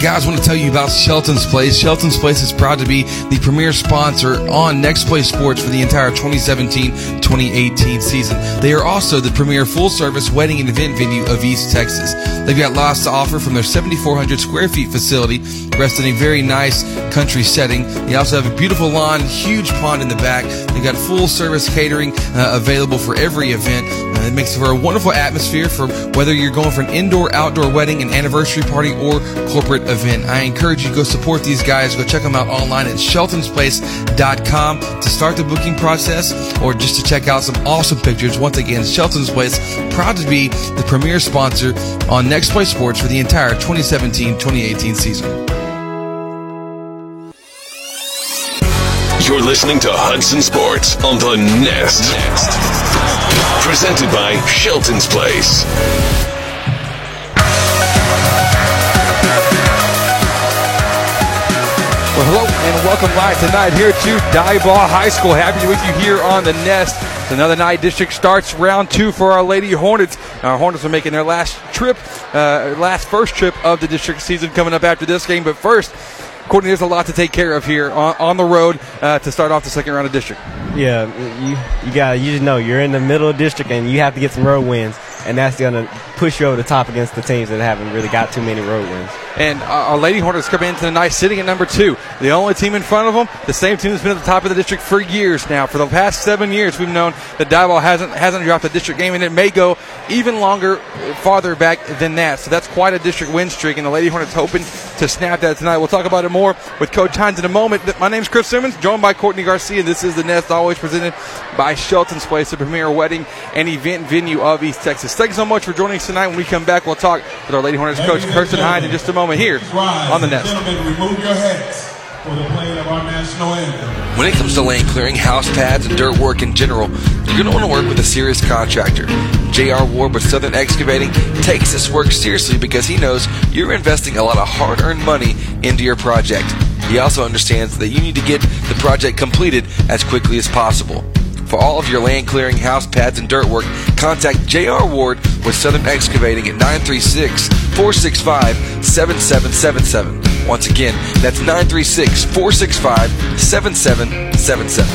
guys, want to tell you about Shelton's Place. Shelton's Place is proud to be the premier sponsor on Next Play Sports for the entire 2017-2018 season. They are also the premier full-service wedding and event venue of East Texas. They've got lots to offer from their 7,400 square feet facility, rest in a very nice country setting. They also have a beautiful lawn, huge pond in the back. They've got full-service catering uh, available for every event. Uh, it makes for a wonderful atmosphere for whether you're going for an indoor, outdoor wedding, an anniversary party, or corporate event. I encourage you to go support these guys. Go check them out online at sheltonsplace.com to start the booking process or just to check out some awesome pictures. Once again, Shelton's Place, proud to be the premier sponsor on Next Play Sports for the entire 2017-2018 season. You're listening to Hudson Sports on the Nest. Nest. Presented by Shelton's Place. And welcome live tonight here to Diboll High School. Happy with you here on the Nest. It's another night. District starts round two for our Lady Hornets. Our Hornets are making their last trip, uh, last first trip of the district season coming up after this game. But first, Courtney, there's a lot to take care of here on, on the road uh, to start off the second round of district. Yeah, you you got you just know you're in the middle of district and you have to get some road wins, and that's gonna push you over the top against the teams that haven't really got too many road wins. And our Lady Hornets come into the night sitting at number two. The only team in front of them, the same team that's been at the top of the district for years now. For the past seven years, we've known that Diboll hasn't hasn't dropped a district game, and it may go even longer, farther back than that. So that's quite a district win streak, and the Lady Hornets hoping to snap that tonight. We'll talk about it more with Coach Hines in a moment. My name's Chris Simmons, joined by Courtney Garcia. And this is the Nest, always presented by Shelton's Place, the premier wedding and event venue of East Texas. Thanks so much for joining us tonight. When we come back, we'll talk with our Lady Hornets coach, Kirsten Hines, in just a moment here on the Nest. Gentlemen, remove your hats for the playing of our national anthem. When it comes to lane clearing, house pads, and dirt work in general, you're going to want to work with a serious contractor. J.R. Ward with Southern Excavating takes this work seriously because he knows you're investing a lot of hard earned money into your project. He also understands that you need to get the project completed as quickly as possible. For all of your land clearing, house pads, and dirt work, contact J.R. Ward with Southern Excavating at 936 465 7777. Once again, that's 936 465 7777.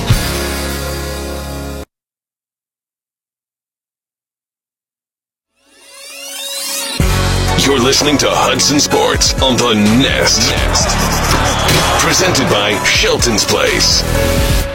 You're listening to Hudson Sports on the Nest. Nest. Presented by Shelton's Place.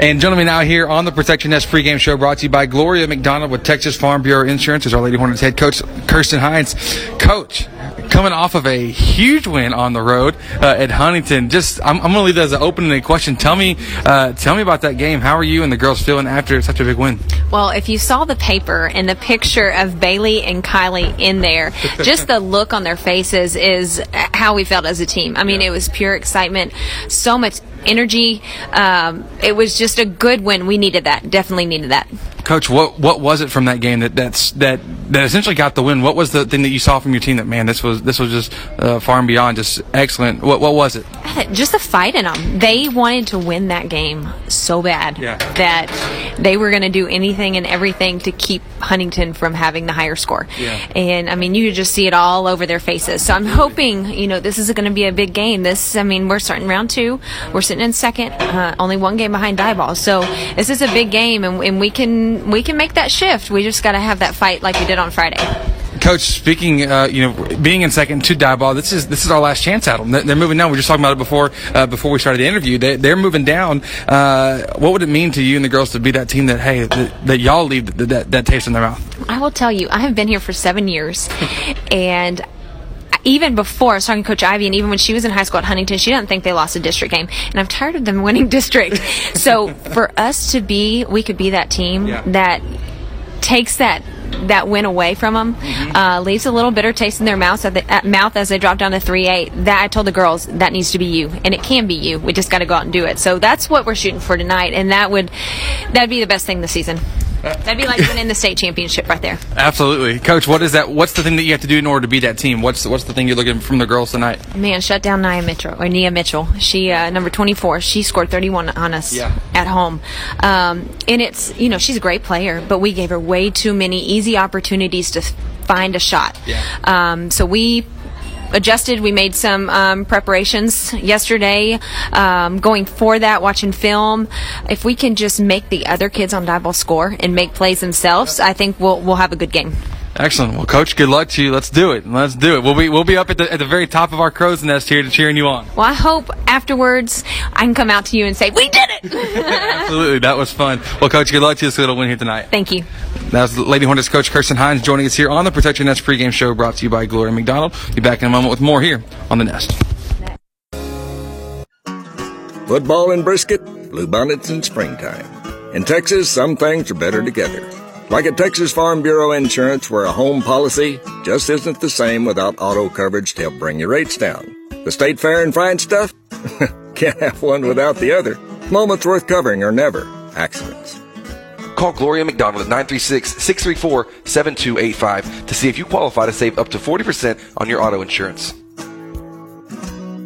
And gentlemen, now here on the Protect Your Nest pregame show brought to you by Gloria McDonald with Texas Farm Bureau Insurance is our Lady Hornets head coach, Kirsten Hines. Coach, coming off of a huge win on the road uh, at Huntington. Just, I'm, I'm going to leave that as an opening question. Tell me, uh, tell me about that game. How are you and the girls feeling after such a big win? Well, if you saw the paper and the picture of Bailey and Kylie in there, just the look on their faces is how we felt as a team. I mean, it was pure excitement, so much energy. Um, it was just a good win. We needed that. Definitely needed that. Coach, what what was it from that game that that's that that essentially got the win? What was the thing that you saw from your team that man, this was this was just uh, far and beyond, just excellent. What what was it? Just the fight in them. They wanted to win that game so bad Yeah. that they were going to do anything and everything to keep Huntington from having the higher score. Yeah. And I mean, you could just see it all over their faces. So I'm hoping, you know, this is going to be a big game. This, I mean, we're starting round two. We're sitting in second, uh, only one game behind Diboll. So this is a big game, and, and we can we can make that shift. We just got to have that fight like we did on Friday. Coach, speaking, uh, you know, being in second to Diboll, this is this is our last chance at them. They're moving down. We were just talking about it before uh, before we started the interview. They, they're moving down. Uh, what would it mean to you and the girls to be that team that hey that, that y'all leave that, that that taste in their mouth? I will tell you, I have been here for seven years, and even before I was talking to Coach Ivy, and even when she was in high school at Huntington, she didn't think they lost a district game, and I'm tired of them winning district. so for us to be, we could be that team Yeah. that takes that that win away from them, uh, leaves a little bitter taste in their mouth, at the, at mouth as they drop down to three eight. That I told the girls that needs to be you, and it can be you. We just got to go out and do it. So that's what we're shooting for tonight, and that would that'd be the best thing this season. That'd be like winning the state championship right there. Absolutely, Coach. What is that? What's the thing that you have to do in order to be that team? What's what's the thing you're looking from the girls tonight? Man, shut down Nia Mitchell or Nia Mitchell. She uh, number twenty four. She scored thirty one on us Yeah. at home, um, and it's you know she's a great player, but we gave her way too many easy opportunities to find a shot. Yeah. Um, so we adjusted. We made some um, preparations yesterday, um, going for that, watching film. If we can just make the other kids on Diboll score and make plays themselves, I think we'll we'll have a good game. Excellent. Well, coach, good luck to you. Let's do it. Let's do it. We'll be we'll be up at the at the very top of our crow's nest here to cheering you on. Well, I hope afterwards I can come out to you and say we did it. Absolutely, that was fun. Well, coach, good luck to you. Let's go win here tonight. Thank you. That was Lady Hornets coach Kirsten Hines joining us here on the Protect Your Nest pregame show brought to you by Gloria McDonald. Be back in a moment with more here on the Nest. Football and brisket, bluebonnets in springtime. In Texas, some things are better together. Like at Texas Farm Bureau Insurance, where a home policy just isn't the same without auto coverage to help bring your rates down. The state fair and fine stuff? Can't have one without the other. Moments worth covering are never accidents. Call Gloria McDonald at 936-634-7285 to see if you qualify to save up to 40% on your auto insurance.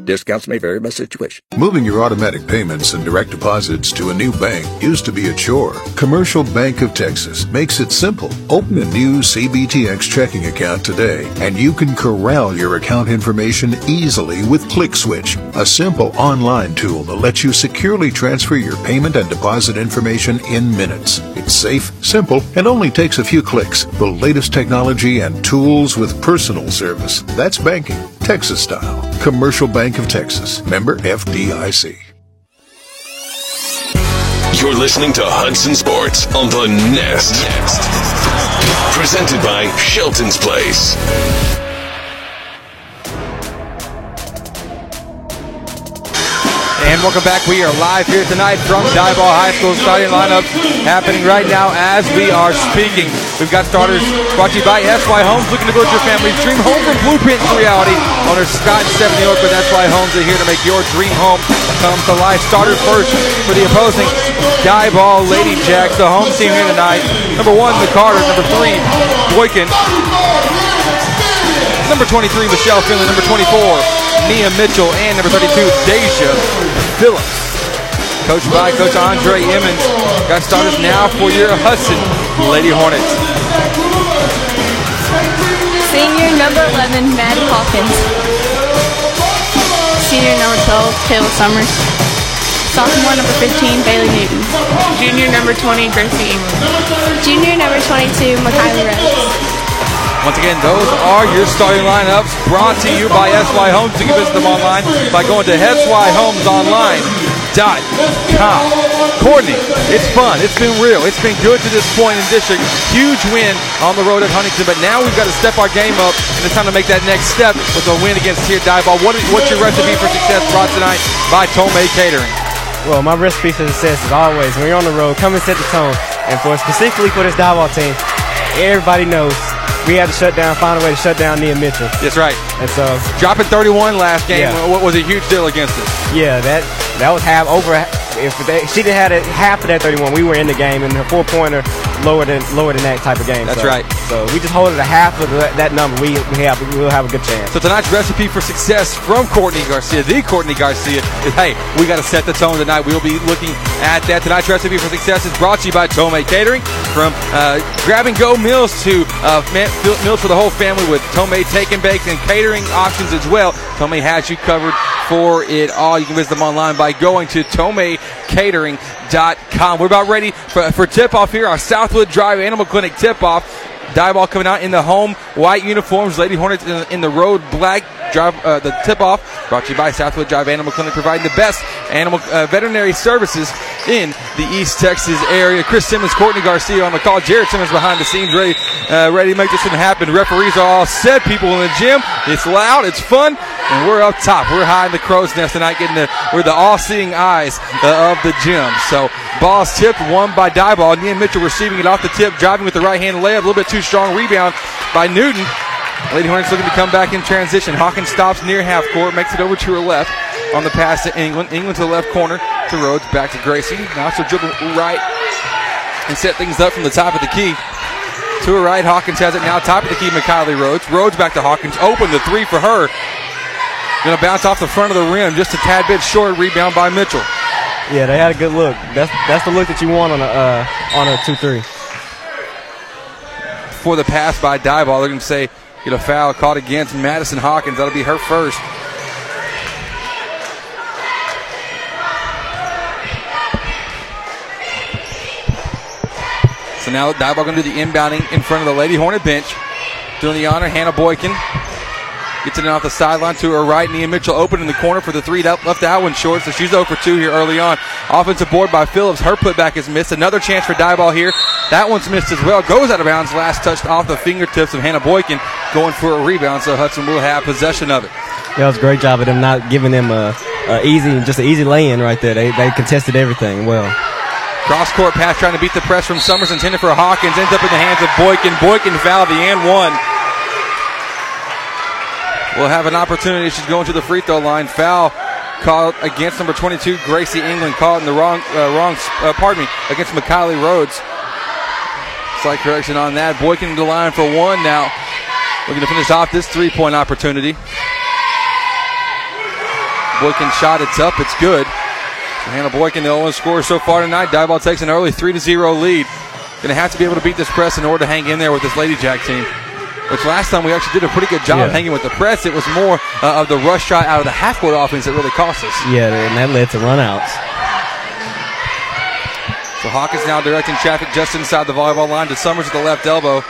Discounts may vary by situation. Moving your automatic payments and direct deposits to a new bank used to be a chore. Commercial Bank of Texas makes it simple. Open a new CBTX checking account today, and you can corral your account information easily with ClickSwitch, a simple online tool that lets you securely transfer your payment and deposit information in minutes. It's safe, simple, and only takes a few clicks. The latest technology and tools with personal service. That's banking, Texas style. Commercial Bank of Texas. Member FDIC. You're listening to Hudson Sports on the Nest. Nest. Presented by Shelton's Place. And welcome back. We are live here tonight from Diboll High School starting lineup happening right now as we are speaking. We've got starters brought to you by SY Homes, looking to build your family's dream home from blueprint to reality. Owner Scott and Stephanie York with SY Homes are here to make your dream home come to life. Starter first for the opposing Diboll Lady Jacks, the home team here tonight. Number one, McCarter. Number three, Boykin. Number 23, Michelle Finley. Number 24, Nia Mitchell. And number 32, Deja Phillips. Coached by Coach Andre Emmons. Got starters now for your Hudson Lady Hornets. Senior number 11, Maddie Hawkins. Senior number 12, Taylor Summers. Sophomore number 15, Bailey Newton. Junior number 20, Gracie England. Junior number 22, Mikayla Rose. Once again, those are your starting lineups brought to you by SY Homes. You can visit them online by going to syhomesonline.com. Courtney, it's fun. It's been real. It's been good to this point in district. Huge win on the road at Huntington, but now we've got to step our game up, and it's time to make that next step with a win against Tier Diboll. What is, what's your recipe for success brought tonight by Tomei Catering? Well, my recipe for success is always when you're on the road, come and set the tone. And for specifically for this Diboll team, everybody knows we had to shut down, find a way to shut down Nia Mitchell. That's right. And so dropping 31 last game Yeah. what was a huge deal against us. yeah, that that was half over. If they, she did had a, half of that 31, we were in the game, and her four pointer lower than lower than that type of game. That's So- right. So we just hold it a half of that, that number. We we have we'll have a good chance. So tonight's recipe for success from Courtney Garcia, the Courtney Garcia, is hey, we got to set the tone tonight. We'll be looking at that. Tonight's recipe for success is brought to you by Tomei Catering. From uh, grab and go meals to uh, meals for the whole family with Tomei Take and Bakes and catering options as well. Tomei has you covered for it all. You can visit them online by going to tomeicatering.com. We're about ready for, for tip off here. Our Southwood Drive Animal Clinic tip off. Diboll coming out in the home white uniforms. Lady Hornets in in the road black. Drive uh, the tip off brought to you by Southwood Drive Animal Clinic, providing the best animal uh, veterinary services in the East Texas area. Chris Simmons, Courtney Garcia on the call. Jared Simmons behind the scenes, ready uh, ready to make this one happen. Referees are all set. People in the gym. It's loud. It's fun, and we're up top. We're high in the crow's nest tonight, getting the we're the all-seeing eyes uh, of the gym. So ball's tipped, won by Diboll. Nia Mitchell receiving it off the tip, driving with the right hand layup, a little bit too strong rebound by Newton. Lady Hornets looking to come back in transition. Hawkins stops near half court, makes it over to her left on the pass to England. England to the left corner to Rhodes, back to Gracie. Now she'll dribble right and set things up from the top of the key. To her right, Hawkins has it now, top of the key, McKiley Rhodes. Rhodes back to Hawkins, open the three for her. Gonna bounce off the front of the rim, just a tad bit short, rebound by Mitchell. Yeah, they had a good look. That's that's the look that you want on a uh, on a two three. For the pass by Diboll, they're gonna say get a foul caught against Madison Hawkins. That'll be her first. So now Diboll going to do the inbounding in front of the Lady Hornet bench. Doing the honor, Hannah Boykin gets it off the sideline to her right. Nia Mitchell open in the corner for the three. That left that one short, so she's 0 for 2 here early on. Offensive board by Phillips. Her putback is missed. Another chance for Diboll here. That one's missed as well. Goes out of bounds. Last touched off the fingertips of Hannah Boykin, going for a rebound. So Hudson will have possession of it. Yeah, it was a great job of them not giving them a, a easy, just an easy lay-in right there. They, they contested everything well. Cross court pass trying to beat the press from Summers, intended for Hawkins, ends up in the hands of Boykin. Boykin fouled the and one. Will have an opportunity. She's going to the free throw line. Foul called against number 22, Gracie England. Caught in the wrong, uh, wrong. Uh, pardon me, against McKiley Rhodes. Slight correction on that. Boykin to the line for one now. Looking to finish off this three-point opportunity. Boykin shot. It's up. It's good. Hannah Boykin, the only scorer so far tonight. Diboll takes an early three-to-zero lead. Going to have to be able to beat this press in order to hang in there with this Lady Jack team. Which last time we actually did a pretty good job Yeah. hanging with the press. It was more uh, of the rush shot out of the half court offense that really cost us. Yeah, and that led to runouts. So Hawkins now directing traffic just inside the volleyball line to Summers at the left elbow.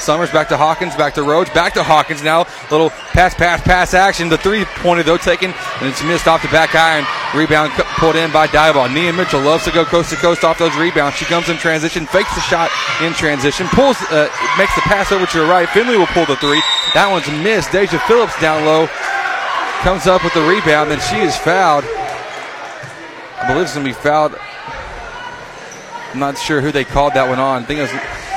Summers back to Hawkins, back to Rhodes, back to Hawkins now. Little pass, pass, pass action. The three pointer though taken, and it's missed off the back iron. Rebound pulled in by Diboll. Nia Mitchell loves to go coast to coast off those rebounds. She comes in transition, fakes the shot in transition, pulls, uh, makes the pass over to her right. Finley will pull the three. That one's missed. Deja Phillips down low comes up with the rebound, and she is fouled. I believe it's going to be fouled. I'm not sure who they called that one on. I think it was.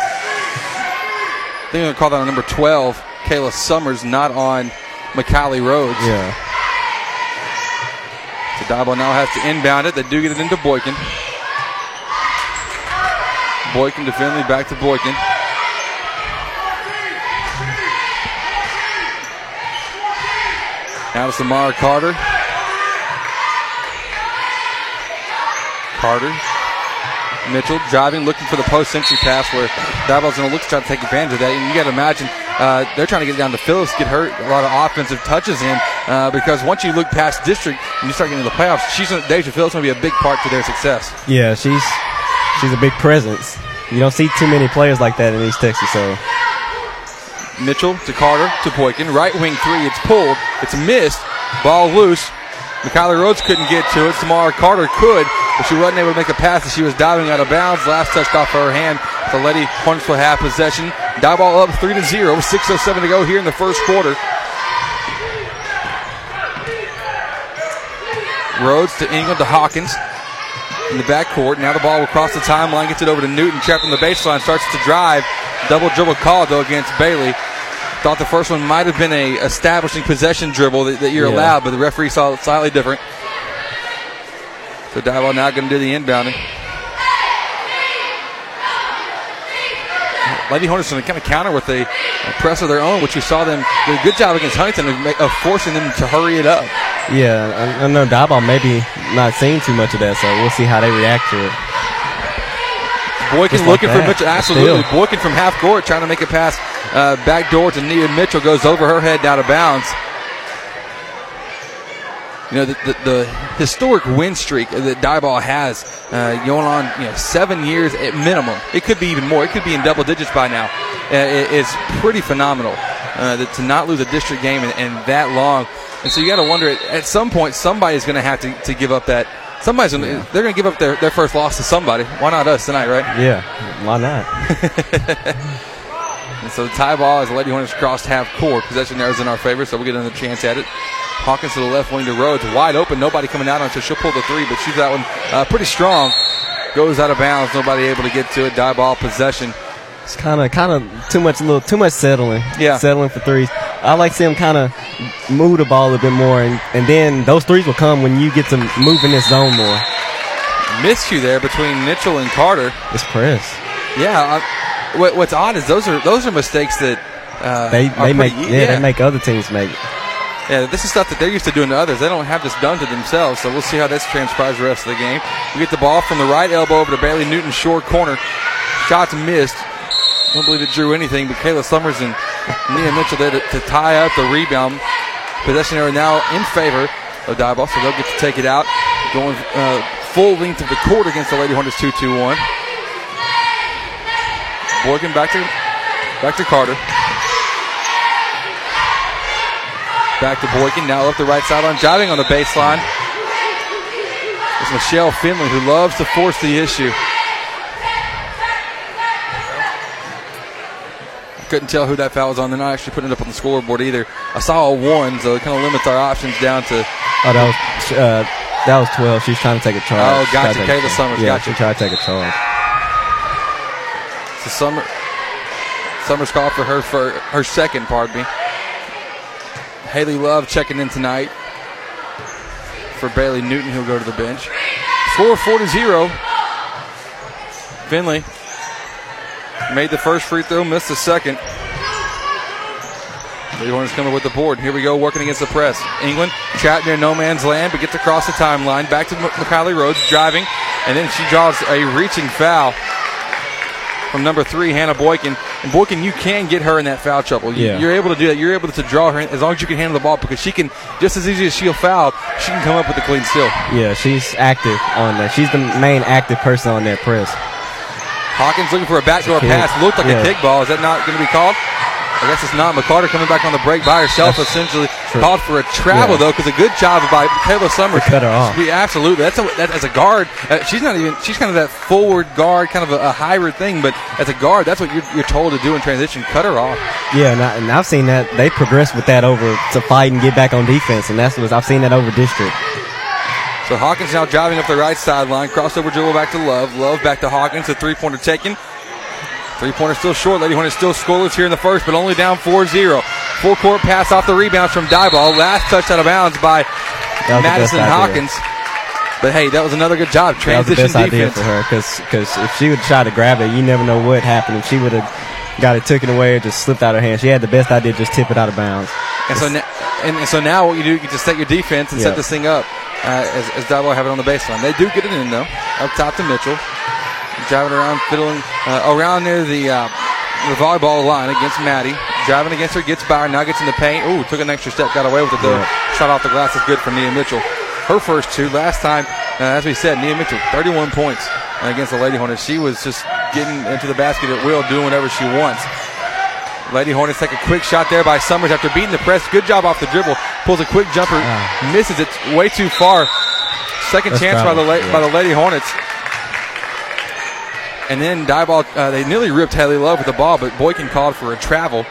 I think they call that on number 12, Kayla Summers, not on McCallie Rhodes. Yeah. So Diboll now has to inbound it. They do get it into Boykin. Boykin to Finley, back to Boykin. Now to Samara Carter. Carter. Mitchell driving, looking for the post entry pass where Diboll's going to look to try to take advantage of that. And you got to imagine uh, they're trying to get down to Phillips, get her a lot of offensive touches in uh, because once you look past district and you start getting the playoffs, she's Deja Phillips going to be a big part to their success. Yeah, she's she's a big presence. You don't see too many players like that in East Texas, so Mitchell to Carter to Boykin. Right wing three. It's pulled. It's missed. Ball loose. McKyler Rhodes couldn't get to it. Samara Carter could, but she wasn't able to make a pass as she was diving out of bounds. Last touched off her hand. So Lady Hornets for half possession. Diboll up 3 to 0. 6.07 to go here in the first quarter. Rhodes to England to Hawkins in the backcourt. Now the ball will cross the timeline, gets it over to Newton, trapped on the baseline, starts to drive. Double dribble call though against Bailey. Thought the first one might have been a establishing possession dribble that, that you're Yeah. allowed, but the referee saw it slightly different. So Diboll now going to do the inbounding. Lady Hornets going to kind of counter with a, a press of their own, which we saw them do a good job against Huntington of, of forcing them to hurry it up. yeah, I, I know Diboll maybe not seeing too much of that, so we'll see how they react to it. Boykin Just like looking for that. Mitchell. Absolutely. Still. Boykin from half court trying to make a pass uh, back door to Nia Mitchell. Goes over her head out of bounds. You know, the, the, the historic win streak that Diboll has uh, going on, you know, seven years at minimum. It could be even more. It could be in double digits by now. Uh, it- it's pretty phenomenal uh, that to not lose a district game in, in that long. And so you got to wonder, at, at some point, somebody's going to have to, to give up that. Somebody's gonna, they're going to give up their, their first loss to somebody. Why not us tonight, right? Yeah, why not? And so the tie ball the Lady Hornets crossed half court. Possession there is in our favor, so we'll get another chance at it. Hawkins to the left wing to Rhodes, wide open. Nobody coming out on her, so she'll pull the three, but shoots that one uh, pretty strong. Goes out of bounds. Nobody able to get to it. Diboll possession. It's kind of kind of too much a little too much settling. Yeah. settling for threes. I like to see them kind of move the ball a bit more, and, and then those threes will come when you get to move in this zone more. Missed you there between Mitchell and Carter. It's press. Yeah. I, what, what's odd is those are those are mistakes that uh, They they make yeah, e- they make other teams make. Yeah, this is stuff that they're used to doing to others. They don't have this done to themselves, so we'll see how this transpires the rest of the game. We get the ball from the right elbow over to Bailey Newton, short corner. Shots missed. Don't believe it drew anything, but Kayla Summers and Nia Mitchell there to, to tie up the rebound. Possession area now in favor of Diboll, so they'll get to take it out. Going uh, full length of the court against the Lady Hornets 2 2 1. Boykin back to back to Carter. Back to Boykin, now up the right sideline, driving on the baseline. It's Michelle Finley who loves to force the issue. Couldn't tell who that foul was on. They're not actually putting it up on the scoreboard either. I saw a one, so it kind of limits our options down to. Oh, that was uh, that was 12. She's trying to take a charge. Oh, gotcha. to take a Kayla. Summers, Yeah, gotcha. she tried to take a charge. So Summer, Summers call for her for her second, pardon me. Haley Love checking in tonight for Bailey Newton, who'll go to the bench. Score 4 to 0. Finley made the first free throw, missed the second. Lady Hornets coming with the board. Here we go, working against the press. England trapped near no man's land, but gets across the timeline. Back to McKiley Rhodes, driving, and then she draws a reaching foul from number three, Hannah Boykin. And Boykin, you can get her in that foul trouble. You, Yeah. You're able to do that. You're able to draw her in as long as you can handle the ball because she can, just as easy as she'll foul, she can come up with a clean steal. Yeah, she's active on that. She's the main active person on that press. Hawkins looking for a backdoor pass. Looked like Yeah. a kick ball. Is that not going to be called? I guess it's not. McCarter coming back on the break by herself, That's essentially true. called for a travel Yeah. though, because a good job by Kayla Summers cut her off. Yeah, absolutely. That's a, that as a guard. Uh, she's not even. She's kind of that forward guard, kind of a, a hybrid thing. But as a guard, that's what you're, you're told to do in transition. Cut her off. Yeah, and, I, and I've seen that they progress with that over to fight and get back on defense, and that's what I've seen that over district. So Hawkins now driving up the right sideline. Crossover dribble back to Love. Love back to Hawkins. A three pointer taken. Three pointer still short. Lady Hornets still scoreless here in the first, but only down 4 0. Full court pass off the rebounds from Diboll. Last touch out of bounds by That was the Madison. Hawkins. But hey, that was another good job. That was the Transition best idea defense. for her because if she would try to grab it, you never know what happened. If she would have got it, taken away, or just slipped out of her hand, she had the best idea, just tip it out of bounds. And so, now, and, and so now what you do, you just set your defense and set this thing up uh, as, as Diboll have it on the baseline. They do get it in though, up top to Mitchell, driving around, fiddling uh, around near the uh, the volleyball line against Maddie. Driving against her, gets by her, now gets in the paint. Ooh, took an extra step, got away with it though. Yeah. Shot off the glass is good for Nia Mitchell. Her first two. Last time, uh, as we said, Nia Mitchell, 31 points against the Lady Hornets. She was just getting into the basket at will, doing whatever she wants. Lady Hornets take a quick shot there by Summers after beating the press. Good job off the dribble. Pulls a quick jumper, misses it way too far. Second That's chance by the la- yeah. by the Lady Hornets. And then Diboll, uh, they nearly ripped Haley Love with the ball, but Boykin called for a travel.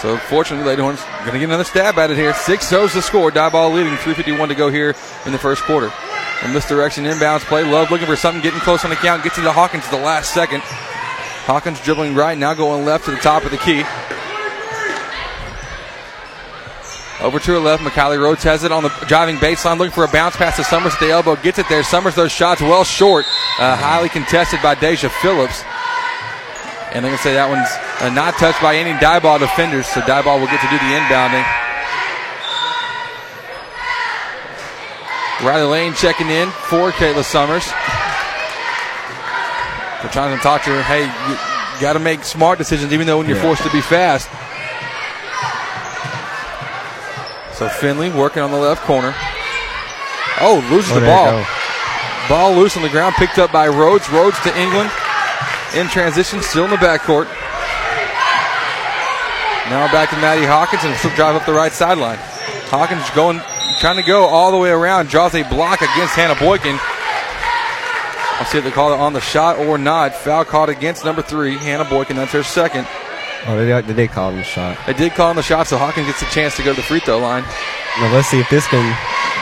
So fortunately, Lady Hornets going to get another stab at it here. Six goes the score. Diboll leading, 3:51 to go here in the first quarter. A misdirection inbounds play. Love looking for something, getting close on the count. Gets it to Hawkins at the last second. Hawkins dribbling right now, going left to the top of the key. Over to her left, McKiley Rhodes has it on the driving baseline, looking for a bounce pass to Summers at the elbow. Gets it there. Summers those shots well short, uh, highly contested by Deja Phillips. And they're going to say that one's uh, not touched by any Diboll defenders, so Diboll will get to do the inbounding. Riley Lane checking in for Kayla Summers. They're trying to talk to her, hey, you got to make smart decisions even though when you're Yeah. forced to be fast. So Finley working on the left corner. Oh, loses Oh, the ball. Ball loose on the ground, picked up by Rhodes. Rhodes to England. In transition, still in the backcourt. Now back to Maddie Hawkins and she'll drive up the right sideline. Hawkins going, trying to go all the way around, draws a block against Hannah Boykin. I'll see if they call it on the shot or not. Foul caught against number three, Hannah Boykin. That's her second. Oh, they, they did call him a shot. They did call him the shot, so Hawkins gets a chance to go to the free throw line. Now let's see if this can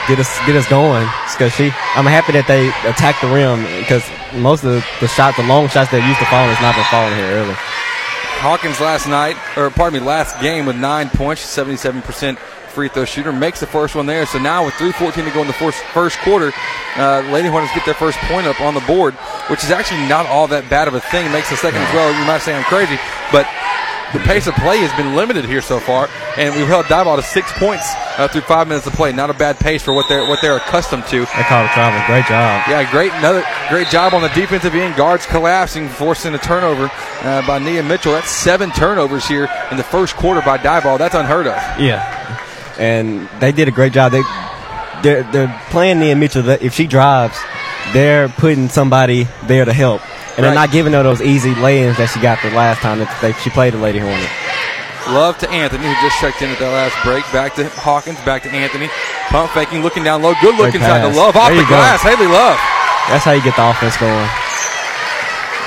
get us get us going. Because she, I'm happy that they attacked the rim because most of the, the shots, the long shots that used to fall, has not been falling here early. Hawkins last night, or pardon me, last game with nine points, 77% free throw shooter, makes the first one there. So now with 3.14 to go in the first, first quarter, uh, Lady Hornets get their first point up on the board, which is actually not all that bad of a thing. Makes the second as well. You might say I'm crazy, but the pace of play has been limited here so far, and we've held Diboll to six points uh, through five minutes of play. Not a bad pace for what they're what they're accustomed to. They called a travel. Great job. Yeah, great another great job on the defensive end. Guards collapsing, forcing a turnover uh, by Nia Mitchell. That's seven turnovers here in the first quarter by Diboll. That's unheard of. Yeah, and they did a great job. They they're, they're playing Nia Mitchell. That if she drives, they're putting somebody there to help, and they're not giving her those easy lay-ins that she got the last time that they, she played the Lady Hornet. Love to Anthony, who just checked in at that last break. Back to Hawkins, back to Anthony. Pump faking, looking down low. Good look inside to. Love. Off the you go. glass. Haley Love. That's how you get the offense going.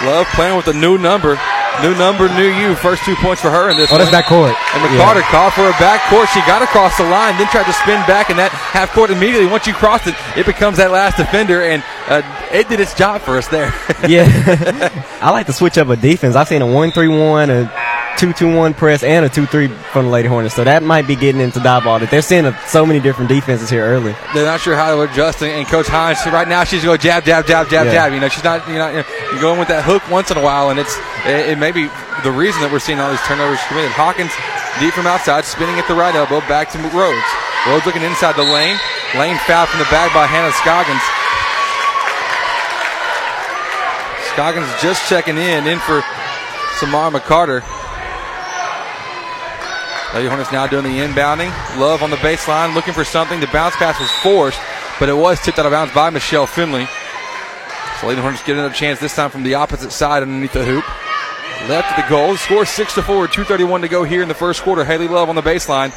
Love playing with a new number. New number, new you. First two points for her in this Oh, that's backcourt. And McCarter called for a backcourt. She got across the line, then tried to spin back, in that half court immediately. Once you crossed it, it becomes that last defender, and uh, it did its job for us there. Yeah, I like to switch up a defense. I've seen a one-three-one, a two-two-one press, and a two-three from the Lady Hornets. So that might be getting into Diboll. That they're seeing a, so many different defenses here early. They're not sure how to adjust, and, and Coach Hines right now she's going jab, jab, jab, jab, Yeah. jab. You know, she's not. You know, you're going with that hook once in a while, and it's it, it may be the reason that we're seeing all these turnovers committed. Hawkins deep from outside, spinning at the right elbow, back to Rhodes. Rhodes looking inside the lane. Lane fouled from the back by Hannah Scoggins. Scoggins just checking in, in for Samar McCarter. Lady Hornets now doing the inbounding. Love on the baseline, looking for something. The bounce pass was forced, but it was tipped out of bounds by Michelle Finley. So Lady Hornets get another chance this time from the opposite side underneath the hoop. Left of the goal. Score six to four. 2:31 to go here in the first quarter. Haley Love on the baseline.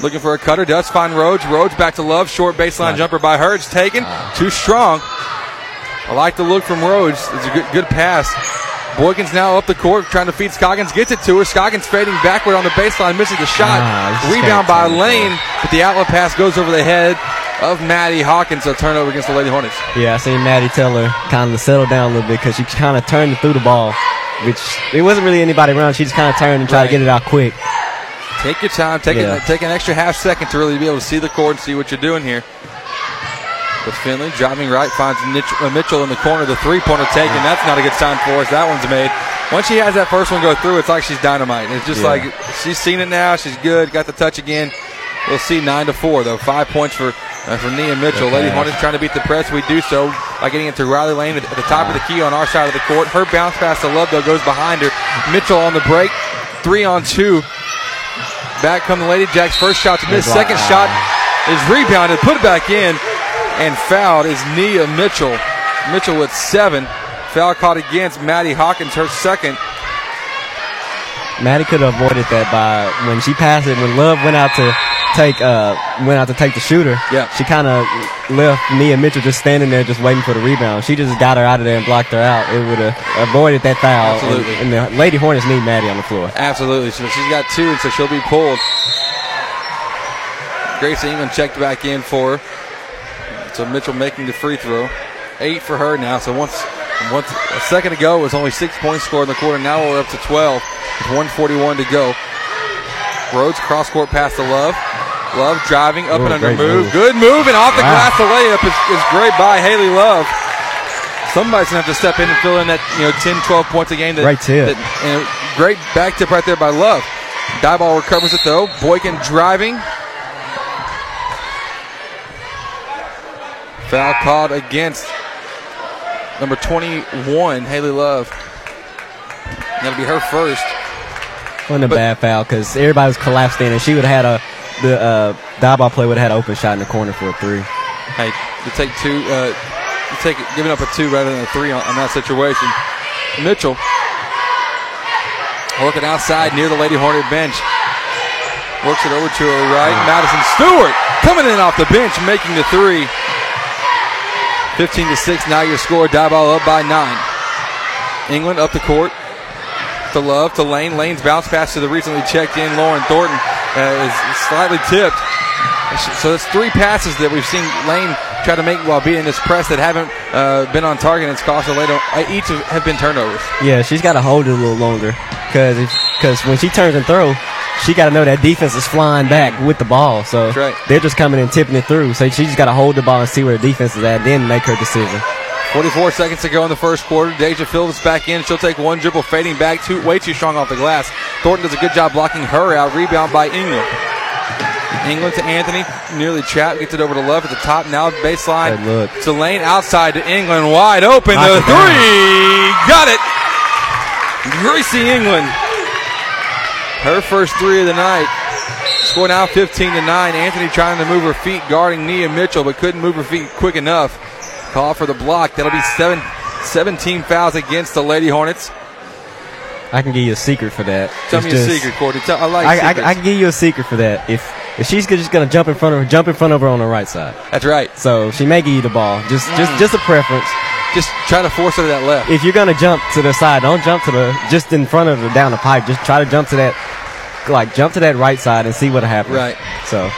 Looking for a cutter. Does find Rhodes. Rhodes back to Love. Short baseline jumper by her. It's taken. Ah. Too strong. I like the look from Rhodes. It's a good, good pass. Boykins now up the court trying to feed Scoggins. Gets it to her. Scoggins fading backward on the baseline. Misses the shot. Ah, Rebound by. Lane. But the outlet pass goes over the head of Maddie Hawkins. A turnover against the Lady Hornets. Yeah, I seen Maddie tell her kind of settle down a little bit because she kind of turned and threw the ball, which it wasn't really anybody around. She just kind of turned and tried Right. to get it out quick. Take your time. Take, Yeah. a, take an extra half second to really be able to see the court and see what you're doing here. But Finley driving right finds uh, Mitchell in the corner. The three pointer taken. That's not a good sign for us. That one's made. Once she has that first one go through, it's like she's dynamite. It's just Yeah. like she's seen it now. She's good. Got the touch again. We'll see nine to four though. Five points for uh, for Nia Mitchell. Good Lady. Hornets trying to beat the press. We do so by getting into Riley Lane at at the top of the key on our side of the court. Her bounce pass to Love though goes behind her. Mitchell on the break. Three on two. Back come the Lady Jacks. First shot to miss. Second shot is rebounded. Put it back in. And fouled is Nia Mitchell. Mitchell with seven. Foul caught against Maddie Hawkins, her second. Maddie could have avoided that by when she passed it. When Love went out to take uh went out to take the shooter. Yeah. She kind of left Nia Mitchell just standing there, just waiting for the rebound. She just got her out of there and blocked her out. It would have avoided that foul. Absolutely. And, and the Lady Hornets need Maddie on the floor. Absolutely. So she's got two, and so she'll be pulled. Grace England checked back in for her. So Mitchell making the free throw. Eight for her now. So once, once a second ago it was only six points scored in the quarter. Now we're up to 12 with 141 to go. Rhodes cross court pass to Love. Love driving up Ooh, and under move. move. Good move and off the Wow. glass. The layup is, is great by Haley Love. Somebody's gonna have to step in and fill in that you know 10, 12 points a game. That, Great tip. that- and great back tip right there by Love. Die ball recovers it though. Boykin driving. Foul called against number 21, Haley Love. That'll be her first. Wasn't a But- bad foul because everybody was collapsed in, and she would have had a the uh, Diboll play would have had an open shot in the corner for a three. Hey, you take two, uh, you take giving up a two rather than a three on, on that situation. Mitchell working outside near the Lady Hornet bench. Works it over to her right. Madison Stewart coming in off the bench, making the three. 15 to 6, now your score. Diboll up by nine. England up the court to Love to Lane. Lane's bounce pass to the recently checked in Lauren Thornton uh, is slightly tipped. So it's three passes that we've seen Lane try to make while being this press that haven't uh, been on target. and It's cost her later. Each have- been turnovers. Yeah, she's got to hold it a little longer because because when she turns and throw, she got to know that defense is flying back with the ball. So right. they're just coming and tipping it through. So she just got to hold the ball and see where the defense is at, then make her decision. 44 seconds to go in the first quarter. Deja Phillips back in. She'll take one dribble, fading back, too, way too strong off the glass. Thornton does a good job blocking her out. Rebound by England. England to Anthony, nearly trapped, gets it over to Love at the top. Now baseline look. to Lane, outside to England, wide open. Knock the it down. three, got it. Gracie England, her first three of the night. Score now 15 to 9. Anthony trying to move her feet, guarding Nia Mitchell, but couldn't move her feet quick enough. Call for the block. That'll be seven, 17 fouls against the Lady Hornets. I can give you a secret for that. Tell It's me a secret, Courtney. Tell, I like I, secrets. I, I can give you a secret for that. If if she's just gonna jump in front of her, jump in front of her on the right side. That's right. So she may give you the ball. Just just Mm. just a preference. Just try to force her to that left. If you're gonna jump to the side, don't jump to the just in front of her down the pipe. Just try to jump to that, like jump to that right side and see what happens. Right. So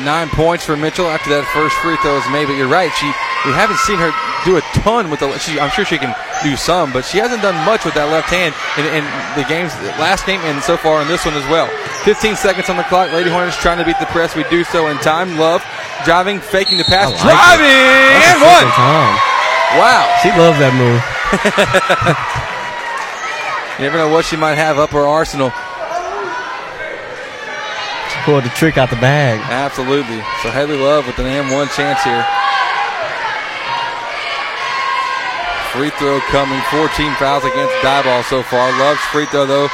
Nine points for Mitchell after that first free throw is made. But you're right. She we haven't seen her do a ton with the. She, I'm sure she can do some, but she hasn't done much with that left hand in, in the games, last game, and so far in this one as well. 15 seconds on the clock. Lady Hornets trying to beat the press. We do so in time. Love driving, faking the pass, like driving, and the one. Wow. She loves that move. You never know what she might have up her arsenal. She pulled the trick out the bag. Absolutely. So Haley Love with an and one chance here. Free throw coming. 14 fouls against Diboll so far. Love's free throw though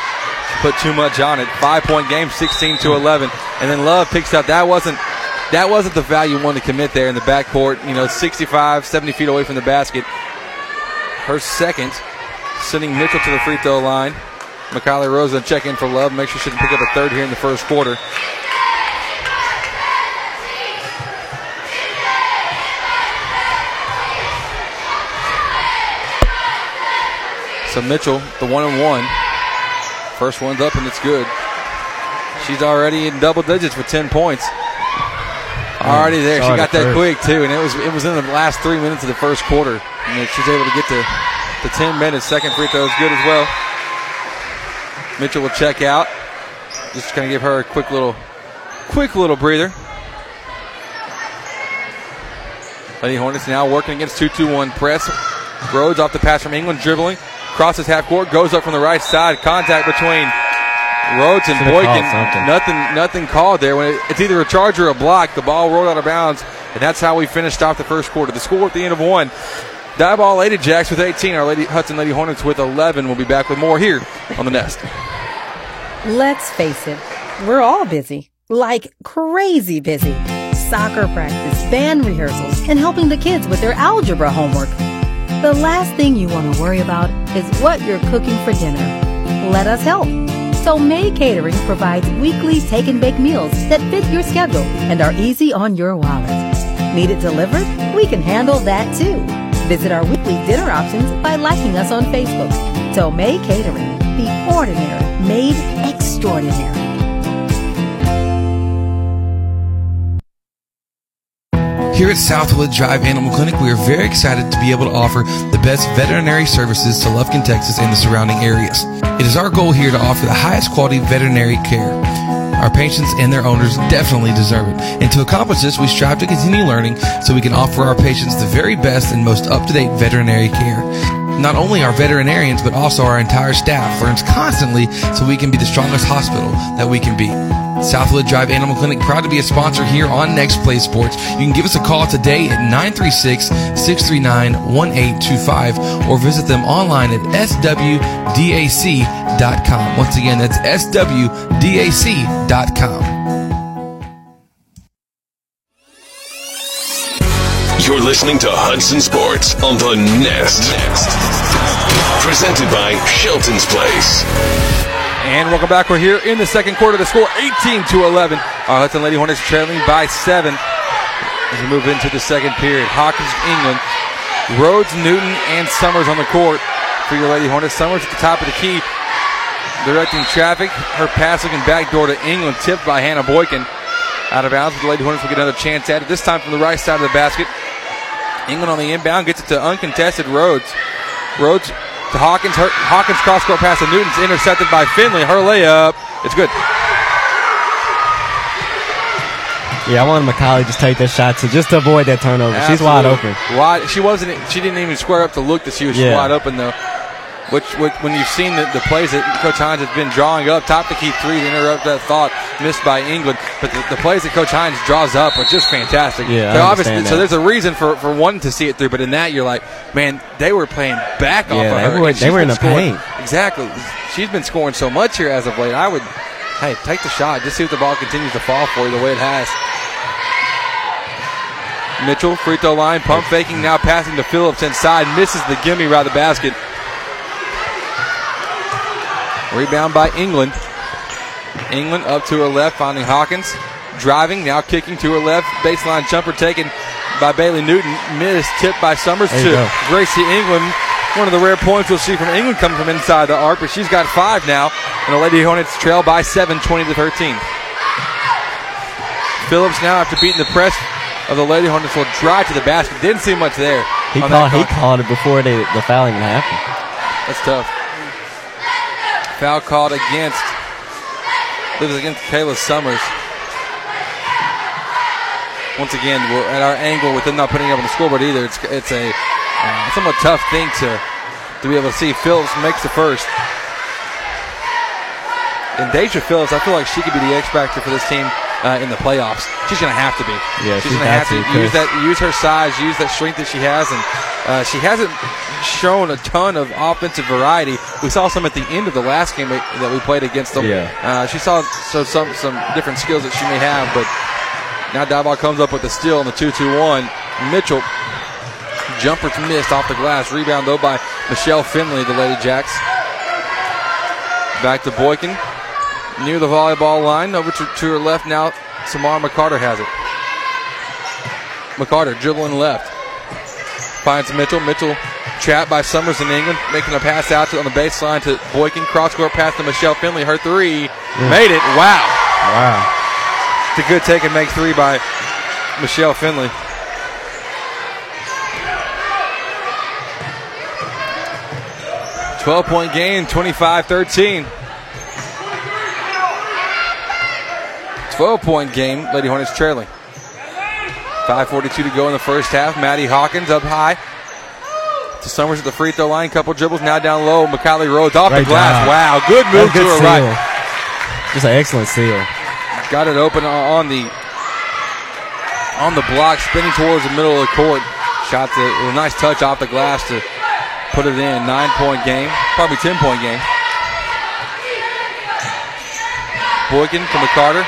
put too much on it. Five point game, 16 to 11. And then Love picks up. That wasn't that wasn't the value wanted to commit there in the backcourt. You know, 65, 70 feet away from the basket. Her second, sending Mitchell to the free throw line. Mikali Rosa check in for Love. Make sure she can pick up a third here in the first quarter. So Mitchell, the one and one. First one's up and it's good. She's already in double digits with 10 points. Already there. She got that first. quick too, and it was it was in the last three minutes of the first quarter. And she's able to get to the 10 minutes. Second free throw is good as well. Mitchell will check out. Just kind of give her a quick little, quick little breather. Lady Hornets now working against 2-2-1 press. Rhodes off the pass from England, dribbling, crosses half court, goes up from the right side. Contact between Rhodes and Should've Boykin. called something. Nothing, nothing called there. When it, it's either a charge or a block, the ball rolled out of bounds, and that's how we finished off the first quarter. The score at the end of one. Diboll Lady Jacks with 18. Our Lady Hudson Lady Hornets with 11. We'll be back with more here on the Nest. Let's face it, we're all busy. Like crazy busy. Soccer practice, band rehearsals, and helping the kids with their algebra homework. The last thing you want to worry about is what you're cooking for dinner. Let us help. So May Catering provides weekly take and bake meals that fit your schedule and are easy on your wallet. Need it delivered? We can handle that too. Visit our weekly dinner options by liking us on Facebook. So May Catering, the ordinary made extraordinary. Here at Southwood Drive Animal Clinic, we are very excited to be able to offer the best veterinary services to Lufkin, Texas and the surrounding areas. It is our goal here to offer the highest quality veterinary care. Our patients and their owners definitely deserve it. And to accomplish this, we strive to continue learning so we can offer our patients the very best and most up-to-date veterinary care. Not only our veterinarians, but also our entire staff learns constantly so we can be the strongest hospital that we can be. Southwood Drive Animal Clinic, proud to be a sponsor here on Next Play Sports. You can give us a call today at 936-639-1825 or visit them online at swdac.com. Once again, that's swdac.com. You're listening to Hudson Sports on the Nest. Nest. Presented by Shelton's Place. And welcome back. We're here in the second quarter. The score 18 to 11. Our Hudson Lady Hornets trailing by seven as we move into the second period. Hawkins, England, Rhodes, Newton, and Summers on the court for your Lady Hornets. Summers at the top of the key, directing traffic. Her pass looking backdoor to England, tipped by Hannah Boykin. Out of bounds, but the Lady Hornets will get another chance at it. This time from the right side of the basket. England on the inbound gets it to uncontested Rhodes. Rhodes to Hawkins. Her, Hawkins cross court pass to Newton's intercepted by Finley. Her layup. It's good. Yeah, I wanted McCauley to just take that shot to just to avoid that turnover. She's wide open. Wide. She wasn't. She didn't even square up to look that she was Yeah. wide open though. Which, which when you've seen the, the plays that Coach Hines has been drawing up, top to keep three to interrupt that thought missed by England. But the, the plays that Coach Hines draws up are just fantastic. Yeah, So obviously, so there's a reason for, for wanting to see it through. But in that, you're like, man, they were playing back off Yeah, of they her. were- they were in the scoring- paint. Exactly. She's been scoring so much here as of late. I would, hey, take the shot. Just see if the ball continues to fall for you the way it has. Mitchell, free throw line, pump faking, now passing to Phillips inside, misses the gimme by the basket. Rebound by England. England up to her left, finding Hawkins. Driving, now kicking to her left. Baseline jumper taken by Bailey Newton. Missed, tipped by Summers to go. Gracie England. One of the rare points we'll see from England coming from inside the arc, but she's got five now. And the Lady Hornets trail by seven, 20 to 13. Phillips now, after beating the press of the Lady Hornets, will drive to the basket. Didn't see much there. He called. He called it before they, the foul even happened. That's tough. Foul called against. It was against Kayla Summers. Once again, we're at our angle with them not putting up on the scoreboard either. It's it's a uh, somewhat tough thing to to be able to see. Phillips makes the first. And Deja Phillips, I feel like she could be the X factor for this team uh, in the playoffs. She's going to have to be. Yeah, she's going to have to use that, use her size, use that strength that she has, and uh, she hasn't shown a ton of offensive variety. We saw some at the end of the last game that we played against them. Yeah. Uh, she saw so some some different skills that she may have, but now Diboll comes up with the steal on the two-two-one. Mitchell jumper's missed off the glass. Rebound though by Michelle Finley, the Lady Jacks. Back to Boykin near the volleyball line. Over to, to her left now. Samara McCarter has it. McCarter dribbling left. Finds Mitchell. Mitchell trapped by Summers in England, making a pass out to, on the baseline to Boykin. Cross court pass to Michelle Finley. Her three mm. made it. Wow. Wow. It's a good take and make three by Michelle Finley. Twelve point game, 25-13. 12 point game. Lady Hornets trailing. 5.42 to go in the first half. Maddie Hawkins up high. To Summers at the free throw line. Couple dribbles now down low. McCallie Rhodes off Great the glass. job. Wow. Good move That's to her good right. Just an excellent seal. Got it open on the on the block, spinning towards the middle of the court. Shot the a nice touch off the glass to put it in. Nine point game, probably ten point game. Boykin to McCarter.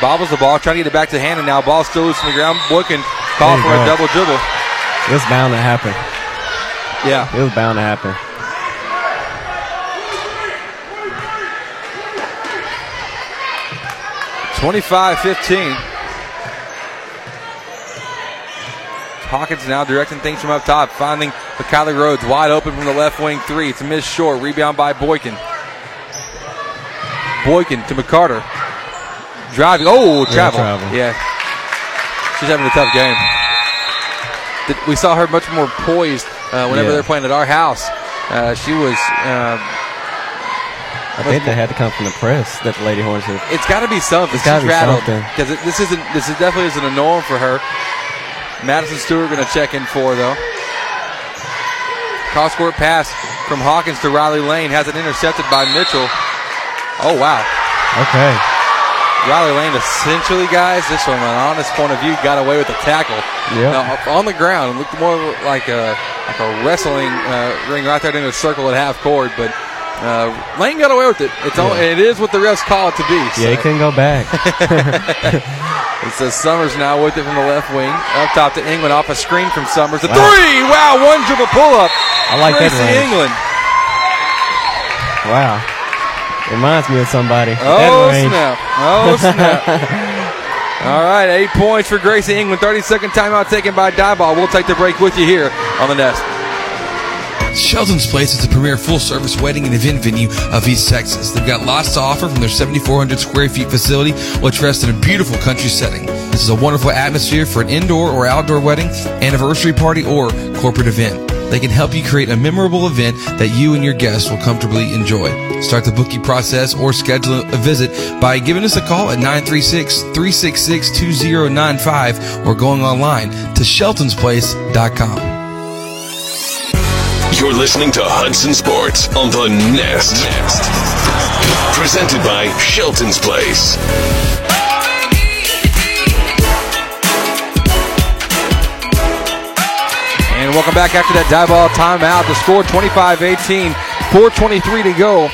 Bobbles the ball, trying to get it back to Hannah now. Ball still loose on the ground. Boykin called There for you a double dribble. It was bound to happen. Yeah. It was bound to happen. Twenty-five fifteen. Hawkins now directing things from up top, finding McCallie Rhodes wide open from the left wing three. It's a miss short. Rebound by Boykin. Boykin to McCarter. Driving. Oh, Yeah, travel. travel. Yeah. She's having a tough game. We saw her much more poised uh, whenever Yeah. they're playing at our house. Uh, she was. Uh, I think they had to come from the press that the Lady Hornets had. it's got to be something. It's gotta be rattled something. because this isn't. This is definitely isn't a norm for her. Madison Stewart going to check in for though. Cross court pass from Hawkins to Riley Lane has it intercepted by Mitchell. Oh wow, Okay. Riley Lane essentially, guys, just from an honest point of view, got away with the tackle. Now, on the ground, it looked more like a like a wrestling uh, ring right there in a circle at half court, but. Uh, Lane got away with it. It's all, it is what the refs call it to be. Yeah, he so. couldn't go back. It says Summers now with it from the left wing. Up top to England off a screen from Summers. The Wow. three! Wow, one dribble pull up. I like that Gracie range. England. wow. Reminds me of somebody. Oh, snap. Oh, snap. All right, eight points for Gracie England. 30 second timeout taken by Diboll. We'll take the break with you here on the Nest. Shelton's Place is the premier full service wedding and event venue of East Texas. They've got lots to offer from their 7,400 square feet facility, which rests in a beautiful country setting. This is a wonderful atmosphere for an indoor or outdoor wedding, anniversary party, or corporate event. They can help you create a memorable event that you and your guests will comfortably enjoy. Start the booking process or schedule a visit by giving us a call at 936 366 2095 or going online to sheltonsplace.com. You're listening to Hudson Sports on the Nest. Nest. Presented by Shelton's Place. Welcome back after that Diboll timeout. The score 25 18, 4.23 to go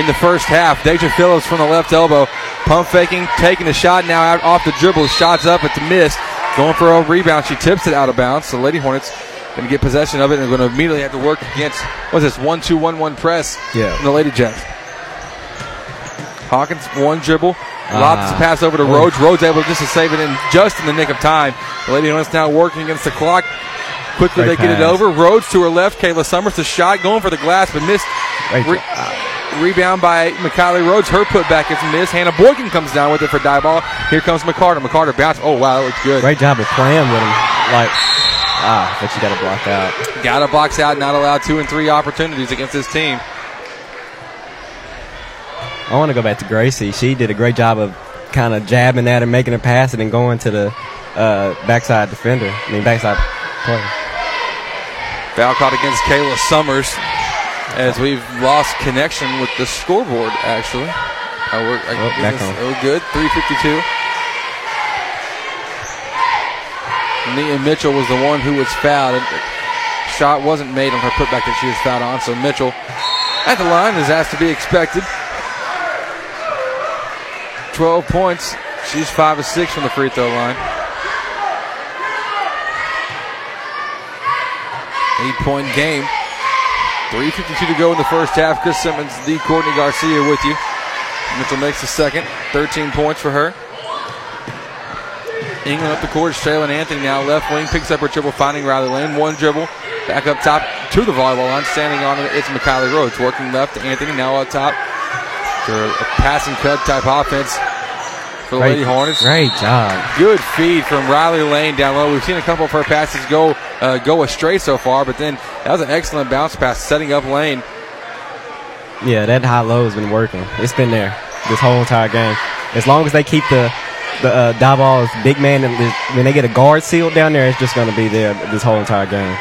in the first half. Deja Phillips from the left elbow, pump faking, taking a shot now out off the dribble. Shots up, it's missed. Going for a rebound. She tips it out of bounds. The Lady Hornets going to get possession of it and going to immediately have to work against, what's this, 1 2 1 1 press Yeah. from the Lady Jacks. Hawkins, one dribble. Lobs Ah. the pass over to Oh. Rhodes. Rhodes able just to save it in just in the nick of time. The Lady Hornets now working against the clock. Quickly Great they get it over. Rhodes to her left. Kayla Summers, the shot going for the glass, but missed. Re- uh, rebound by McKiley Rhodes. Her putback is missed. Hannah Boykin comes down with it for Diboll. Here comes McCarter. McCarter bounce. Oh, wow, that looks good. Great job of playing with him. Like, ah, but you got to block out. Got to box out, not allowed two and three opportunities against this team. I want to go back to Gracie. She did a great job of kind of jabbing at him, making a pass, and then going to the uh, backside defender. I mean, backside player. Foul caught against Kayla Summers as we've lost connection with the scoreboard, actually. Uh, I work, I, Oh, back this- oh, good. 352. Nia Mitchell was the one who was fouled. Shot wasn't made on her putback that she was fouled on, so Mitchell at the line is asked to be expected. 12 points. She's 5 of 6 from the free throw line. Eight point game. 3.52 to go in the first half. Chris Simmons, the Courtney Garcia with you. Mitchell makes the second. 13 points for her. England up the court. Shaylin Anthony now left wing. Picks up her dribble, finding Riley Lane. One dribble. Back up top to the volleyball line. Standing on it, it's Mikayla Rhodes. Working left to Anthony. Now up top. For a passing cut type offense for the Lady Hornets. Great job. Good feed from Riley Lane down low. We've seen a couple of her passes go uh, go astray so far, but then that was an excellent bounce pass, setting up Lane. Yeah, that high low has been working. It's been there this whole entire game. As long as they keep the the uh, Diboll's big man, and the- when they get a guard sealed down there, it's just going to be there this whole entire game.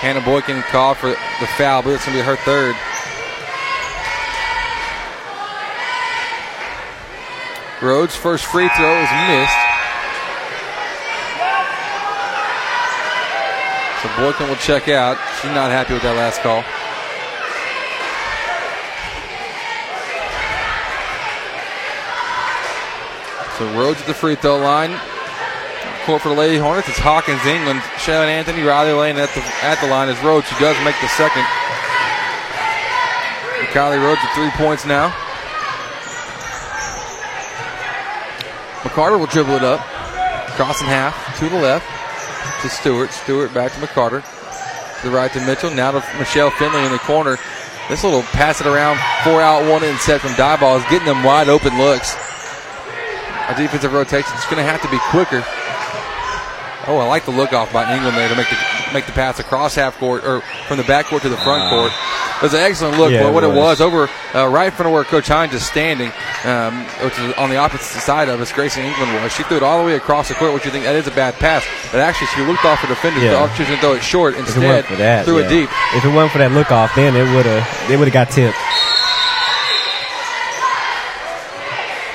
Hannah Boykin called for the foul, but it's going to be her third. Rhodes' first free throw is missed. So Boykin will check out. She's not happy with that last call. So Rhodes at the free throw line. Court for the Lady Hornets. It's Hawkins, England, Shannon Anthony, Riley Lane at the at the line is Rhodes. She does make the second. Kylie Rhodes with three points now. McCarter will dribble it up. Crossing half to the left to Stewart. Stewart back to McCarter. To the right to Mitchell. Now to Michelle Finley in the corner. This little pass it around, four out, one in set from Diboll is getting them wide open looks. Our defensive rotation is going to have to be quicker. Oh, I like the look off by England there to make the make the pass across half court or from the back court to the front ah. court. It was an excellent look. Yeah, but what it was. was over uh, right in front of where Coach Hines is standing, um, which is on the opposite side of us, Gracie England was. She threw it all the way across the court, which you think that is a bad pass. But actually, she looked off her defender. Yeah. Thought she was going to throw it short. It Instead, for that, threw yeah. it deep. If it wasn't for that look off, then it would have it would have got tipped.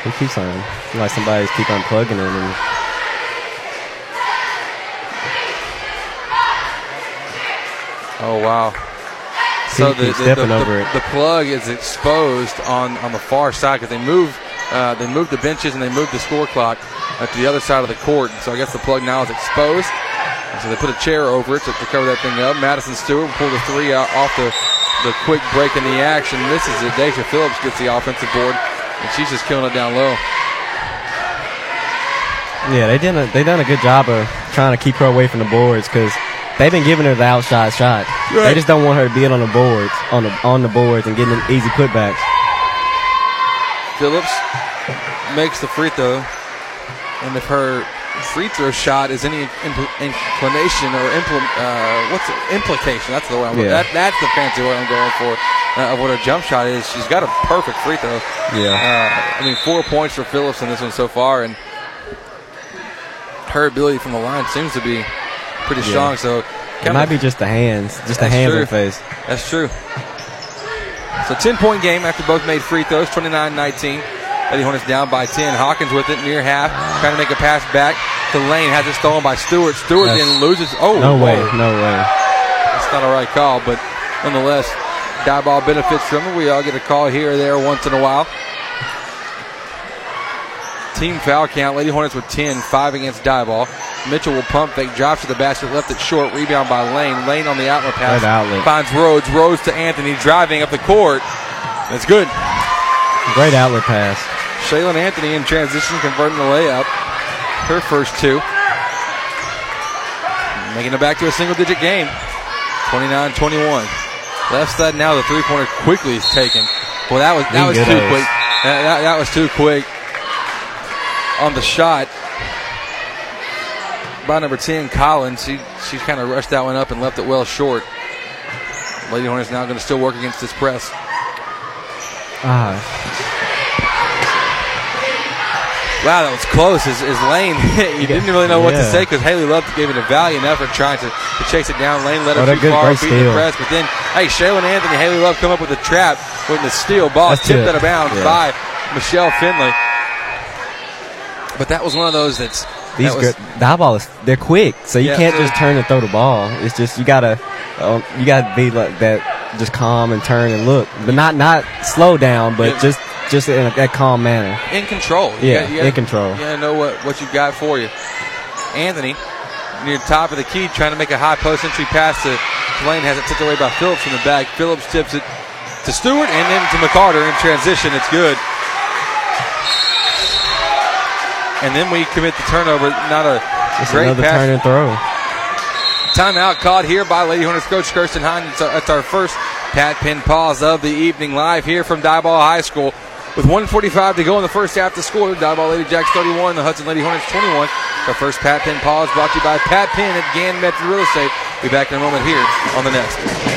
He keeps on like somebody's keep on plugging him. And Oh wow! He keeps stepping over it. the plug is exposed on, on the far side because they move uh, they move the benches and they move the score clock uh, to the other side of the court. So I guess the plug now is exposed. And so they put a chair over it to, to cover that thing up. Madison Stewart will pull the three out off the the quick break in the action. Misses it. Deja Phillips gets the offensive board, and she's just killing it down low. yeah, they did a, they done a good job of trying to keep her away from the boards because they've been giving her the outside shot. They just don't want her to be on the boards on the on the boards and getting easy putbacks. Phillips makes the free throw, and if her free throw shot is any impl- inclination or impl- uh, what's it? implication. That's the way I'm Yeah. that, That's the fancy word I'm going for uh, of what her jump shot is. She's got a perfect free throw. Yeah. Uh, I mean, four points for Phillips in this one so far, and her ability from the line seems to be pretty Yeah. strong. So It might be just the hands, just the hands true. in the face. That's true. So 10 point game after both made free throws, 29 19. Lady Hornets down by 10. Hawkins with it near half, trying to make a pass back to Lane. Has it stolen by Stewart. Stewart That's- then loses. Oh, no way, whoa. no way. That's not a right call, but nonetheless, Diboll benefits from it. We all get a call here or there once in a while. Team foul count. Lady Hornets with 10, 5 against Diboll. Mitchell will pump fake, drops to the basket, left it short, rebound by Lane. Lane on the outlet pass. Good outlet. Finds Rhodes. Rhodes to Anthony, driving up the court. That's good. Great outlet pass. Shaylin Anthony in transition, converting the layup. Her first two. Making it back to a single digit game. 29 21. Left side now, the three pointer quickly is taken. Well, that was that was too quick. That, that, that was too quick on the shot by number 10, Collins. She, she kind of rushed that one up and left it well short. Lady Hornets now going to still work against this press. Ah, Wow, that was close. As, as Lane, you didn't really know what to say because Haley Love gave it a valiant effort trying to, to chase it down. Lane let her too far, beat the press. But then, hey, Shaylin Anthony, Haley Love come up with a trap with the steal. Ball That's tipped it. out of bounds Yeah. by Michelle Finley. But that was one of those that's these that was, good Diboll is they're quick, so you Yeah. can't just turn and throw the ball. It's just you gotta uh, you gotta be like that, just calm and turn and look, but not not slow down, but Yeah. just just in a, that calm manner. in control. You Yeah, got- you in control. You gotta know what, what you've got for you. Anthony near the top of the key, trying to make a high post entry pass to Lane, has it tipped away by Phillips from the back. Phillips tips it to Stewart and then to McCarter in transition. It's good. And then we commit the turnover. Not a Just great another pass. turn and throw. Timeout called here by Lady Hornets coach Kirsten Hines. It's our, it's our first Pat Penn pause of the evening live here from Diboll High School. With 145 to go in the first half to score, Diboll Lady Jacks 31, the Hudson Lady Hornets 21. Our first Pat Penn pause brought to you by Pat Penn at Gann Medford Real Estate. Be back in a moment here on the Nest.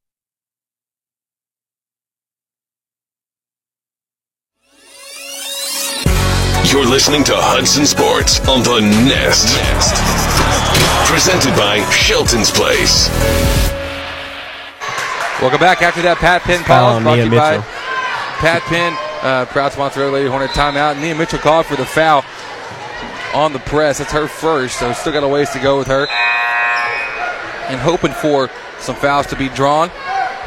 You're listening to Hudson Sports on the Nest. Presented by Shelton's Place. Welcome back after that Pat Penn Foul pause on brought to Nia you by Mitchell. Pat Penn, uh, proud sponsor of Lady Hornet timeout. Nia Mitchell called for the foul on the press. That's her first, so still got a ways to go with her. And hoping for some fouls to be drawn.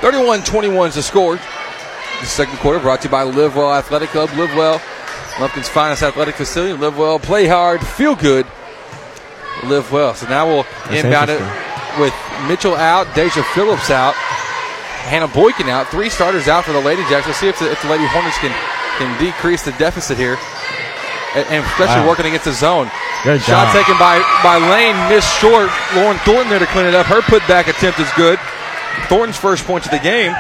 31-21 is the score. The second quarter brought to you by Live Well Athletic Club. Live Well, Lufkin's finest athletic facility. Live well, play hard, feel good. Live well. So now we'll That's inbound it with Mitchell out, Deja Phillips out, Hannah Boykin out. Three starters out for the Lady Jacks. We'll see if the, if the Lady Hornets can, can decrease the deficit here. And, and especially Wow. working against the zone. Good Shot job. taken by, by Lane, missed short. Lauren Thornton there to clean it up. Her putback attempt is good. Thornton's first point of the game.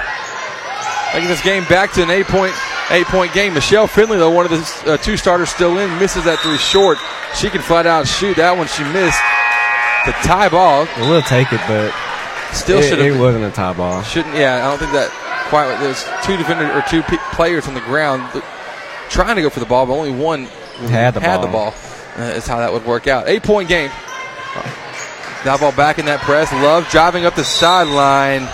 Taking this game back to an eight point eight point game. Michelle Finley, though, one of the uh, two starters still in, misses that three short. She can flat out shoot. That one she missed. The tie ball We'll take it, but still it, should it have wasn't a tie ball. shouldn't. Yeah, I don't think that quite. There's two defenders or two pe- players on the ground trying to go for the ball, but only one Had the had ball. the ball. Uh, is how that would work out. Eight point game. That ball back in that press. Love driving up the sideline.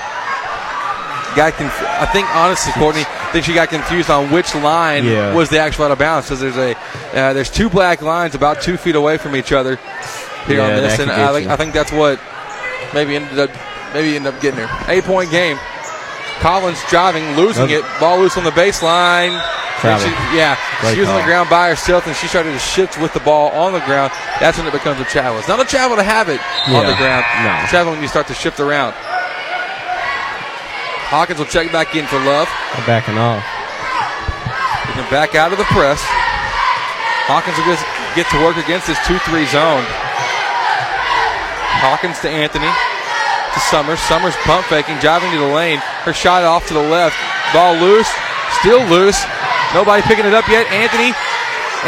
Got conf- I think honestly, Courtney, I think she got confused on which line Yeah. was the actual out of bounds. Because there's a uh, there's two black lines about two feet away from each other here Yeah, on this, and I think. I think that's what maybe ended up maybe ended up getting her. Eight point game. Collins driving, losing Okay. it. Ball loose on the baseline. She- yeah, Great she was on the ground by herself, and she started to shift with the ball on the ground. That's when it becomes a travel. It's not a travel to have it on the ground. No. It's a travel when you start to shift around. Hawkins will check back in for Love. They're backing off. He can back out of the press. Hawkins will just get to work against this 2-3 zone. Hawkins to Anthony. To Summers. Summers pump faking, driving to the lane. Her shot off to the left. Ball loose. Still loose. Nobody picking it up yet. Anthony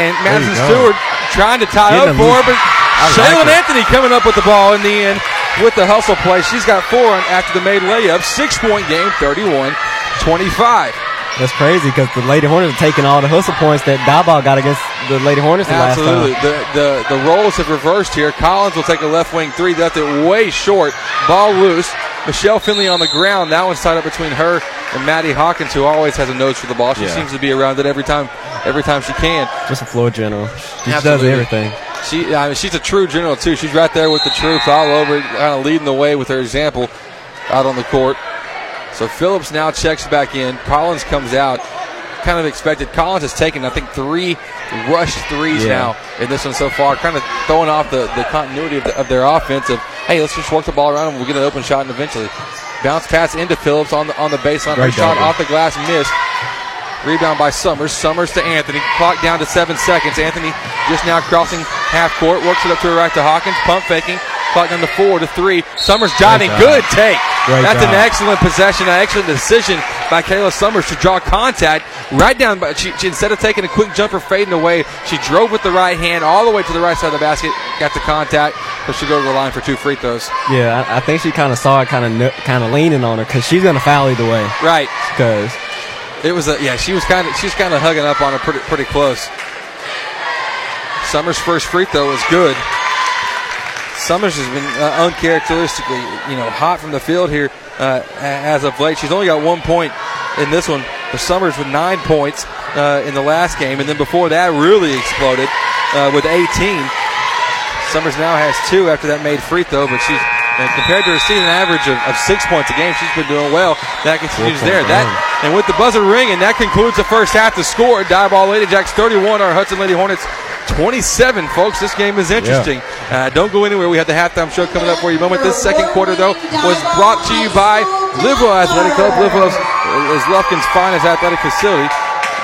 and Madison. Stewart trying to tie Getting up for her, but I like Anthony coming up with the ball in the end with the hustle play. She's got four after the made layup. Six point game, 31 25. That's crazy because the Lady Hornets are taking all the hustle points that Diboll got against the Lady Hornets the last Absolutely. The, the the roles have reversed here. Collins will take a left wing three. Left it way short. Ball loose. Michelle Finley on the ground. That one's tied up between her and Maddie Hawkins, who always has a nose for the ball. She Yeah. seems to be around it every time every time she can. Just a floor general. She does everything. She, I mean, she's a true general too. She's right there with the troops all over, kind of leading the way with her example out on the court. So Phillips now checks back in. Collins comes out. Kind of expected. Collins has taken, I think, three rushed threes Yeah. now in this one so far, kind of throwing off the, the continuity of, the, of their offense. Of hey, let's just work the ball around and we'll get an open shot and eventually bounce pass into Phillips on the on the baseline. Her shot off the glass missed. Rebound by Summers. Summers to Anthony. Clock down to seven seconds. Anthony just now crossing half court. Works it up to her right to Hawkins. Pump faking. Clock down to four to three. Summers diving. Good take. Great That's an excellent possession. An excellent decision by Kayla Summers to draw contact right down. By, she, she instead of taking a quick jumper fading away, she drove with the right hand all the way to the right side of the basket. Got the contact. But she go to the line for two free throws. Yeah, I, I think she kind of saw it, kind of kind of leaning on her because she's gonna foul either way. Right. Because It was a yeah. She was kind of she was kind of hugging up on her pretty pretty close. Summers' first free throw was good. Summers has been uh, uncharacteristically you know hot from the field here uh, as of late. She's only got one point in this one. But Summers with nine points uh, in the last game, and then before that really exploded uh, with 18. Summers now has two after that made free throw, but she's uh, compared to her season average of, of six points a game, she's been doing well. That continues there. That and with the buzzer ringing, that concludes the first half. The score: Diboll Lady Jacks 31, our Hudson Lady Hornets 27. Folks, this game is interesting. Uh, don't go anywhere. We have the halftime show coming up for you. Moment. This second quarter, though, was brought to you by Livewell Athletic Club. Livewell is Lufkin's finest athletic facility.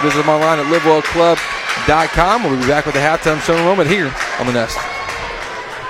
Visit them online at livewellclub.com. We'll be back with the halftime show in a moment here on the Nest.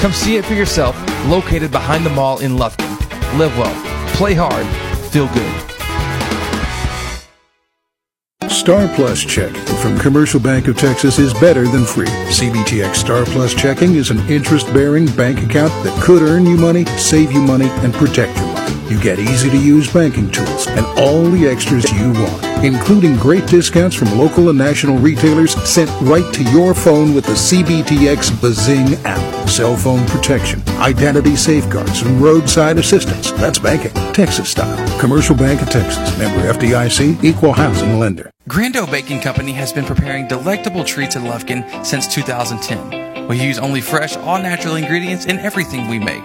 Come see it for yourself, located behind the mall in Lufkin. Live well, play hard, feel good. Star Plus Check from Commercial Bank of Texas is better than free. CBTX Star Plus checking is an interest bearing bank account that could earn you money, save you money, and protect money. You get easy to use banking tools and all the extras you want, including great discounts from local and national retailers sent right to your phone with the CBTX Bazing app. Cell phone protection, identity safeguards, and roadside assistance. That's banking, Texas style. Commercial Bank of Texas, member FDIC, equal housing lender. Grando Baking Company has been preparing delectable treats in Lufkin since 2010. We use only fresh, all natural ingredients in everything we make.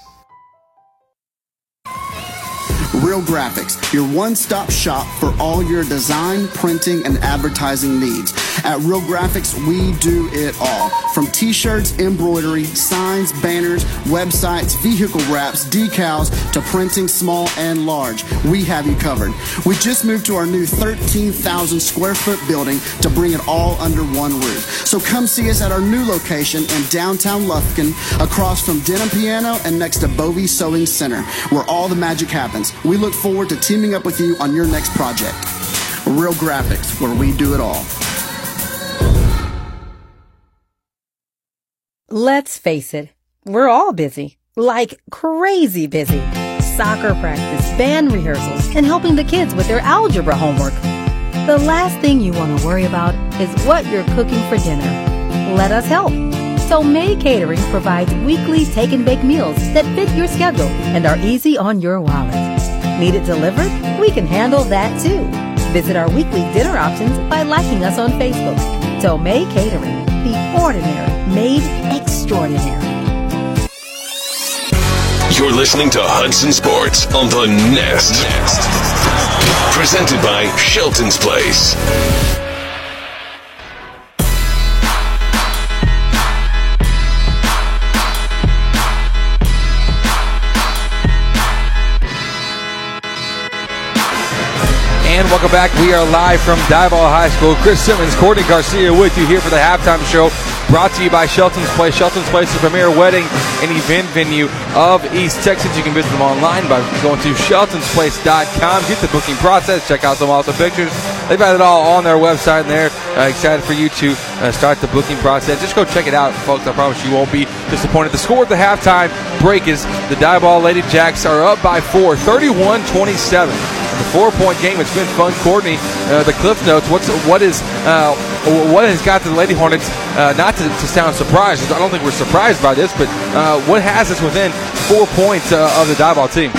Real Graphics, your one stop shop for all your design, printing, and advertising needs. At Real Graphics, we do it all. From t shirts, embroidery, signs, banners, websites, vehicle wraps, decals, to printing small and large. We have you covered. We just moved to our new 13,000 square foot building to bring it all under one roof. So come see us at our new location in downtown Lufkin, across from Denim Piano and next to Bovie Sewing Center, where all the magic happens. We look forward to teaming up with you on your next project. Real Graphics, where we do it all. Let's face it, we're all busy. Like crazy busy. Soccer practice, band rehearsals, and helping the kids with their algebra homework. The last thing you want to worry about is what you're cooking for dinner. Let us help. So May Catering provides weekly take and bake meals that fit your schedule and are easy on your wallet. Need it delivered? We can handle that too. Visit our weekly dinner options by liking us on Facebook. So May Catering, the ordinary made extraordinary. You're listening to Hudson Sports on the Nest. Presented by Shelton's Place. Welcome back. We are live from Diboll High School. Chris Simmons, Courtney Garcia with you here for the halftime show. Brought to you by Shelton's Place. Shelton's Place is the premier wedding and event venue of East Texas. You can visit them online by going to sheltonsplace.com. Get the booking process. Check out some awesome pictures. They've got it all on their website, and they're uh, excited for you to uh, start the booking process. Just go check it out, folks. I promise you won't be disappointed. The score at the halftime break is the Diboll Lady Jacks are up by four, 31 27 the four point game. It's been fun. Courtney, uh, the Cliff Notes. What's what is uh, what has got the Lady Hornets? Uh, not to, to, sound surprised. I don't think we're surprised by this, but uh, what has us within four points uh, of the Diboll team?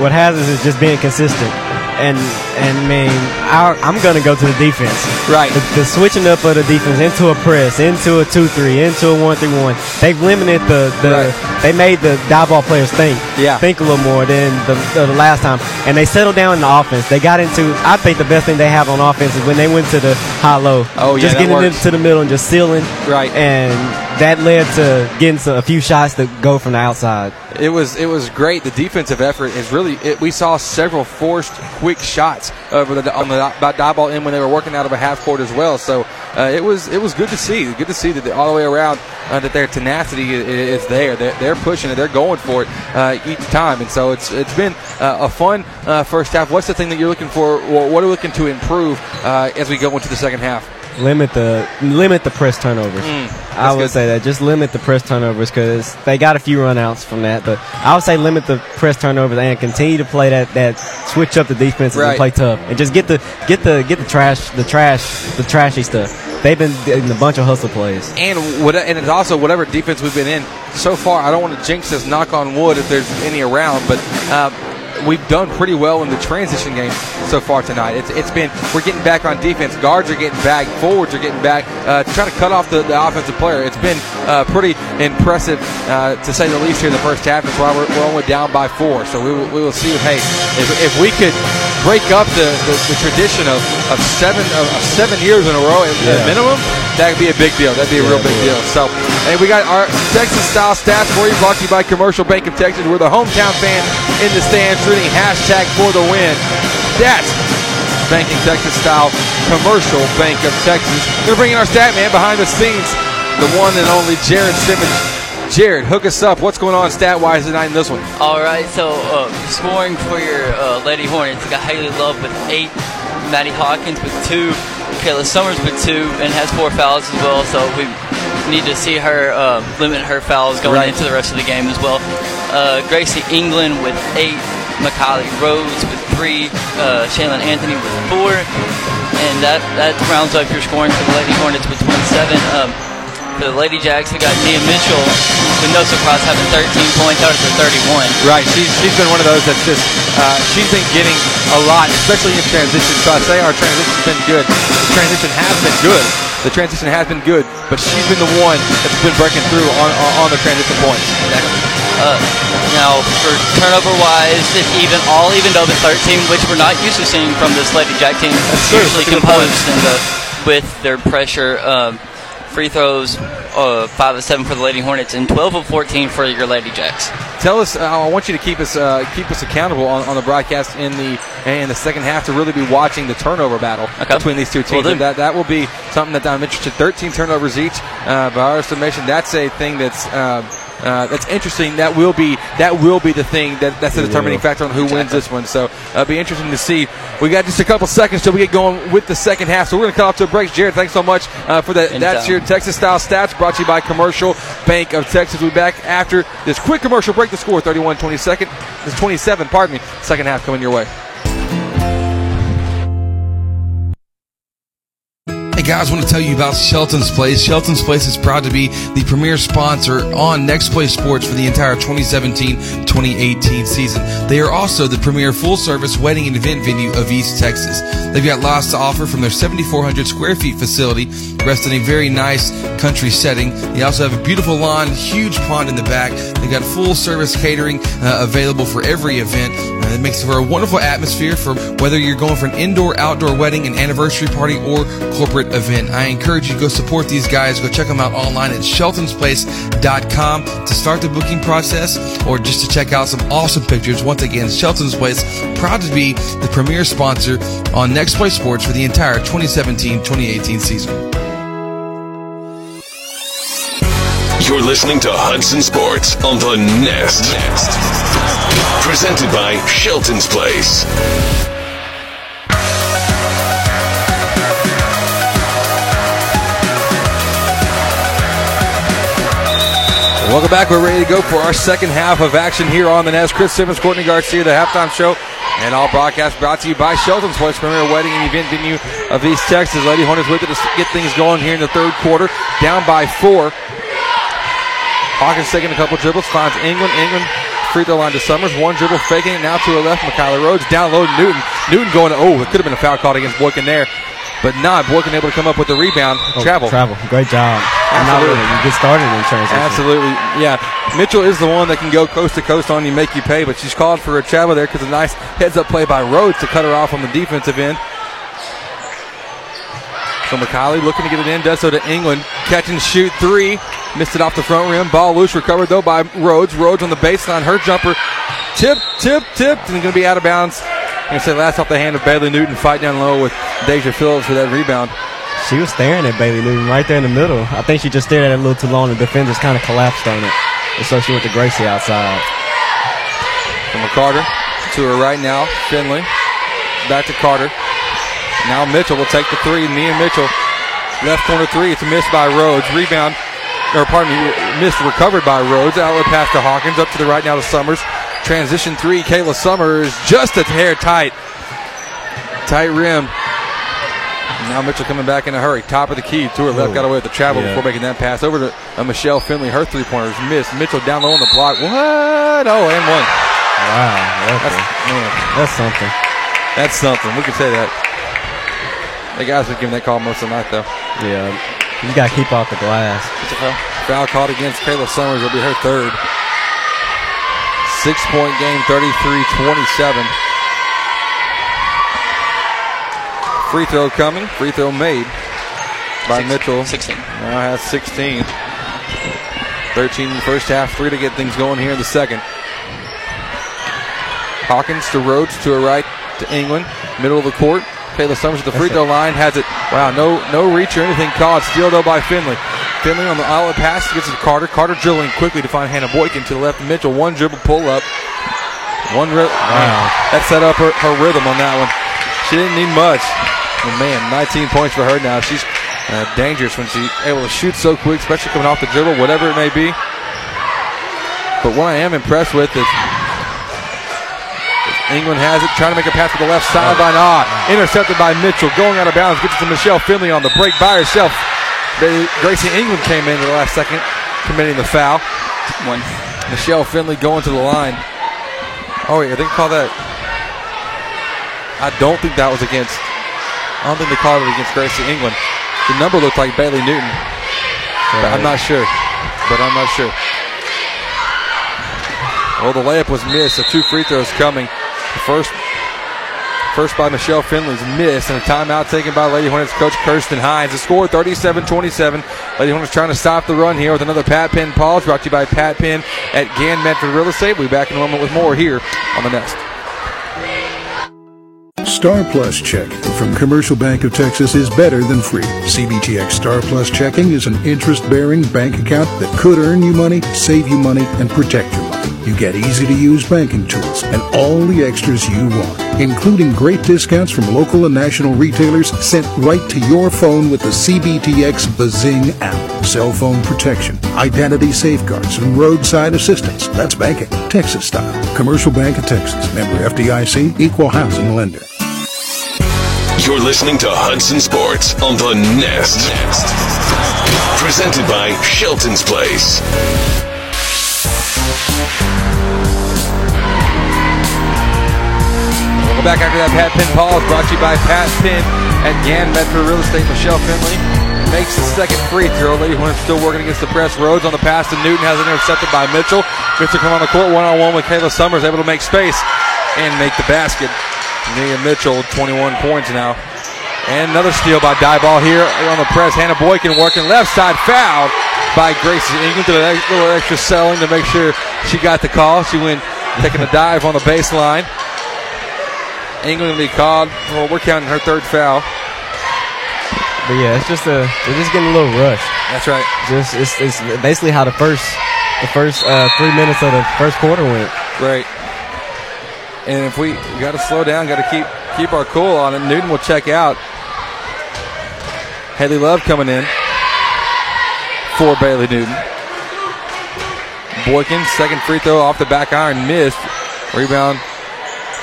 What has us is just being consistent and and I mean, our, I'm going to go to the defense. Right. The, the, switching up of the defense into a press, into a two-three, into a one-three-one. They've limited the the. Right. They made the Diboll players think. Yeah. Think a little more than the, the, the last time, and they settled down in the offense. They got into. I think the best thing they have on offense is when they went to the high-low. Oh yeah. Just getting into the middle and just sealing. Right. And that led to getting some, a few shots that go from the outside. It was it was great. The defensive effort is really. It, we saw several forced quick shots over the on the about Diboll end when they were working out of a half court as well. So uh, it was it was good to see. Good to see that all the way around uh, that their tenacity is, is there. They're, they're, pushing it. They're going for it uh, each time. And so it's it's been uh, a fun uh, first half. What's the thing that you're looking for? What are we looking to improve uh, as we go into the second half? Limit the limit the press turnovers. Mm, I would good. say that just limit the press turnovers because they got a few runouts from that. But I would say limit the press turnovers and continue to play that that switch up the defenses right. and play tough and just get the get the get the trash the trash the trashy stuff. They've been in a bunch of hustle plays. And what, and it's also whatever defense we've been in so far. I don't want to jinx this. Knock on wood if there's any around, but. Uh, we've done pretty well in the transition game so far tonight. It's, it's been we're getting back on defense. Guards are getting back. Forwards are getting back uh, to try to cut off the, the offensive player. It's been uh, pretty impressive uh, to say the least here in the first half. That's why we're, we're only down by four. So we will, we will see. If, hey, if, if we could break up the, the, the tradition of, of seven of, of seven years in a row at, Yeah. at minimum, that'd be a big deal. That'd be a real big deal. So, and we got our Texas style stats for you, brought to you by Commercial Bank of Texas. We're the hometown fan in the stands, rooting hashtag for the win. That's Banking Texas style Commercial Bank of Texas. We're bringing our stat man behind the scenes, the one and only Jared Simmons. Jared, hook us up. What's going on stat wise tonight in this one? All right, so uh, scoring for your uh, Lady Hornets, we got Haley Love with eight, Maddie Hawkins with two, Kayla Summers with two, and has four fouls as well. So we need to see her uh, limit her fouls going Right. into the rest of the game as well. Uh, Gracie England with eight, Macaulay Rose with three, uh, Shaylin Anthony with four, and that that rounds up your scoring for the Lady Hornets with 27. Um, the Lady Jacks, we got Nia Mitchell, with no surprise, having 13 points out of her 31. Right, she's, she's been one of those that's just, uh, she's been getting a lot, especially in transition. So I say our transition's been good. The transition has been good. The transition has been good, but she's been the one that's been breaking through on, on, on the transition points. Uh, now, for turnover wise, it even all evened up at 13, which we're not used to seeing from this Lady Jack team. It's true. usually That's composed the with their pressure. Um, free throws, uh, five of seven for the Lady Hornets, and 12 of 14 for your Lady Jacks. Tell us. Uh, I want you to keep us uh, keep us accountable on, on the broadcast in the in the second half to really be watching the turnover battle Okay. between these two teams. That that will be something that I'm interested. 13 turnovers each. Uh, by our estimation, that's a thing that's. Uh, that's interesting. That will be that will be the thing that that's the determining factor on who wins this one. So uh, be interesting to see. We got just a couple seconds till we get going with the second half. So we're going to cut off to a break. Jared, thanks so much uh, for that. That's your Texas style stats brought to you by Commercial Bank of Texas. We'll be back after this quick commercial break. The score 31 22nd. This 27, pardon me. Second half coming your way. Hey guys, I want to tell you about Shelton's Place. Shelton's Place is proud to be the premier sponsor on Next Play Sports for the entire 2017-2018 season. They are also the premier full-service wedding and event venue of East Texas. They've got lots to offer from their 7,400 square feet facility, rest in a very nice country setting. They also have a beautiful lawn, huge pond in the back. They've got full-service catering uh, available for every event. Uh, it makes for a wonderful atmosphere for whether you're going for an indoor, outdoor wedding, an anniversary party, or corporate event. I encourage you to go support these guys. Go check them out online at sheltonsplace.com to start the booking process or just to check out some awesome pictures. Once again, Shelton's Place, proud to be the premier sponsor on Next Play Sports for the entire 2017-2018 season. You're listening to Hudson Sports on the Nest. Nest. Presented by Shelton's Place. Welcome back. We're ready to go for our second half of action here on the Nest. Chris Simmons, Courtney Garcia, the halftime show, and all broadcast brought to you by Shelton's Place, premier wedding and event venue of East Texas. Lady Hornets with it to get things going here in the third quarter, down by four. Hawkins taking a couple dribbles, finds England. England free throw line to Summers. One dribble, faking it now to her left. Mikyla Rhodes down low to Newton. Newton going, oh, it could have been a foul called against Boykin there. But not. Boykin able to come up with the rebound. Oh, travel. Travel. Great job. Absolutely. really. You get started in transition. Absolutely, yeah. Mitchell is the one that can go coast to coast on you, make you pay, but she's called for a travel there because a nice heads up play by Rhodes to cut her off on the defensive end. So McKiley looking to get it in, does so to England. Catch and shoot three. Missed it off the front rim. Ball loose, recovered though by Rhodes. Rhodes on the baseline. Her jumper. Tip, tip, tipped, and going to be out of bounds. To say last off the hand of Bailey Newton. Fight down low with Deja Phillips for that rebound. She was staring at Bailey Newton right there in the middle. I think she just stared at it a little too long. The defenders kind of collapsed on it. And so she went to Gracie outside. From Carter to her right now. Finley. Back to Carter. Now Mitchell will take the three. Nia Mitchell. Left corner three. It's a miss by Rhodes. Rebound. Or pardon me. Missed recovered by Rhodes. Outlet pass to Hawkins. Up to the right now to Summers. Transition three. Kayla Summers. Just a hair tight. Tight rim. Now Mitchell coming back in a hurry. Top of the key to her left. Got away with the travel Yeah. before making that pass. Over to uh, Michelle Finley. Her three pointers missed. Mitchell down low on the block. What? Oh, and one. Wow. That's, That's, that's something. that's something. We can say that. The guys been giving that call most of the night, though. Yeah. You got to keep off the glass. It's a foul. Foul called against Kayla Summers. It'll be her third. Six point game, 33 27. Free throw coming. Free throw made by Six- Mitchell. 16. Now has 16. 13 in the first half, three to get things going here in the second. Hawkins to Rhodes to a right to England, middle of the court. Kayla Summers at the free throw line has it. Wow, no no reach or anything called. Steal though by Finley. Finley on the outlet pass gets it to Carter. Carter drilling quickly to find Hannah Boykin to the left Mitchell. One dribble pull up. One ri- wow. That set up her, her rhythm on that one. She didn't need much. And man, 19 points for her now. She's uh, dangerous when she's able to shoot so quick, especially coming off the dribble, whatever it may be. But what I am impressed with is England has it, trying to make a pass to the left sideline. Ah, intercepted by Mitchell, going out of bounds, gets it to Michelle Finley on the break by herself. They, Gracie England came in at the last second, committing the foul. One. Michelle Finley going to the line. Oh wait, I didn't call that. I don't think that was against. I don't think they called it against Gracie England. The number looked like Bailey Newton, but I'm not sure. But I'm not sure. Well, the layup was missed. So two free throws coming. The first First by Michelle Finley's miss, and a timeout taken by Lady Hornets coach Kirsten Hines. The score 37 27. Lady Hornets trying to stop the run here with another Pat Penn pause brought to you by Pat Penn at Gann Medford Real Estate. We'll be back in a moment with more here on the Nest. Star Plus Check from Commercial Bank of Texas is better than free. CBTX Star Plus checking is an interest bearing bank account that could earn you money, save you money, and protect money. You get easy to use banking tools and all the extras you want, including great discounts from local and national retailers sent right to your phone with the CBTX Bazing app. Cell phone protection, identity safeguards, and roadside assistance. That's banking, Texas style. Commercial Bank of Texas, member FDIC, equal housing lender. You're listening to Hudson Sports on the Nest. Presented by Shelton's Place. Back after that Pat Penn pause brought to you by Pat Penn and Gann Medford Real Estate. Michelle Finley makes the second free throw. Lady Hornets still working against the press. Rhodes on the pass to Newton has it intercepted by Mitchell. Mitchell come on the court one on one with Kayla Summers, able to make space and make the basket. Nia Mitchell, 21 points now. And another steal by Diboll here on the press. Hannah Boykin working left side foul by Gracie England. Did a little extra selling to make sure she got the call. She went taking a dive on the baseline. England will be called. Well, we're counting her third foul. But yeah, it's just a they're just getting a little rushed. That's right. Just it's, it's basically how the first the first uh, three minutes of the first quarter went. Right. And if we, we got to slow down, got to keep keep our cool on it. Newton will check out. Haley Love coming in for Bailey Newton. Boykin, second free throw off the back iron, missed. Rebound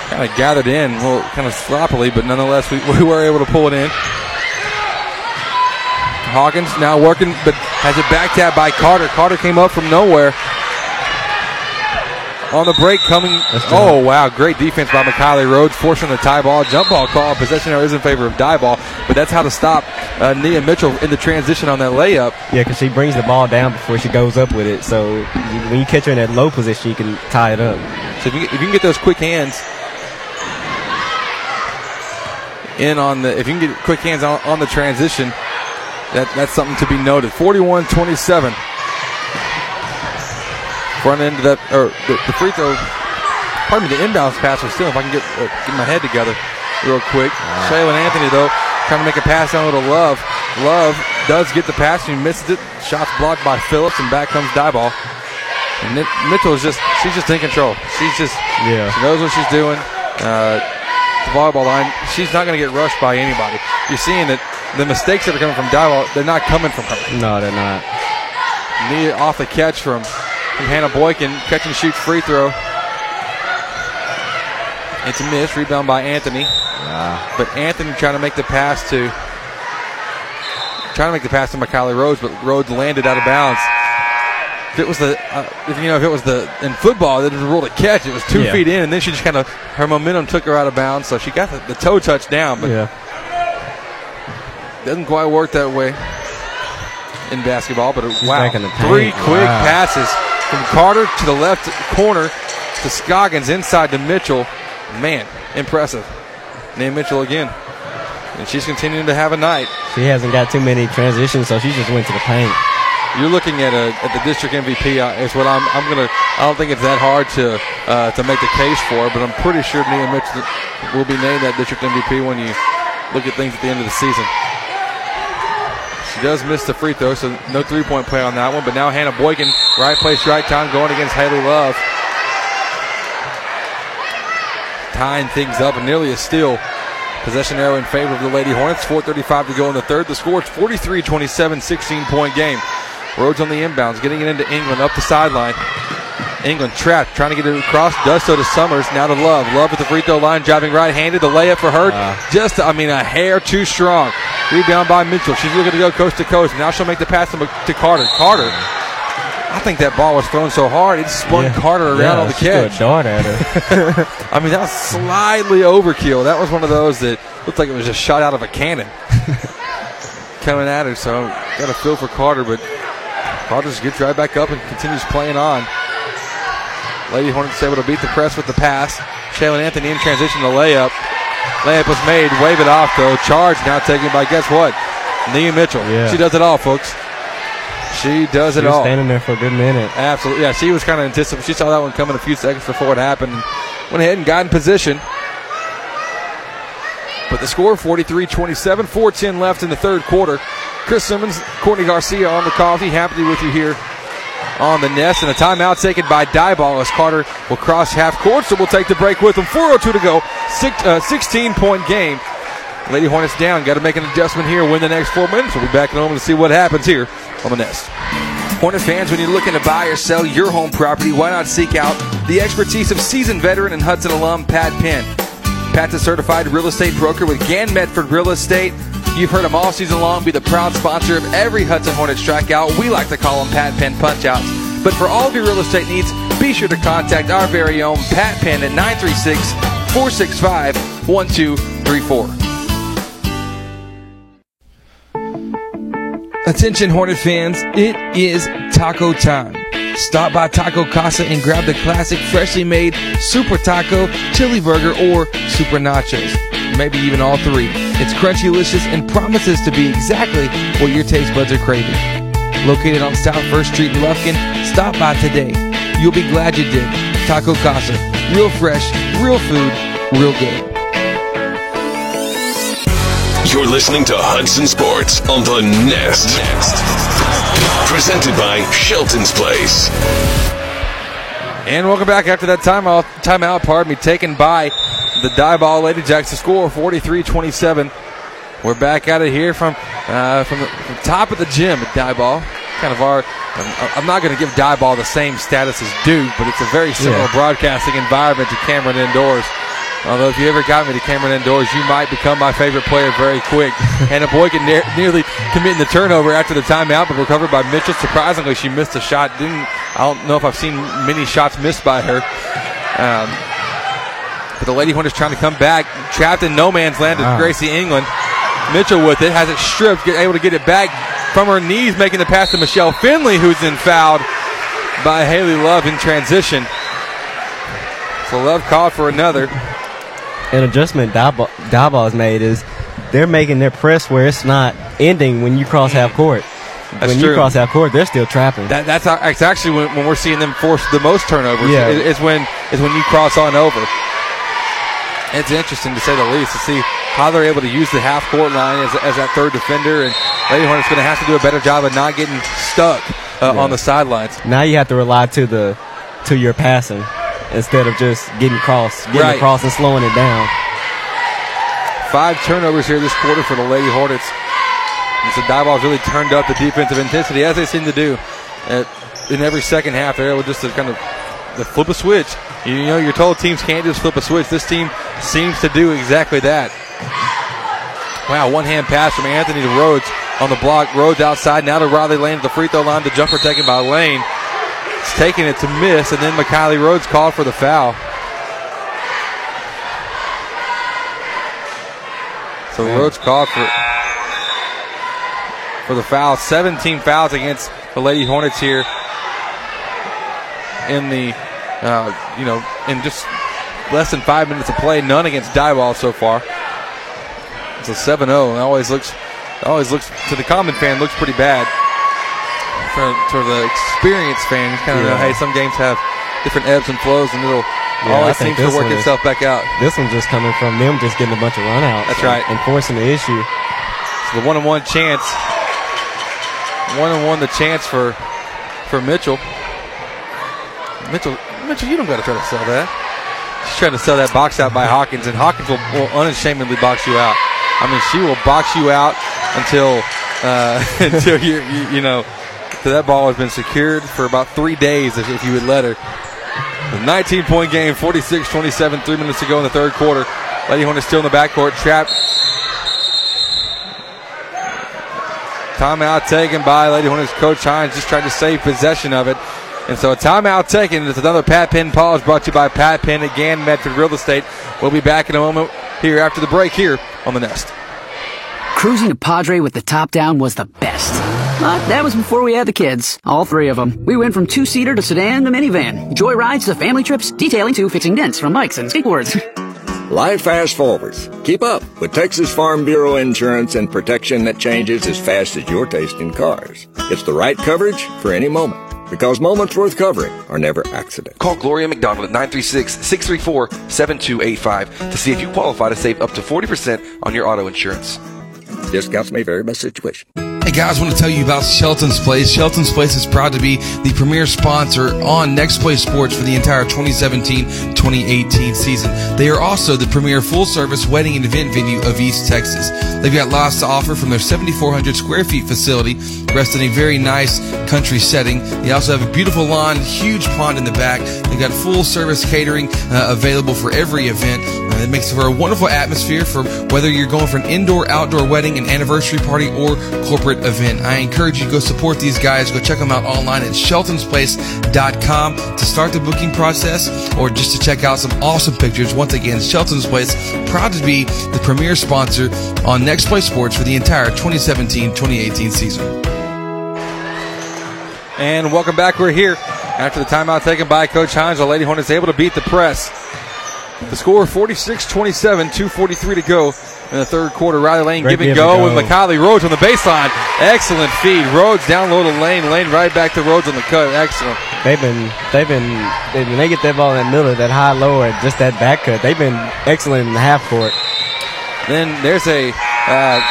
kind of gathered in, well, kind of sloppily, but nonetheless, we, we were able to pull it in. Hawkins now working, but has it back tap by Carter. Carter came up from nowhere. On the break coming. Oh, wow. Great defense by McKiley Rhodes, forcing the tie ball. Jump ball call. Possession error is in favor of Diboll, but that's how to stop uh, Nia Mitchell in the transition on that layup. Yeah, because she brings the ball down before she goes up with it. So when you catch her in that low position, you can tie it up. So if you, if you can get those quick hands in on the, if you can get quick hands on, on the transition, that that's something to be noted. 41-27. Front end of that, or the, the free throw, pardon me, the inbounds pass was still, if I can get, uh, get my head together real quick. Shaylin Anthony, though, trying to make a pass down to Love. Love does get the pass, and he misses it. Shots blocked by Phillips, and back comes Diboll. And Ni- Mitchell is just, she's just in control. She's just, Yeah. she knows what she's doing. Uh, the volleyball line, she's not going to get rushed by anybody. You're seeing that the mistakes that are coming from Diboll, they're not coming from her. No, they're not. Knee off the catch from, from Hannah Boykin. Catch and shoot free throw. It's a miss. Rebound by Anthony. But Anthony trying to make the pass to trying to make the pass to McKiley Rhodes, but Rhodes landed out of bounds. If it was the, uh, if you know, if it was the in football, it was ruled a catch. It was two Yeah. feet in, and then she just kind of her momentum took her out of bounds, so she got the, the toe touch down, but Yeah. doesn't quite work that way in basketball. But She's wow, back in the paint. three quick Wow. passes from Carter to the left corner to Scoggins inside to Mitchell. Man, impressive. Nia Mitchell again, and she's continuing to have a night. She hasn't got too many transitions, so she just went to the paint. You're looking at a at the district MVP. Is what I'm. I'm gonna. I don't think it's that hard to uh, to make the case for, but I'm pretty sure Nia Mitchell will be named that district MVP when you look at things at the end of the season. She does miss the free throw, so no three point play on that one. But now Hannah Boykin, right place, right time, going against Haley Love. Tying things up and nearly a steal. Possession arrow in favor of the Lady Hornets. 4.35 to go in the third. The score is 43 27, 16 point game. Rhodes on the inbounds, getting it into England up the sideline. England trapped, trying to get it across. Does so to Summers. Now to Love. Love at the free throw line, driving right handed. The layup for her. Uh. Just, I mean, a hair too strong. Rebound by Mitchell. She's looking to go coast to coast. Now she'll make the pass to, Carter. Carter. I think that ball was thrown so hard it spun Yeah. Carter around Yeah, on the catch. dart at her. I mean, that was slightly overkill. That was one of those that looked like it was just shot out of a cannon coming at her. So got a feel for Carter, but Just gets right back up and continues playing on. Lady Hornets able to beat the press with the pass. Shaylin Anthony in transition to layup. Layup was made. Wave it off though. Charge now taken by guess what? Nia Mitchell. Yeah. She does it all, folks. She does She it was all. standing there for a good minute. Absolutely. Yeah, she was kind of anticipating. She saw that one coming a few seconds before it happened went ahead and got in position. But the score 43 27, 410 left in the third quarter. Chris Simmons, Courtney Garcia on the coffee. Happy to be with you here on the nest. And a timeout taken by Diboll as Carter will cross half court. So we'll take the break with them. 4.02 to go. Six, uh, 16 point game. Lady Hornets down. Got to make an adjustment here. Win the next four minutes. We'll be back in a moment to see what happens here on the nest. Hornet fans, when you're looking to buy or sell your home property, why not seek out the expertise of seasoned veteran and Hudson alum Pat Penn? Pat's a certified real estate broker with Gann Medford Real Estate. You've heard him all season long be the proud sponsor of every Hudson Hornet strikeout. We like to call them Pat Penn punchouts. But for all of your real estate needs, be sure to contact our very own Pat Penn at 936 465 1234. Attention Hornet fans, it is taco time. Stop by Taco Casa and grab the classic freshly made Super Taco, Chili Burger, or Super Nachos. Maybe even all three. It's crunchy delicious and promises to be exactly what your taste buds are craving. Located on South First Street in Lufkin, stop by today. You'll be glad you did. Taco Casa. Real fresh, real food, real good. You're listening to Hudson Sports on the Nest. Presented by Shelton's Place. And welcome back after that timeout, timeout pardon me, taken by the Diboll Lady Jacks. The score 43-27. We're back at it here from uh, from, the, from top of the gym at Diboll. Kind of our, I'm, I'm not going to give Diboll the same status as Duke, but it's a very similar Yeah. broadcasting environment to Cameron Indoors. Although if you ever got me to Cameron Indoors, you might become my favorite player very quick. and Hannah Boykin ne- nearly committing the turnover after the timeout, but recovered by Mitchell. Surprisingly, she missed a shot. Didn't I don't know if I've seen many shots missed by her. Um, but the Lady Hornets trying to come back, trapped in no man's land. Wow. Gracie England. Mitchell with it has it stripped, get, able to get it back from her knees, making the pass to Michelle Finley, who's then fouled by Haley Love in transition. So Love called for another. An adjustment Diboll has made is they're making their press where it's not ending when you cross half court. That's when true. you cross half court, they're still trapping. That, that's how- it's actually when, when we're seeing them force the most turnovers. Yeah. is, is when is when you cross on over. It's interesting to say the least to see how they're able to use the half court line as, as that third defender, and Lady Hornets going to have to do a better job of not getting stuck uh, Yeah. on the sidelines. now you have to rely to the to your passing instead of just getting across, getting Right. across and slowing it down. Five turnovers here this quarter for the Lady Hornets. And so Diboll's really turned up the defensive intensity as they seem to do at, in every second half. They're able just to kind of to flip a switch. You know, you're told teams can't just flip a switch. This team seems to do exactly that. Wow, one hand pass from Anthony to Rhodes on the block. Rhodes outside now to Riley Lane at the free throw line. The jumper taken by Lane. It's taking it to miss, and then McKiley Rhodes called for the foul. So Rhodes called for for the foul. 17 fouls against the Lady Hornets here in the uh, you know in just less than five minutes of play. None against Diboll so far. It's a 7-0. It always looks always looks to the common fan looks pretty bad. For, for the experienced fan, you kind of know, hey, some games have different ebbs and flows, and it'll Yeah, always seems to work is- itself back out. This one's just coming from them just getting a bunch of runouts. That's right. And forcing the issue. So the one on one chance. One on one the chance for for Mitchell. Mitchell Mitchell, you don't gotta try to sell that. She's trying to sell that box out by Hawkins, and Hawkins will, will unashamedly box you out. I mean, she will box you out until uh, until you, you you know till that ball has been secured for about three days if, if you would let her. The 19 point game, 46 27, three minutes to go in the third quarter. Lady Hornets still in the backcourt, trapped Timeout taken by Lady Hornets coach Hines, just trying to save possession of it. And so a timeout taken. It's another Pat Penn pause brought to you by Pat Penn again, Medford Real Estate. We'll be back in a moment here after the break here on the Nest. Cruising to Padre with the top down was the best. But that was before we had the kids, all three of them. We went from two-seater to sedan to minivan, joy rides to family trips, detailing to fixing dents from bikes and skateboards. Life fast forwards. Keep up with Texas Farm Bureau insurance and protection that changes as fast as your taste in cars. It's the right coverage for any moment because moments worth covering are never accidents. Call Gloria McDonald at 936-634-7285 to see if you qualify to save up to 40% on your auto insurance. Discounts may vary by situation. Hey guys, I want to tell you about Shelton's Place. Shelton's Place is proud to be the premier sponsor on Next Play Sports for the entire 2017-2018 season. They are also the premier full-service wedding and event venue of East Texas. They've got lots to offer from their 7,400 square feet facility, rest in a very nice country setting. They also have a beautiful lawn, huge pond in the back. They've got full-service catering uh, available for every event. Uh, it makes for a wonderful atmosphere for whether you're going for an indoor-outdoor wedding, an anniversary party, or corporate event. I encourage you to go support these guys. Go check them out online at sheltonsplace.com to start the booking process or just to check out some awesome pictures. Once again, Shelton's Place, proud to be the premier sponsor on Next Play Sports for the entire 2017-2018 season. And welcome back. We're here after the timeout taken by Coach Hines. The Lady Hornets able to beat the press. The score 46-27, 2.43 to go in the third quarter. Riley Lane Great give and go, and go. with McKiley Rhodes on the baseline. Excellent feed. Rhodes down low to Lane. Lane right back to Rhodes on the cut. Excellent. They've been, they've been, they, when they get that ball in that middle, that high low, or just that back cut, they've been excellent in the half court. Then there's a uh,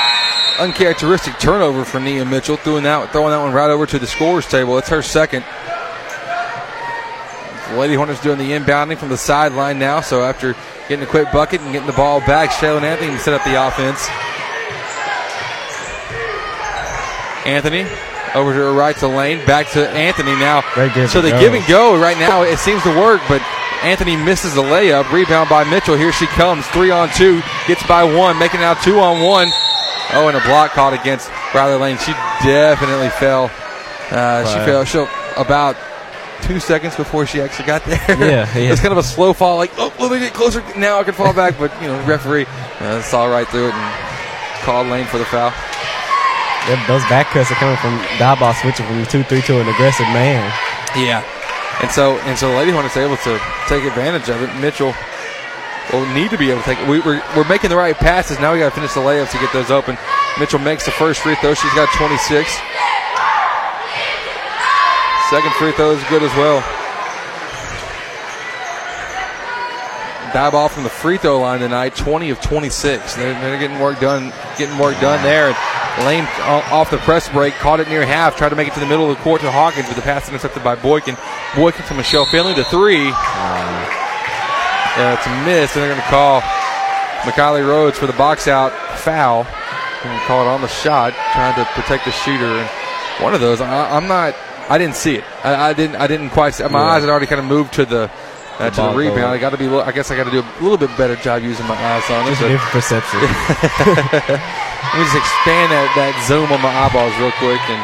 uncharacteristic turnover for Nia Mitchell, throwing that, throwing that one right over to the scorers table. It's her second. Lady Hornets doing the inbounding from the sideline now. So after getting a quick bucket and getting the ball back, Shaylin Anthony can set up the offense. Anthony over to her right to Lane, back to Anthony now. so the go. give and go right now it seems to work, but Anthony misses the layup. Rebound by Mitchell. Here she comes, three on two, gets by one, making it now two on one. Oh, and a block caught against Riley Lane. She definitely fell. Uh, She fell. She about two seconds before she actually got there. Yeah, yeah. it's kind of a slow fall. Like, oh, let me get closer. Now I can fall back. But you know, referee uh, saw right through it and called Lane for the foul. Those back cuts are coming from Diboll switching from 2-3 to an aggressive man. Yeah. And so and so Lady Hornets able to take advantage of it. Mitchell will need to be able to take. We, we're, we're making the right passes. Now we got to finish the layups to get those open. Mitchell makes the first free throw. She's got 26. Second free throw is good as well. Diboll from the free throw line tonight, 20 of 26. They're, they're getting work done, getting work done there. Lane uh, off the press break, caught it near half, tried to make it to the middle of the court to Hawkins, but the pass intercepted by Boykin. Boykin to Michelle Finley, the three. Uh, it's a miss, and they're going to call McKiley Rhodes for the box out foul. And call it on the shot, trying to protect the shooter. And one of those, I, I'm not. I didn't see it. I, I didn't. I didn't quite. See, my Yeah. eyes had already kind of moved to the uh, The to the rebound. I got to be. I guess I got to do a little bit better job using my eyes on it. Just different perception. Let me just expand that, that zoom on my eyeballs real quick, and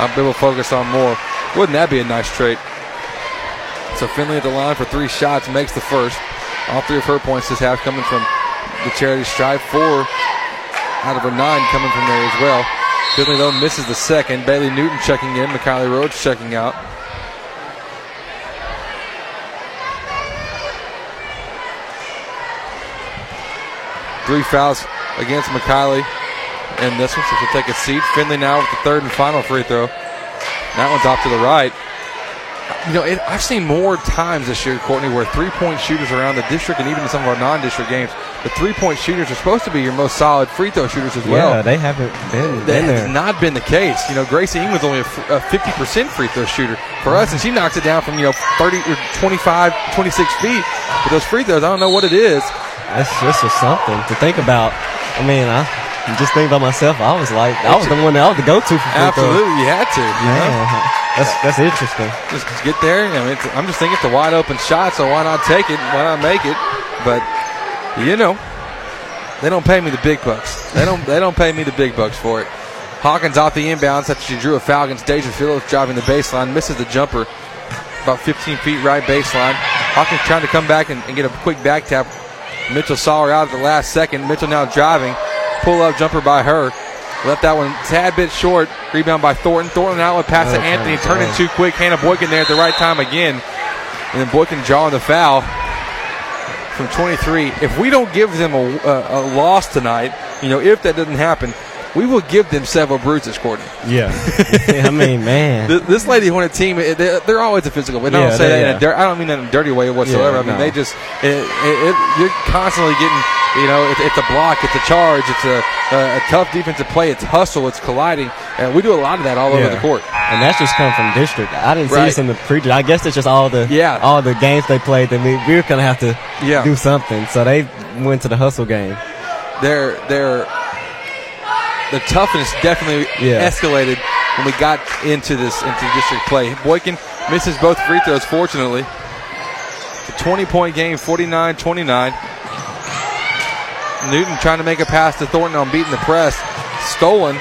I'll be able to focus on more. Wouldn't that be a nice trait? So Finley at the line for three shots, makes the first. All three of her points this half coming from the charity stripe. Four out of her nine coming from there as well. Finley though misses the second. Bailey Newton checking in. McKiley Rhodes checking out. Three fouls against McKiley in this one, so she'll take a seat. Finley now with the third and final free throw. That one's off to the right. You know, it, I've seen more times this year, Courtney, where three-point shooters around the district and even in some of our non-district games, the three-point shooters are supposed to be your most solid free throw shooters as well. yeah, they haven't been, That has not been the case. You know, Gracie England's only a, f- a 50% free throw shooter for us, and she knocks it down from, you know, 30 or 25, 26 feet. But those free throws, I don't know what it is. That's just something to think about. I mean, I just think about myself. I was like, I was the one that I was the go-to for free. Absolutely, you had to. You know? That's that's interesting. Just get there. Know, it's, I'm just thinking it's a wide open shot, so why not take it? Why not make it? But you know, they don't pay me the big bucks. They don't. they don't pay me the big bucks for it. Hawkins off the inbounds after she drew a foul against Deja Phillips driving the baseline, misses the jumper about 15 feet right baseline. Hawkins trying to come back and, and get a quick back tap. Mitchell saw her out at the last second. Mitchell now driving, pull up jumper by her. Left that one tad bit short. Rebound by Thornton. Thornton outlet pass to Anthony. Turning too quick. Hannah Boykin there at the right time again. And then Boykin drawing the foul. from 23. If we don't give them a, a, a loss tonight, you know, if that doesn't happen, we will give them several bruises, Courtney. Yeah. I mean, man. This Lady Hornet team, eh, they're, they're always a physical. But I don't say they- that in yeah. a dir- I don't mean that in a dirty way whatsoever. Yeah, I mean, no. they just, it, it, it, you're constantly getting, you know, it, it's a block, it's a charge, it's a, a, a tough defensive play, it's hustle, it's colliding. And we do a lot of that all over the court. And that's just come from district. I didn't see this in the pre. I guess it's just all the Yeah. all the games they played that we, we were gonna have to Yeah. do something. So they went to the hustle game. They're, they're, the toughness definitely Yeah. escalated when we got into this into district play. Boykin misses both free throws, fortunately. It's a 20 point game, 49 29. Newton trying to make a pass to Thornton on beating the press. Stolen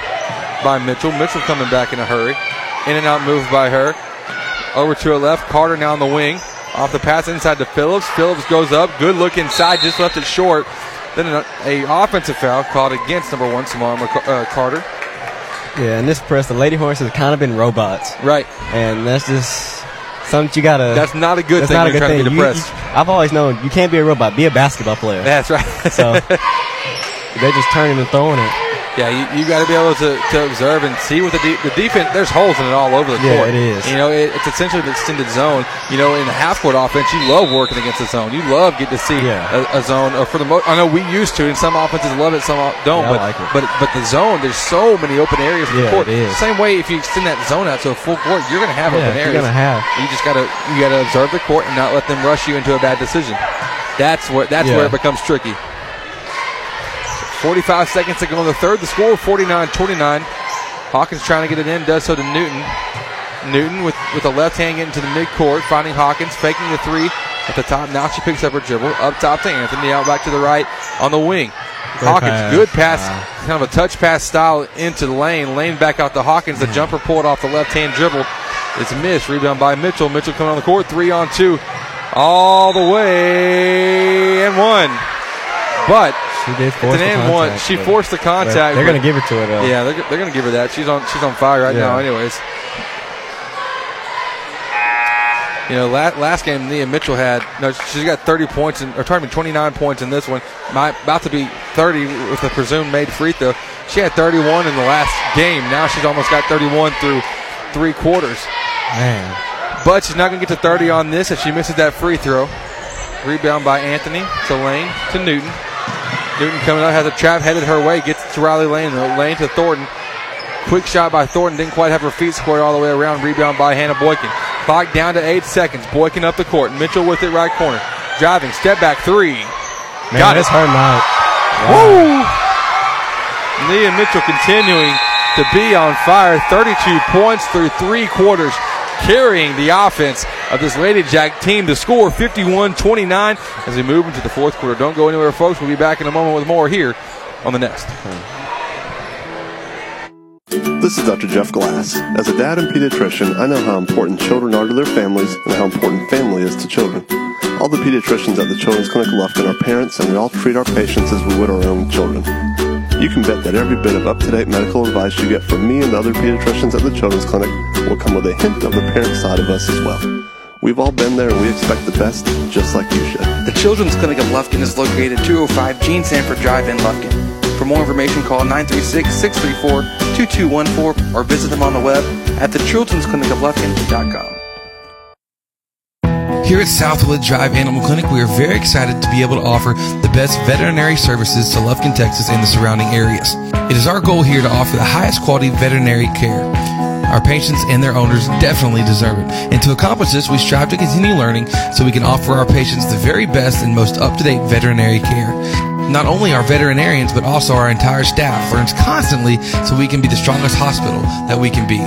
by Mitchell. Mitchell coming back in a hurry. In and out move by her. Over to her left. Carter now on the wing. Off the pass inside to Phillips. Phillips goes up. Good look inside. Just left it short. Then an a offensive foul called against number one, Samara uh, Carter. Yeah, and this press, the Lady Horses have kind of been robots. Right. And that's just something you gotta. That's not a good that's thing not a good to thing. You- I've always known you can't be a robot. Be a basketball player. That's right. so they're just turning and throwing it. Yeah, you, you got to be able to, to observe and see what the de- the defense. There's holes in it all over the Yeah, court. it is. You know, it, it's essentially the extended zone. You know, in the half court offense, you love working against the zone. You love getting to see a, a zone. Or for the most, I know we used to, and some offenses love it, some don't. Yeah, I but like it. but but the zone, there's so many open areas in the court. it is. Same way, if you extend that zone out to a full court, you're going to have Yeah, open you're gonna have. You just got to you got to observe the court and not let them rush you into a bad decision. That's where that's Yeah. where it becomes tricky. 45 seconds to go in the third. The score 49 29. Hawkins trying to get it in, does so to Newton. Newton with, with the left hand getting to the midcourt, finding Hawkins, faking the three at the top. Now she picks up her dribble. Up top to Anthony, out back to the right on the wing. Great Hawkins, pass. good pass, Wow. kind of a touch pass style into the lane. Lane back out to Hawkins. The hmm. jumper pulled off the left hand dribble. It's missed. Rebound by Mitchell. Mitchell coming on the court, three on two, all the way and one. But She did it's an and one. She forced the contact. They're gonna give it to her though. yeah, they're, they're going to give her that. She's on she's on fire right Yeah. now. Anyways, you know, last, last game Nia Mitchell had no, she's got 30 points in, or pardon me, 29 points in this one. My, about to be 30 with the presumed made free throw. She had 31 in the last game. Now she's almost got 31 through three quarters. Man. But she's not going to get to 30 on this if she misses that free throw. Rebound by Anthony to Lane to Newton. Newton coming out has a trap headed her way, gets to Riley Lane, though. Lane to Thornton. Quick shot by Thornton, didn't quite have her feet squared all the way around. Rebound by Hannah Boykin. Clock down to eight seconds. Boykin up the court. Mitchell with it right corner. Driving, step back three. Man, Got it. her night. Woo! Nia Mitchell continuing to be on fire. 32 points through three quarters, carrying the offense of this Lady Jack team. The score 51 29 as we move into the fourth quarter. Don't go anywhere, folks. We'll be back in a moment with more here on the Nest. This is Dr. Jeff Glass. As a dad and pediatrician, I know how important children are to their families and how important family is to children. All the pediatricians at the Children's Clinic of Lufkin are parents, and we all treat our patients as we would our own children. You can bet that every bit of up-to-date medical advice you get from me and the other pediatricians at the Children's Clinic will come with a hint of the parent side of us as well. We've all been there and we expect the best, just like you should. The Children's Clinic of Lufkin is located at 205 Gene Sanford Drive in Lufkin. For more information, call 936-634-2214 or visit them on the web at thechildren'sclinicoflufkin.com. Here at Southwood Drive Animal Clinic, we are very excited to be able to offer the best veterinary services to Lufkin, Texas and the surrounding areas. It is our goal here to offer the highest quality veterinary care. Our patients and their owners definitely deserve it. And to accomplish this, we strive to continue learning so we can offer our patients the very best and most up-to-date veterinary care. Not only our veterinarians, but also our entire staff learns constantly so we can be the strongest hospital that we can be.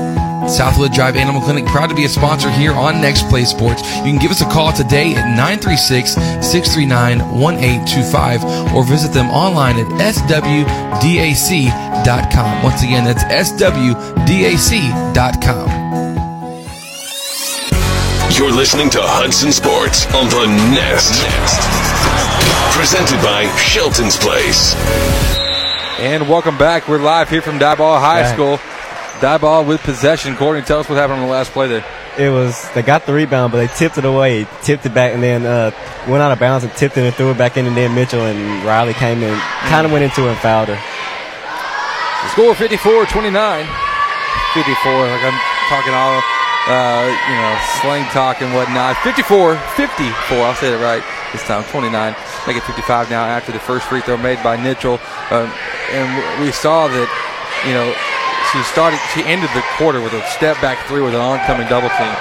Southwood Drive Animal Clinic, proud to be a sponsor here on Next Play Sports. You can give us a call today at 936-639-1825 or visit them online at swdac.com. Once again, that's swdac.com. You're listening to Hudson Sports on the Nest. Presented by Shelton's Place. And welcome back. We're live here from Diboll High Back. School. Diboll with possession. Courtney, tell us what happened on the last play there. It was they got the rebound, but they tipped it away, tipped it back, and then uh, went out of bounds and tipped it and threw it back in. And then Mitchell and Riley came in, kind of went into it and fouled her. The score 54 29. 54, like I'm talking all, uh, you know, slang talk and whatnot. 54 54, I'll say it right this time. 29. Make it 55 now after the first free throw made by Mitchell. Um, and we saw that, you know, she started, she ended the quarter with a step back three with an oncoming double team.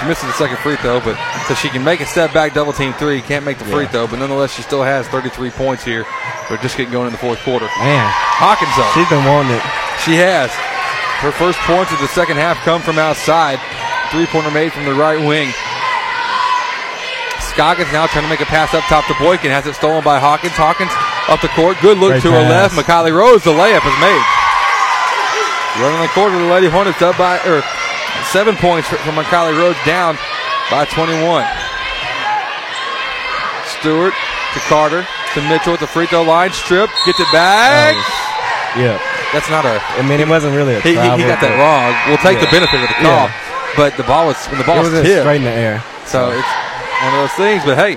She misses the second free throw, but so she can make a step back double team three. Can't make the free Yeah. throw, but nonetheless, she still has 33 points here. We're just getting going in the fourth quarter. Man, Hawkins, though. she's been wanting it. She has. Her first points of the second half come from outside. Three pointer made from the right wing. Scoggins now trying to make a pass up top to Boykin. Has it stolen by Hawkins. Hawkins up the court. Good look Great to her left. McKiley Rhodes, the layup is made. Running the court of the Lady Hornets up by, or seven points from McKiley Rhodes down by 21. Stewart to Carter to Mitchell at the free throw line. Strip. Gets it back. Yeah. That's not a. I mean, it wasn't really a He, he, got that wrong. We'll take the benefit of the call, Yeah. but the ball was when the ball It was was tipped, straight in the air. So it's one of those things. But hey,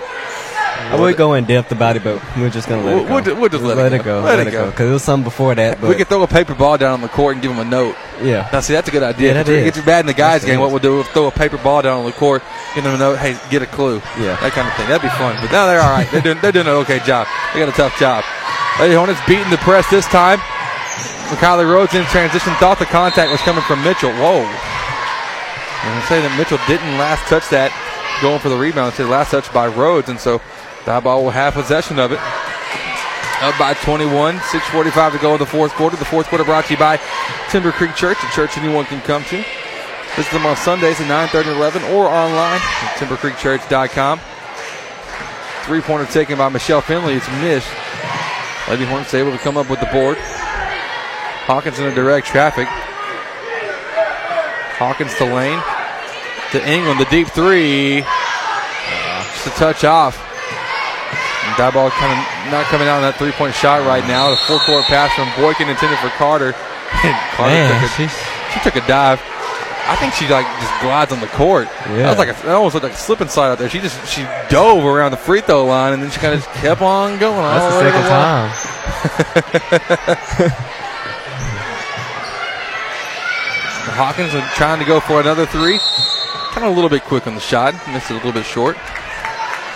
I would go in depth about it, but we're just gonna let We'll- it go. we'll we'll just let it go. Let, it go. Because it was something before that. But we could throw a paper ball down on the court and give them a note. Yeah. Now see, that's a good idea. Yeah, that if it is. gets you bad in the guys' it game, what we'll do is throw a paper ball down on the court, give them a note. Hey, get a clue. Yeah. that kind of thing. That'd be fun. But now they're all right. They're doing they're doing an okay job. They got a tough job. Lady Hornets beating the press this time. McKiley Rhodes in transition thought the contact was coming from Mitchell. Whoa. And say that Mitchell didn't last touch that, going for the rebound. Instead, last touch by Rhodes, and so that ball will have possession of it. Up by 21, 6.45 to go in the fourth quarter. The fourth quarter brought to you by Timber Creek Church, a church anyone can come to. Visit them on Sundays at 9.30 and 11 or online at timbercreekchurch.com. Three pointer taken by Michelle Finley. It's missed. Lady Hornets able to come up with the board. Hawkins in a direct traffic. Hawkins to Lane. To England, the deep three. Uh, just a touch off. And that ball kind of not coming out on that three point shot right now. The full court pass from Boykin intended for Carter. And Carter Man, took a, she took a dive. I think she like just glides on the court. Yeah. That was like a, that almost looked like a slip and slide out there. She just she dove around the free throw line and then she kind of kept on going. all That's the second time. Hawkins are trying to go for another three. Kind of a little bit quick on the shot. Missed it a little bit short.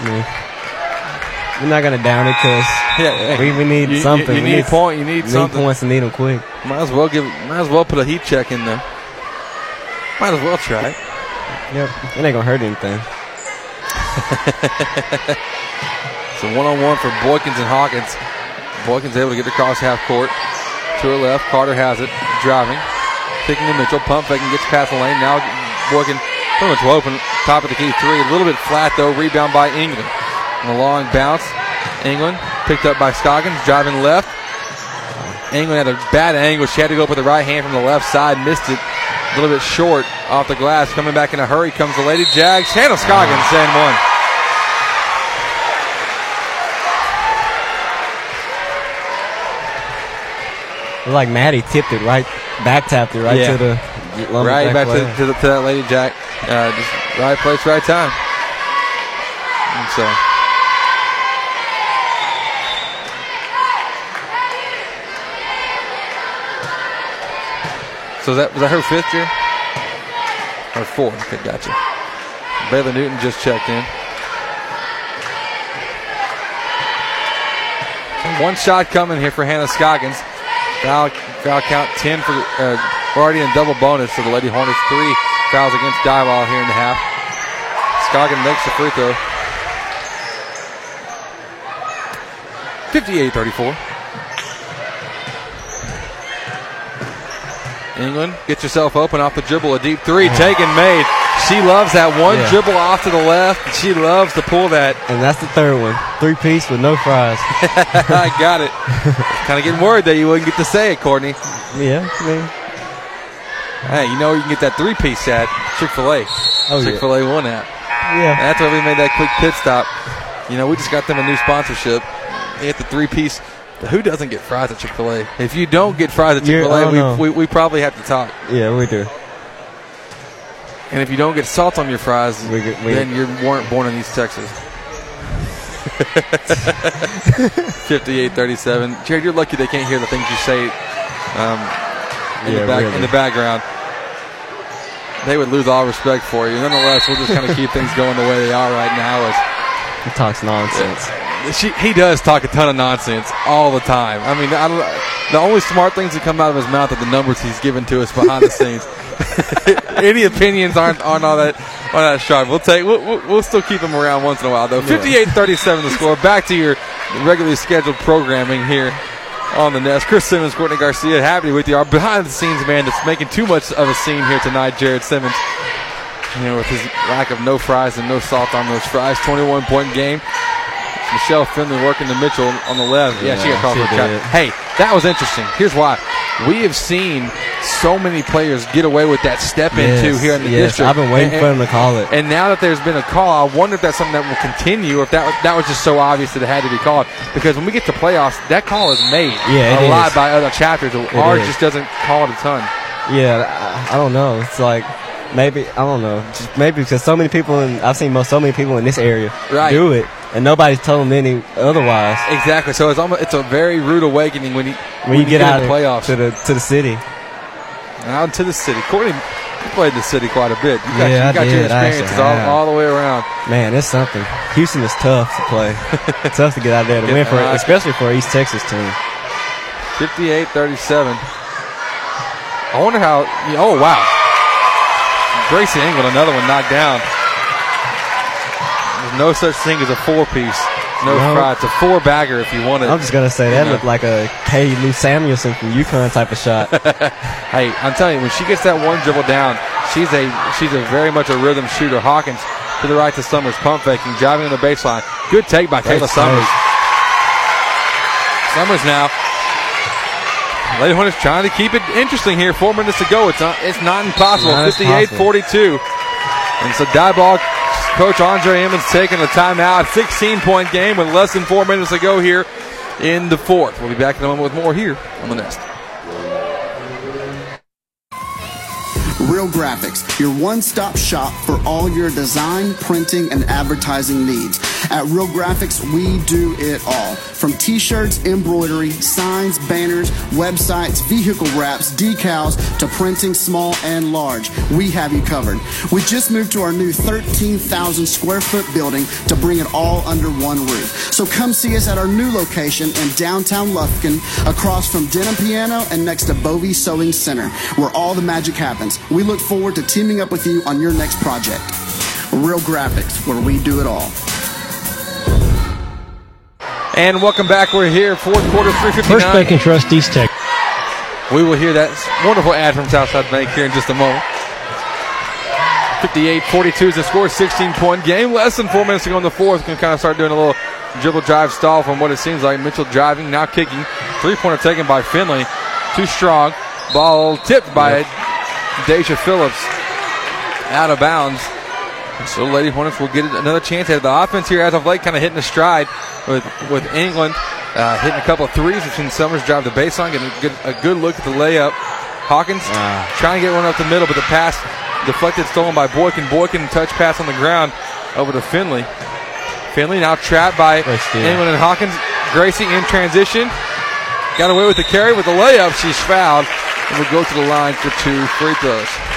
Yeah. We're not gonna down it because Yeah, we, we need you- you- something. you We need point, you need something. points and need them quick. Might as well give. Might as well put a heat check in there. Might as well try it. Yep, it ain't gonna hurt anything. So one on one for Boykins and Hawkins. Boykins able to get across half court. To her left, Carter has it, driving, kicking to Mitchell, pump fake and gets past the lane. Now Boykin pretty much open, top of the key three. A little bit flat though, rebound by England. And a long bounce. England picked up by Scoggins, driving left. England had a bad angle. She had to go up with the right hand from the left side, missed it. A little bit short off the glass. Coming back in a hurry comes the Lady Jacks. Hannah Scoggins, and one. Like Maddie tipped it right, back tapped it right Yeah. to the right back to, to, the, to that Lady Jack. Uh, just right place, right time. And so. So that was that her fifth year? Or fourth? Okay, gotcha. Baylor Newton just checked in. One shot coming here for Hannah Scoggins. Foul, foul count 10 for, uh, in double bonus, so the Lady Hornets three fouls against Diboll here in the half. Scoggins makes the free throw. 58-34. England, get yourself open off the dribble. A deep three, taken, made. She loves that one Yeah. dribble off to the left. She loves to pull that. And that's the third one. Three piece with no fries. I got it. kind of getting worried that you wouldn't get to say it, Courtney. Yeah, I mean, Hey, you know where you can get that three piece at Chick fil A. Oh, yeah. Chick fil A one at. Yeah. That's why we made that quick pit stop. You know, we just got them a new sponsorship. They get the three piece. Who doesn't get fries at Chick fil A? If you don't get fries at Chick fil A, we, we, we probably have to talk. yeah, we do. And if you don't get salt on your fries, we, then you weren't born in East Texas. 58-37. Jared, you're lucky they can't hear the things you say um, in, Yeah, the back, really. in the background. They would lose all respect for you. Nonetheless, we'll just kind of keep things going the way they are right now. As He talks nonsense. She, he does talk a ton of nonsense all the time. I mean, I the only smart things that come out of his mouth are the numbers he's given to us behind the scenes. Any opinions aren't, aren't all that on that sharp. We'll take we'll, we'll, we'll still keep him around once in a while though. 58-37 the score. Back to your regularly scheduled programming here on the Nest. Chris Simmons, Courtney Garcia, happy with you. Our behind the scenes man that's making too much of a scene here tonight, Jared Simmons. You know, with his lack of no fries and no salt on those fries, 21 point game. Michelle Finley working to Mitchell on the left. Yeah, she got called for a did. Hey, that was interesting. Here's why. We have seen so many players get away with that step into here in the yes, district. I've been waiting for them to call it. And now that there's been a call, I wonder if that's something that will continue, or if that was, that was just so obvious that it had to be called. Because when we get to playoffs, that call is made Yeah, a lot is. by other chapters. It Ours is. just doesn't call it a ton. Yeah, I, I don't know. It's like maybe I don't know. Just maybe because so many people in I've seen most so many people in this area Right. do it, and nobody's told them any otherwise. Exactly. So it's almost it's a very rude awakening when you When you get out of the playoffs to the to the city. out into the city. Courtney, you played the city quite a bit. You got, Yeah, you I got your did. Actually experiences all, all the way around. Man, it's something. Houston is tough to play. tough to get out there to win for, especially for an East Texas team. 58-37. I wonder how. Oh wow, Gracie England, another one knocked down. No such thing as a four piece. No, No. fry. It's a four bagger if you want it. I'm just gonna say that You know. looked like a Katie Lou Samuelson from UConn type of shot. hey, I'm telling you, when she gets that one dribble down, she's a she's a very much a rhythm shooter. Hawkins to the right to Summers, pump faking, driving on the baseline. Good take by Great Kayla. Summers. Summers now. Lady Hornets trying to keep it interesting here. Four minutes to go. It's not it's not impossible. Not 58-42. And so Diboll coach Andre Emmons taking a timeout. 16 point game with less than four minutes to go here in the fourth. We'll be back in a moment with more here on the Nest. Real Graphics, your one stop shop for all your design, printing, and advertising needs. At Real Graphics, we do it all. From t shirts, embroidery, signs, banners, websites, vehicle wraps, decals, to printing small and large. We have you covered. We just moved to our new 13,000 square foot building to bring it all under one roof. So come see us at our new location in downtown Lufkin, across from Denim Piano and next to Bovie Sewing Center, where all the magic happens. We look forward to teaming up with you on your next project. Real Graphics, where we do it all. And welcome back. We're here, fourth quarter, 359. First Bank and Trust East Texas. We will hear that wonderful ad from Southside Bank here in just a moment. 58-42 is the score, 16-point game. Less than four minutes to go in the fourth. To kind of start doing a little dribble drive stall from what it seems like. Mitchell driving, now kicking. Three-pointer taken by Finley. Too strong. Ball tipped by Deja Phillips. Out of bounds. So Lady Hornets will get another chance at. The offense here as of late kind of hitting a stride with, with England uh, hitting a couple of threes between Summers drive the baseline, getting a good, a good look at the layup. Hawkins trying to get one up the middle, but the pass deflected, stolen by Boykin. Boykin touch pass on the ground over to Finley. Finley now trapped by. England and Hawkins. Gracie in transition. Got away with the carry with the layup. She's fouled and will go to the line for two free throws.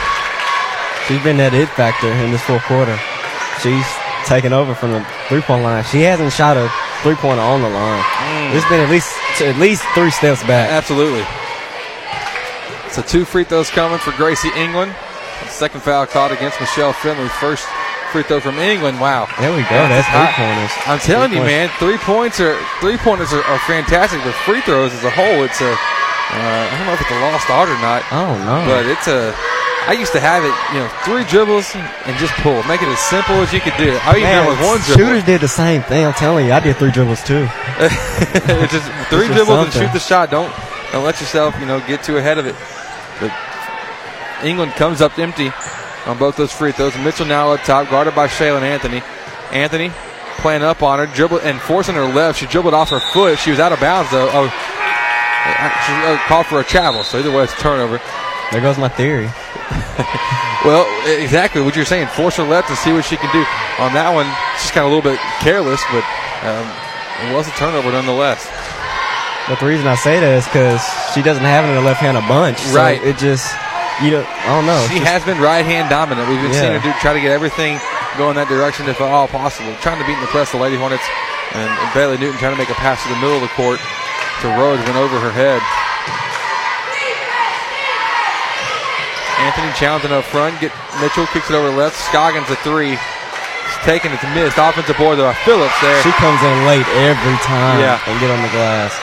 She's been that it factor in this fourth quarter. She's taken over from the three point line. She hasn't shot a three pointer on the line. It's been at least at least three steps back. Absolutely. So two free throws coming for Gracie England. Second foul caught against Michelle Finley. First free throw from England. Wow. There we go. That's three pointers. I'm telling Three you, points. man, three points are three pointers are, are fantastic, but free throws as a whole, it's a uh, I don't know if it's a lost art or not. I don't know. But it's a. I used to have it, you know, three dribbles and just pull. Make it as simple as you could do. I even Man, with one dribble. shooters did the same thing. I'm telling you, I did three dribbles too. just three just dribbles and shoot the shot. Don't don't let yourself you know get too ahead of it. But England comes up empty on both those free throws. Mitchell now up top, guarded by Shaylin Anthony. Anthony playing up on her, dribble and forcing her left. She dribbled off her foot. She was out of bounds though. Oh, uh, she uh, called for a travel. So either way, it's a turnover. There goes my theory. Well, exactly what you're saying. Force her left and see what she can do. On that one, she's kind of a little bit careless, but um, it was a turnover nonetheless. But the reason I say that is because she doesn't have it in her left hand a bunch. so Right. it just, you know, I don't know. She Just- has been right hand dominant. We've been seeing her do try to get everything going that direction if at all possible. Trying to beat in the press the Lady Hornets and, and Bailey Newton trying to make a pass to the middle of the court to Rhodes went over her head. Anthony challenging up front. Get Mitchell kicks it over left. Scoggins a three. It's taken. It's missed. Offensive board though. Phillips there. She comes in late every time Yeah. and get on the glass.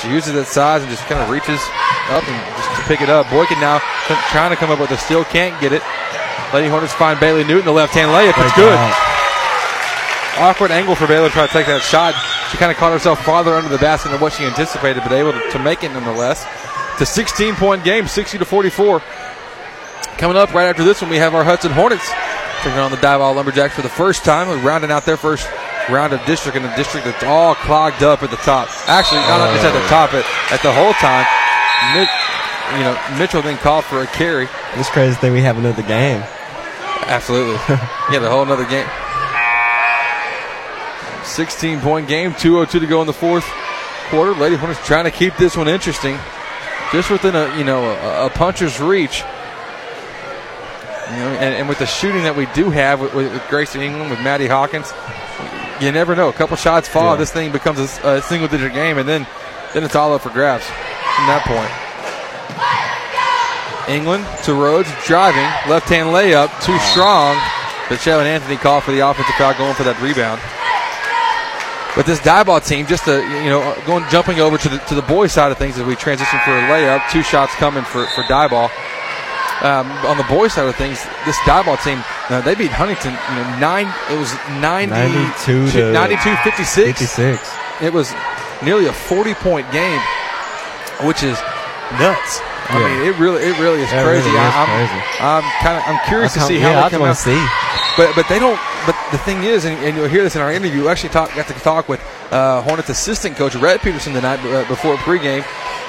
She uses that size and just kind of reaches up and just to pick it up. Boykin now trying to come up with a steal, can't get it. Lady Hornets find Bailey Newton, the left hand layup. It's good. Awkward angle for Baylor to try to take that shot. She kind of caught herself farther under the basket than what she anticipated, but able to, to make it nonetheless. It's a 16 point game, 60 to 44. Coming up right after this one, we have our Hudson Hornets taking on the Diboll Lumberjacks for the first time. We're rounding out their first round of district in a district that's all clogged up at the top. Actually, not just at the top, but at the whole time. Mid, you know, Mitchell then called for a carry. It's crazy thing we have another game. Absolutely. yeah, the whole another game. 16 point game, 202 to go in the fourth quarter. Lady Hornets trying to keep this one interesting. Just within a you know a, a puncher's reach. You know, and, and with the shooting that we do have with, with, with Gracie England, with Maddie Hawkins, you never know. A couple shots fall, Yeah. this thing becomes a, a single digit game, and then then it's all up for grabs from that point. England to Rhodes, driving, left hand layup, too strong. But Shelly Anthony called for the offensive foul, going for that rebound. But this Diboll team, just to, you know, going jumping over to the to the boys side of things as we transition for a layup, two shots coming for for Diboll. Um, on the boys side of things, this Diboll team, uh, they beat Huntington. You know, nine. It was 90, 92 to 92 56. 56. It was nearly a 40 point game, which is nuts. I Yeah. mean, it really, it really is That crazy. really is I, am crazy. I'm kind of, I'm curious to see can't- how yeah, they I come out. see. But, but they don't. But the thing is, and, and you'll hear this in our interview. We actually talk, got to talk with uh, Hornets assistant coach Red Peterson the night uh, before pregame,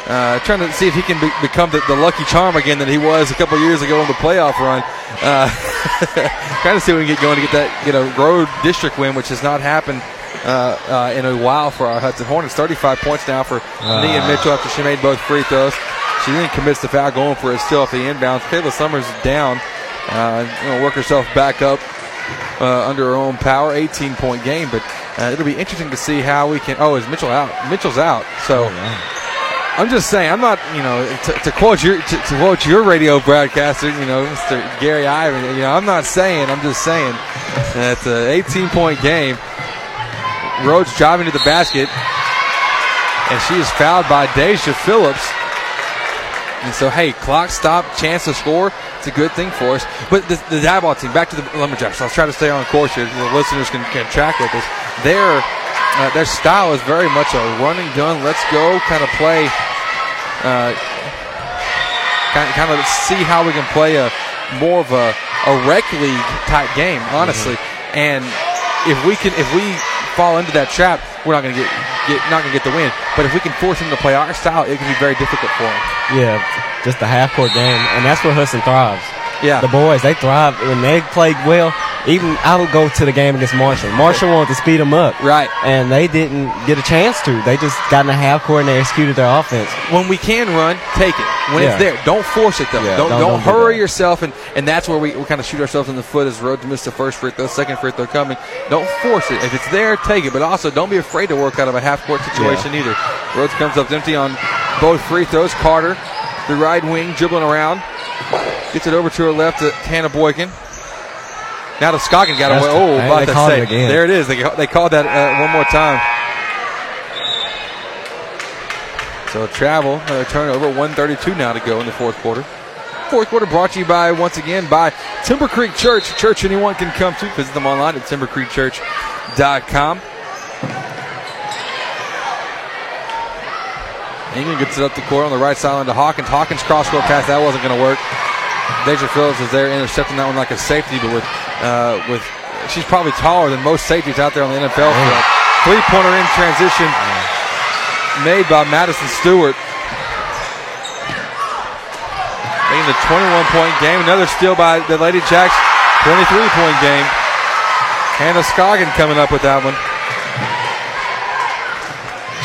uh, trying to see if he can be, become the, the lucky charm again that he was a couple years ago on the playoff run. Uh, trying to see if we can get going to get that you know road district win, which has not happened uh, uh, in a while for our Hudson Hornets. 35 points now for Nia Wow. Mitchell after she made both free throws. She then commits the foul going for it still off the inbounds. Kayla Summers down. Uh, you know, work herself back up uh, under her own power. 18 point game, but uh, it'll be interesting to see how we can. Oh, is Mitchell out? Mitchell's out. So. I'm just saying. I'm not, you know, to, to quote your to, to quote your radio broadcaster, you know, Mr. Gary Ivan. You know, I'm not saying. I'm just saying. that It's an 18 point game. Rhodes driving to the basket, and she is fouled by Deja Phillips. And so, hey, clock stop, chance to score. It's a good thing for us. But the, the Diboll team, back to the Lumberjacks. I'll try to stay on course here. The listeners can, can track with us. Their uh, their style is very much a run and gun, let's go kind of play. Uh, kind, kind of see how we can play a more of a, a rec league type game, honestly. And if we can, if we fall into that trap, we're not going to get, get not going to get the win. But if we can force them to play our style, it can be very difficult for them. Yeah, just a half court game, and that's where Hudson thrives. Yeah. the boys they thrive when they play well. Even I would go to the game against Marshall. Marshall wanted to speed them up, right? And they didn't get a chance to. They just got in the half court and they executed their offense. When we can run, take it. When Yeah. it's there, don't force it though. Yeah, don't, don't- don't, don't do hurry yourself, and, and that's where we, we kind of shoot ourselves in the foot as Rhodes to miss the first free throw, second free throw coming. Don't force it. If it's there, take it. But also, don't be afraid to work out of a half court situation either. Rhodes comes up empty on both free throws. Carter, the right wing, dribbling around, gets it over to her left to Hannah Boykin. Now to Scoggin got That's- away. Oh, hey, about to say. it. There it is. They, they called that uh, one more time. So travel, another turnover, 132 now to go in the fourth quarter. Fourth quarter brought to you by, once again, by Timber Creek Church. Church anyone can come to. Visit them online at timbercreekchurch.com. England gets it up the court on the right sideline to Hawkins. Hawkins cross-court pass, that wasn't going to work. Deja Phillips is there intercepting that one like a safety, but with, uh, with she's probably taller than most safeties out there on the NFL field. Three-pointer in transition made by Madison Stewart. into a 21 point game. Another steal by the Lady Jacks, 23 point game. Hannah Scoggin coming up with that one.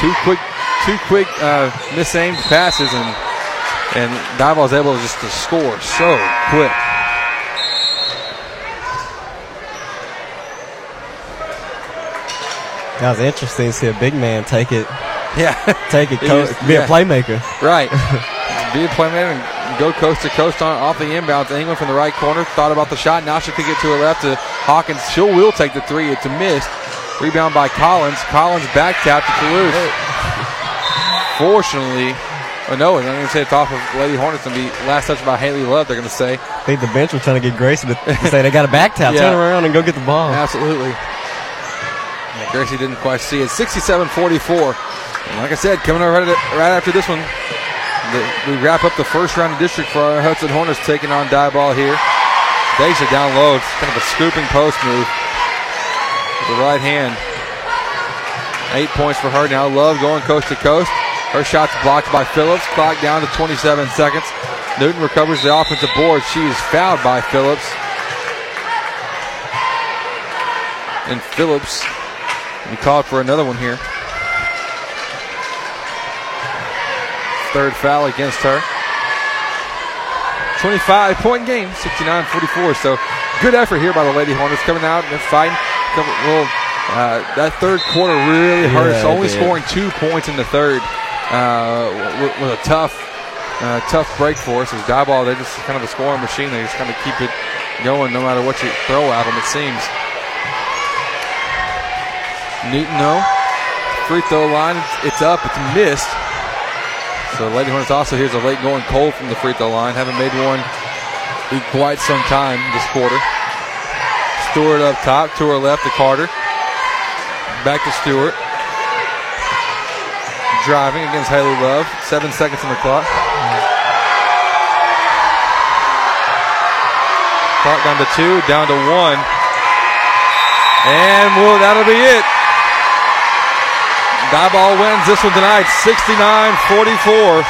Two quick, two quick uh, misaimed passes, and and Diboll's able just to score so quick. That was interesting to see a big man take it. Yeah, take it, He co- just- be yeah. a playmaker. Right. Be a playmaker and go coast to coast on off the inbound. England from the right corner thought about the shot. Now she could get to her left to Hawkins. She will take the three. It's a miss. Rebound by Collins. Collins back tap to Toulouse. Fortunately, oh no, I'm going to say it's off of Lady Hornets and be last touch by Haley Love. They're going to say. I think the bench was trying to get Gracie to, to say they got a back tap. Yeah. Turn around and go get the ball. Absolutely. Yeah, Gracie didn't quite see it. 67-44. And like I said, coming right, right after this one, the, we wrap up the first round of district for our Hudson Hornets taking on Diboll here. Deja down low. It's kind of a scooping post move. With the right hand. Eight points for her now. Love going coast to coast. Her shot's blocked by Phillips. Clock down to 27 seconds. Newton recovers the offensive board. She is fouled by Phillips. And Phillips, we called for another one here. Third foul against her. 25 point game, 69 44. So good effort here by the Lady Hornets coming out and fighting. Well, uh, that third quarter really hurts. Yeah, Only scoring two points in the third uh, with, with a tough, uh, tough break for us. As Diboll, they're just kind of a scoring machine. They just kind of keep it going no matter what you throw at them. It seems. Newton, no. Free throw line, it's, up, it's missed. So Lady Hornets also here's a late going cold from the free throw line. Haven't made one in quite some time this quarter. Stewart up top, to her left to Carter. Back to Stewart. Driving against Haley Love. Seven seconds on the clock. Clock down to two, down to one. And well, that'll be it. Diboll wins this one tonight, 69-44.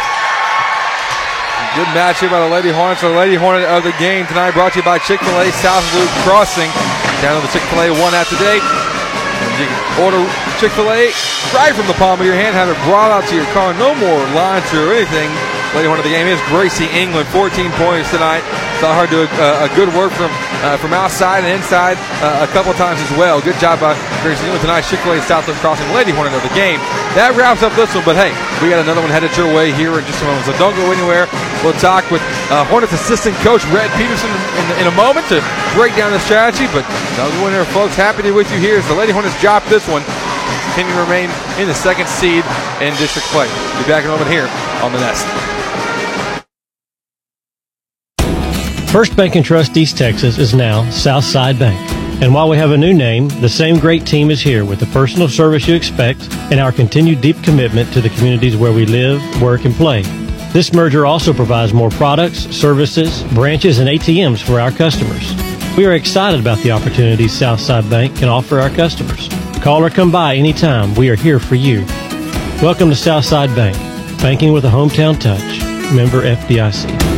Good match here by the Lady Hornets. The Lady Hornet of the game tonight brought to you by Chick-fil-A South Loop Crossing. Down to the Chick-fil-A one out today. You can order Chick-fil-A right from the palm of your hand, have it brought out to your car. No more lines or anything. Lady Hornet of the game is Gracie England, 14 points tonight. Saw her do a, a good work from uh, from outside and inside uh, a couple times as well. Good job by Gracie England tonight. Chick-fil-A South Loop Crossing, Lady Hornet of the game. That wraps up this one, but hey, we got another one headed your way here in just a moment. So don't go anywhere. We'll talk with uh, Hornets assistant coach Red Peterson in, in a moment to break down the strategy. But don't go anywhere, folks. Happy to be with you here as the Lady Hornets drop this one. Continue to remain in the second seed in district play. Be back in a moment here on the Nest. First Bank and Trust East Texas is now Southside Bank. And while we have a new name, the same great team is here with the personal service you expect and our continued deep commitment to the communities where we live, work, and play. This merger also provides more products, services, branches, and ATMs for our customers. We are excited about the opportunities Southside Bank can offer our customers. Call or come by anytime. We are here for you. Welcome to Southside Bank, banking with a hometown touch. Member FDIC.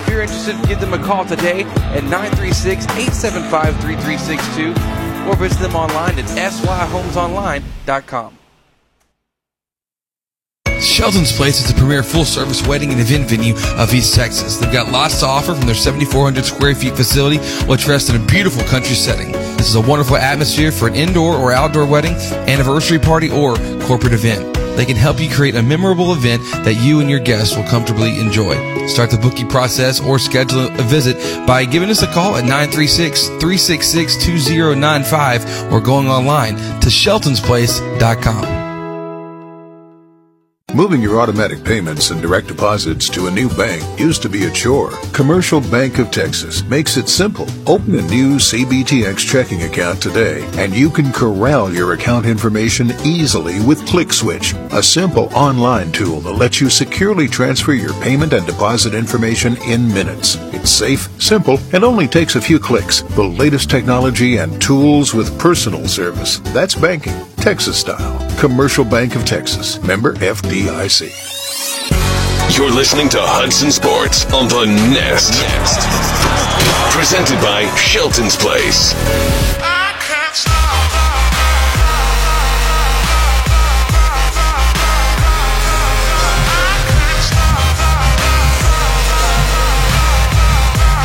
If you're interested, give them a call today at 936 875 3362 or visit them online at syhomesonline.com. Shelton's Place is the premier full service wedding and event venue of East Texas. They've got lots to offer from their 7,400 square feet facility, which rests in a beautiful country setting. This is a wonderful atmosphere for an indoor or outdoor wedding, anniversary party, or corporate event. They can help you create a memorable event that you and your guests will comfortably enjoy. Start the booking process or schedule a visit by giving us a call at 936 366 2095 or going online to sheltonsplace.com. Moving your automatic payments and direct deposits to a new bank used to be a chore. Commercial Bank of Texas makes it simple. Open a new CBTX checking account today and you can corral your account information easily with ClickSwitch, a simple online tool that lets you securely transfer your payment and deposit information in minutes. It's safe, simple, and only takes a few clicks. The latest technology and tools with personal service. That's banking, Texas style. Commercial Bank of Texas. Member FDIC. You're listening to Hudson Sports on the Nest. Presented by Shelton's Place.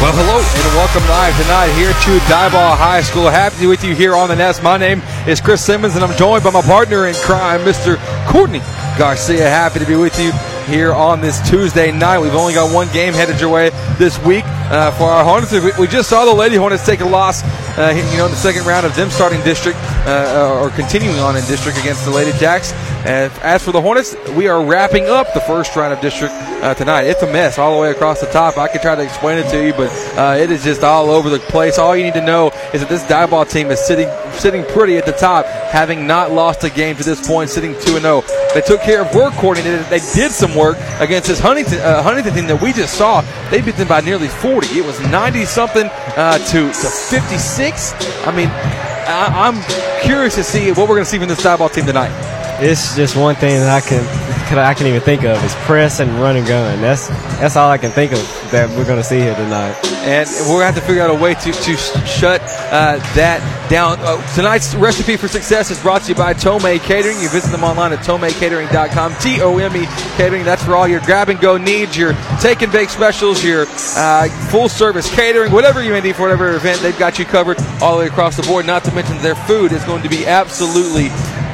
Well, hello and welcome live tonight here to Diboll High School. Happy to be with you here on the Nest. My name is Chris Simmons, and I'm joined by my partner in crime, Mr. Courtney Garcia. Happy to be with you here on this Tuesday night. We've only got one game headed your way this week uh, for our Hornets. We, we just saw the Lady Hornets take a loss, uh, you know, in the second round of them starting district uh, or continuing on in district against the Lady Jacks. And as for the Hornets, we are wrapping up the first round of district uh, tonight. It's a mess all the way across the top. I could try to explain it to you, but uh, it is just all over the place. All you need to know is that this Diboll team is sitting sitting pretty at the top, having not lost a game to this point, sitting two and zero. They took care of work coordinated. They did some work against this Huntington Huntington team that we just saw. They beat them by nearly 40. It was 90 something uh, to to 56. I mean, I, I'm curious to see what we're going to see from this Diboll team tonight. It's just one thing that I can I can even think of is press and run and gun. That's that's all I can think of that we're going to see here tonight. And we're going to have to figure out a way to, to shut uh, that down. Uh, tonight's recipe for success is brought to you by Tomei Catering. You visit them online at tomeicatering.com. T O M E Catering. That's for all your grab and go needs, your take and bake specials, your uh, full service catering, whatever you may need for whatever event. They've got you covered all the way across the board. Not to mention their food is going to be absolutely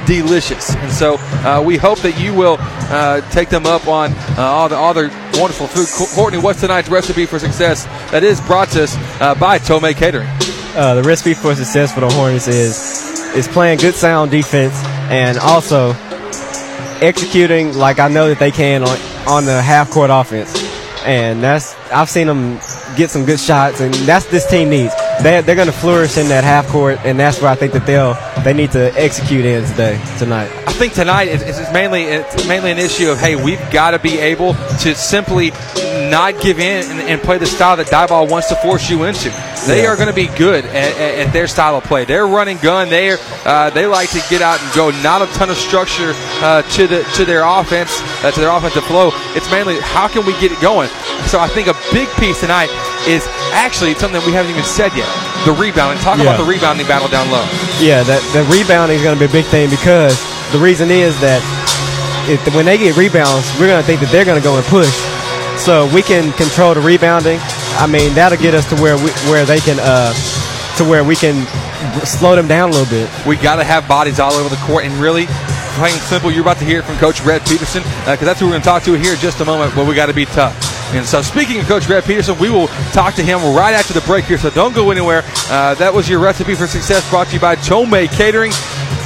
delicious. And so uh, we hope that you will uh, take them up on uh, all the all their wonderful food. Courtney, what's tonight's recipe for success that is brought to us uh, by Tomei Catering? Uh, the recipe for success for the Hornets is is playing good sound defense and also executing like I know that they can on, on the half court offense. And that's I've seen them get some good shots, and that's this team needs. They, they're going to flourish in that half court, and that's where I think that they'll they need to execute in today tonight. I think tonight is, is mainly it's mainly an issue of hey, we've got to be able to simply not give in and, and, play the style that Diboll wants to force you into. They yeah. are going to be good at, at, at, their style of play. They're running gun. They uh, they like to get out and go. Not a ton of structure uh, to the to their offense uh, to their offensive flow. It's mainly how can we get it going. So I think a big piece tonight is actually something we haven't even said yet. The rebounding. Talk yeah. about the rebounding battle down low. Yeah, that the rebounding is going to be a big thing because the reason is that if, when they get rebounds, we're going to think that they're going to go and push so we can control the rebounding. I mean, that'll get us to where we, where they can uh, to where we can slow them down a little bit. We got to have bodies all over the court, and really, plain simple, you're about to hear it from Coach Brett Peterson because uh, that's who we're going to talk to here in just a moment. But we got to be tough. And so, speaking of Coach Brett Peterson, we will talk to him right after the break here. So don't go anywhere. Uh, that was your recipe for success, brought to you by Tomei Catering.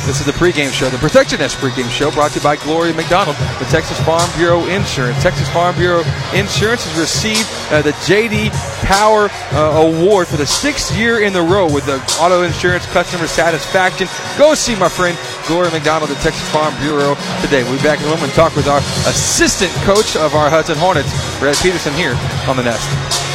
This is the pregame show, the Protect Your Nest pregame show, brought to you by Gloria McDonald, the Texas Farm Bureau Insurance. Texas Farm Bureau Insurance has received uh, the JD Power uh, Award for the sixth year in a row with the auto insurance customer satisfaction. Go see my friend Gloria McDonald, the Texas Farm Bureau today. We'll be back in a moment and talk with our assistant coach of our Hudson Hornets, Brett Peterson, here on the Nest.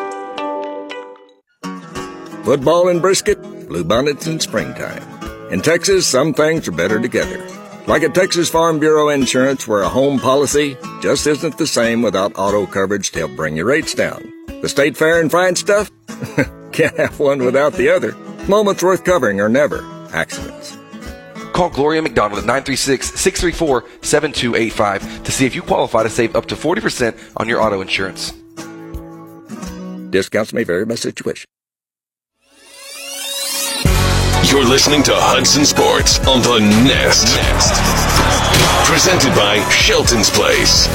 Football and brisket, bluebonnets in springtime. In Texas, some things are better together. Like at Texas Farm Bureau Insurance, where a home policy just isn't the same without auto coverage to help bring your rates down. The state fair and fine stuff? Can't have one without the other. Moments worth covering are never accidents. Call Gloria McDonald at 936-634-7285 to see if you qualify to save up to 40% on your auto insurance. Discounts may vary by situation. You're listening to Hudson Sports on the Nest. Presented by Shelton's Place.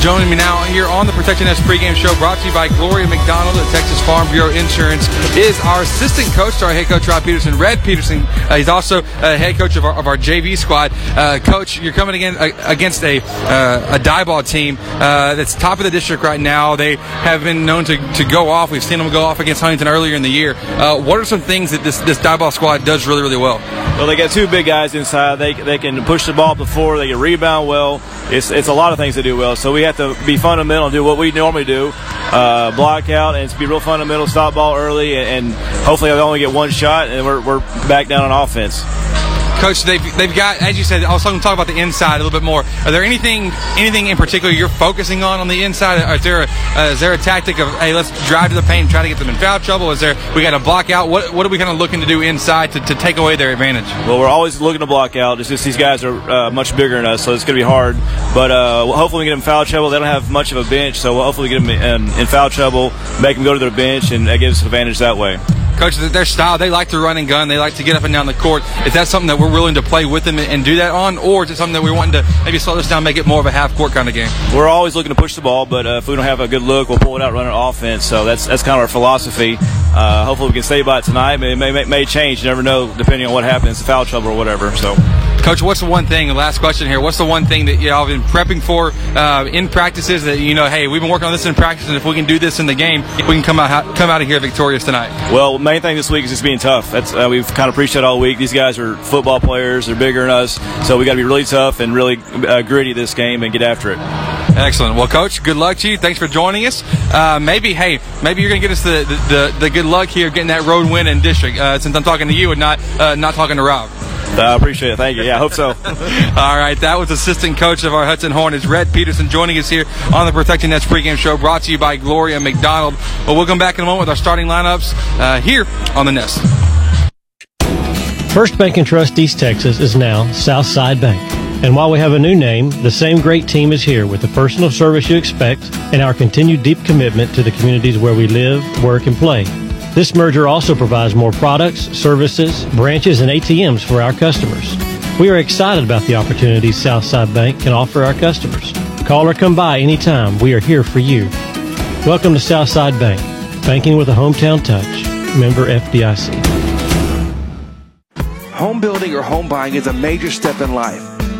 Joining me now here on the Protection S pregame show, brought to you by Gloria McDonald at Texas Farm Bureau Insurance, is our assistant coach to our head coach Rob Peterson, Red Peterson. Uh, he's also uh, head coach of our, of our JV squad. Uh, coach, you're coming again uh, against a uh, a Diboll team uh, that's top of the district right now. They have been known to, to go off. We've seen them go off against Huntington earlier in the year. what are some things that this this Diboll squad does really really well? Well, they got two big guys inside. They, they can push the ball floor. They can rebound well. It's, it's a lot of things they do well. So we have to be fundamental do what we normally do, uh, block out, and be real fundamental, stop ball early, and, and hopefully I only get one shot, and we're, we're back down on offense. Coach, they've, they've got, as you said, I was talking talk about the inside a little bit more. Are there anything anything in particular you're focusing on on the inside? Is there a, uh, is there a tactic of hey, let's drive to the paint try to get them in foul trouble? Is there we got to block out? What what are we kind of looking to do inside to, to take away their advantage? Well, we're always looking to block out. It's just these guys are uh, much bigger than us, so it's going to be hard. But uh, hopefully we get them in foul trouble. They don't have much of a bench, so we'll hopefully get them in, in foul trouble, make them go to their bench, and that gives us an advantage that way. Coach, their style, they like to run and gun. They like to get up and down the court. Is that something that we're willing to play with them and do that on, or is it something that we're wanting to maybe slow this down, make it more of a half court kind of game? We're always looking to push the ball, but uh, if we don't have a good look, we'll pull it out, run an offense. So that's that's kind of our philosophy. Uh, hopefully, we can stay by it tonight. It may, may, may change. You never know, depending on what happens, foul trouble or whatever. So. Coach, what's the one thing? The last question here. What's the one thing that y'all have been prepping for uh, in practices that you know? Hey, we've been working on this in practice, and if we can do this in the game, we can come out come out of here victorious tonight. Well, main thing this week is just being tough. That's uh, we've kind of preached that all week. These guys are football players; they're bigger than us, so we got to be really tough and really uh, gritty this game and get after it. Excellent. Well, Coach, good luck to you. Thanks for joining us. Uh, maybe, hey, maybe you're going to get us the, the, the, the, good luck here getting that road win in district. Uh, since I'm talking to you and not uh, not talking to Rob. I appreciate it. Thank you. Yeah, I hope so. All right, that was assistant coach of our Hudson Hornets, Red Peterson, joining us here on the Protect Your Nest pregame show, brought to you by Gloria McDonald. But we'll come back in a moment with our starting lineups uh, here on the Nest. First Bank and Trust East Texas is now Southside Bank. And while we have a new name, the same great team is here with the personal service you expect and our continued deep commitment to the communities where we live, work, and play. This merger also provides more products, services, branches, and ATMs for our customers. We are excited about the opportunities Southside Bank can offer our customers. Call or come by anytime. We are here for you. Welcome to Southside Bank, banking with a hometown touch. Member FDIC. Home building or home buying is a major step in life.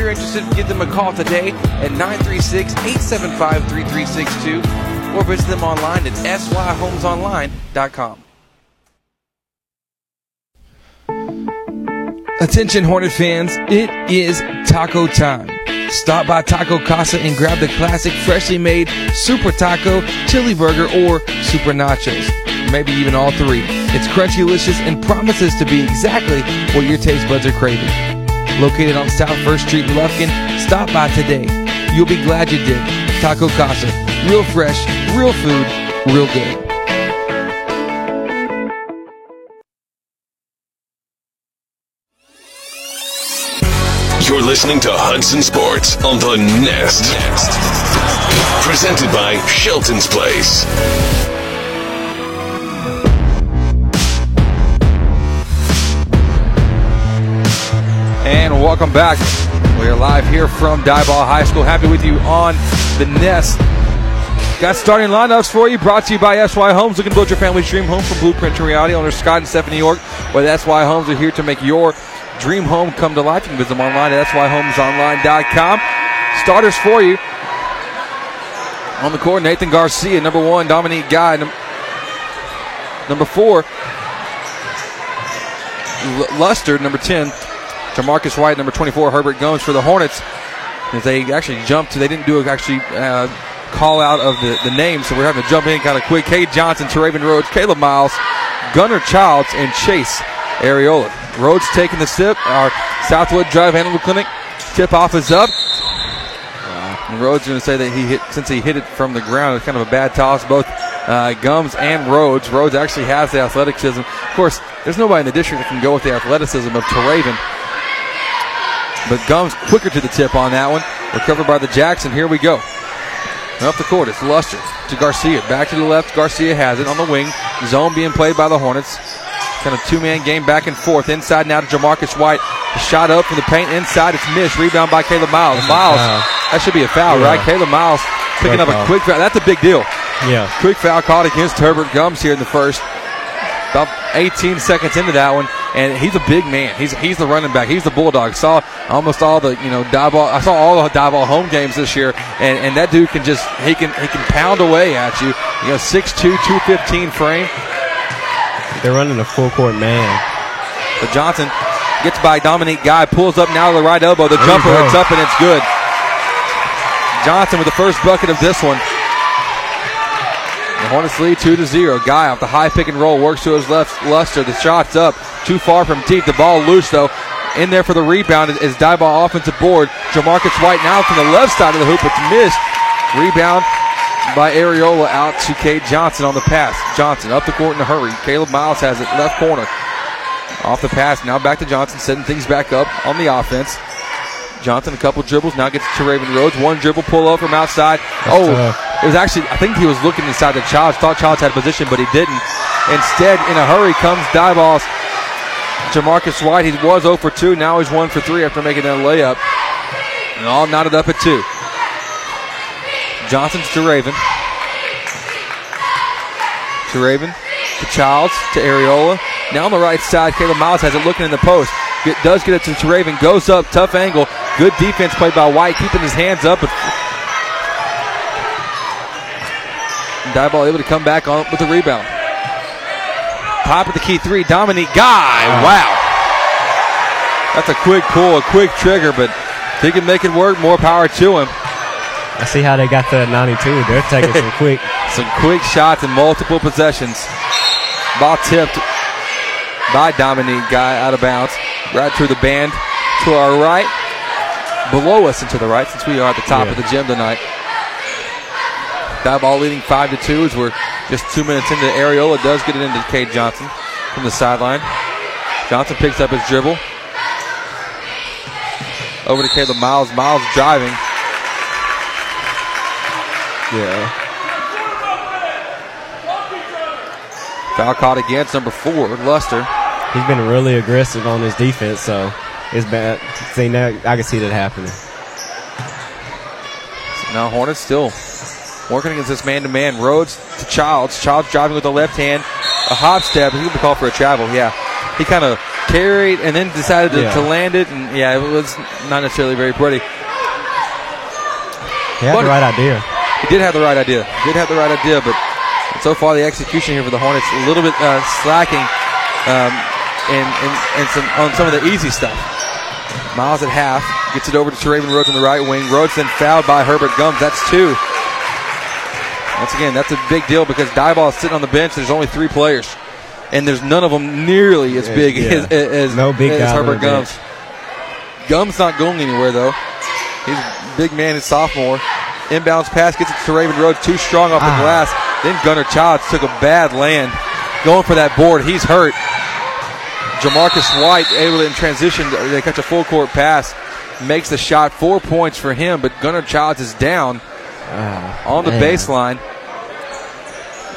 you're interested, give them a call today at 936-875-3362 or visit them online at syhomesonline.com. Attention Hornet fans, it is taco time. Stop by Taco Casa and grab the classic freshly made Super Taco, Chili Burger, or Super Nachos. Maybe even all three. It's crunchy, delicious, and promises to be exactly what your taste buds are craving located on South First Street in Lufkin. Stop by today. You'll be glad you did. Taco Casa. Real fresh, real food, real good. You're listening to Hudson Sports on the Nest. Nest. Presented by Shelton's Place. Welcome back. We are live here from Diboll High School. Happy with you on the Nest. Got starting lineups for you, brought to you by SY Homes. Looking to build your family's dream home from blueprint to reality. Owners Scott and Stephanie York, with SY Homes are here to make your dream home come to life. You can visit them online at syhomesonline.com. Starters for you. On the court, Nathan Garcia, number one, Dominique Guy, num- number four, L- Luster, number 10, Jamarcus White, number 24, Herbert Gomes for the Hornets. As they actually jumped, they didn't do a actually uh, call out of the, the name, so we're having to jump in kind of quick. Cade Johnson, Teraven Rhodes, Caleb Miles, Gunnar Childs, and Chase Areola. Rhodes taking the sip. Our Southwood Drive Animal Clinic tip off is up. And Rhodes going to say that he hit since he hit it from the ground. It's kind of a bad toss, both uh, Gums and Rhodes. Rhodes actually has the athleticism. Of course, there's nobody in the district that can go with the athleticism of Teraven. But Gums quicker to the tip on that one. Recovered by the Jackson. Here we go. Up the court, it's Luster to Garcia. Back to the left. Garcia has it on the wing. Zone being played by the Hornets. Kind of two man game back and forth. Inside now to Jamarcus White. Shot up from the paint inside. It's missed. Rebound by Caleb Miles. Miles. That should be a foul, Yeah. right? Caleb Miles picking Quick up a quick foul. That's a big deal. Yeah. Quick foul caught against Herbert Gums here in the first. About 18 seconds into that one, and he's a big man. He's he's the running back. He's the bulldog. Saw almost all the you know Diboll. I saw all the Diboll home games this year, and, and that dude can just he can he can pound away at you. You know, 6'2", 215 frame. They're running a full court man. But Johnson gets by Dominique Guy, pulls up now to the right elbow. The There jumper, it's up and it's good. Johnson with the first bucket of this one. Hornets lead two to zero. Guy off the high pick and roll works to his left. Luster, the shot's up, too far from deep. The ball loose though. In there for the rebound is Diboll offensive board. Jamarcus White now from the left side of the hoop. It's missed. Rebound by Areola out to Cade Johnson on the pass. Johnson up the court in a hurry. Caleb Miles has it left corner. Off the pass, now back to Johnson, setting things back up on the offense. Johnson, a couple dribbles, now gets to Raven Rhodes. One dribble, pull up from outside. oh, tough. It was actually, I think he was looking inside the Childs, thought Childs had position, but he didn't. Instead, in a hurry, comes Diboll's. Jamarcus White, he was 0 for 2. Now he's 1 for 3 after making that layup. And all knotted up at 2. Johnson's to Raven. To Raven. To Childs. To Areola. Now on the right side, Caleb Miles has it looking in the post. Get, does get it to Raven. Goes up. Tough angle. Good defense played by White, keeping his hands up. But Diboll able to come back on with the rebound. Top of the key three. Dominique Guy. Wow. That's a quick pull, a quick trigger, but if he can make it work, more power to him. I see how they got to 92. They're taking some quick. Some quick shots in multiple possessions. Ball tipped by Dominique Guy out of bounds. Right through the band to our right. Below us and to the right since we are at the top Yeah. of the gym tonight. That ball leading 5 to 2 as we're just two minutes into Areola does get it into Cade Johnson from the sideline. Johnson picks up his dribble. Over to Caleb Miles. Miles driving. Yeah. Foul caught against number four, Luster. He's been really aggressive on his defense, so it's bad. See now, I can see that happening. Now Hornets still working against this man-to-man. Rhodes to Childs. Childs driving with the left hand. A hop step. He's going to call for a travel. Yeah. He kind of carried and then decided to, Yeah. to land it. And yeah, it was not necessarily very pretty. He had But- the right idea. He did have the right idea. He Did have the right idea, but so far the execution here for the Hornets a little bit uh, slacking um, and, and, and some on some of the easy stuff. Miles at half gets it over to Teraven Rhodes on the right wing. Rhodes then fouled by Herbert Gums. That's two. Once again, that's a big deal because Diboll is sitting on the bench. There's only three players, and there's none of them nearly as big Yeah. as, as, No big as Herbert the bench. Gums. Gums not going anywhere though. He's a big man, his sophomore. Inbounds pass gets it to Raven Rhodes, too strong off the Ah. glass. Then Gunnar Childs took a bad land going for that board. He's hurt. Jamarcus White able to in transition. They catch a full court pass. Makes the shot. Four points for him, but Gunnar Childs is down on the man. baseline.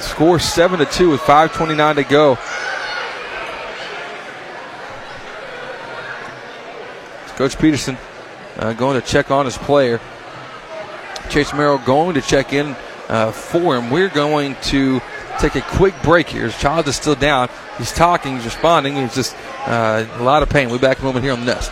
Score 7 to 2 with 5.29 to go. Coach Peterson uh, going to check on his player. Chase Merrill going to check in uh, for him. We're going to take a quick break here. His child is still down. He's talking, he's responding. He's just uh, a lot of pain. We'll be back in a moment here on the Nest.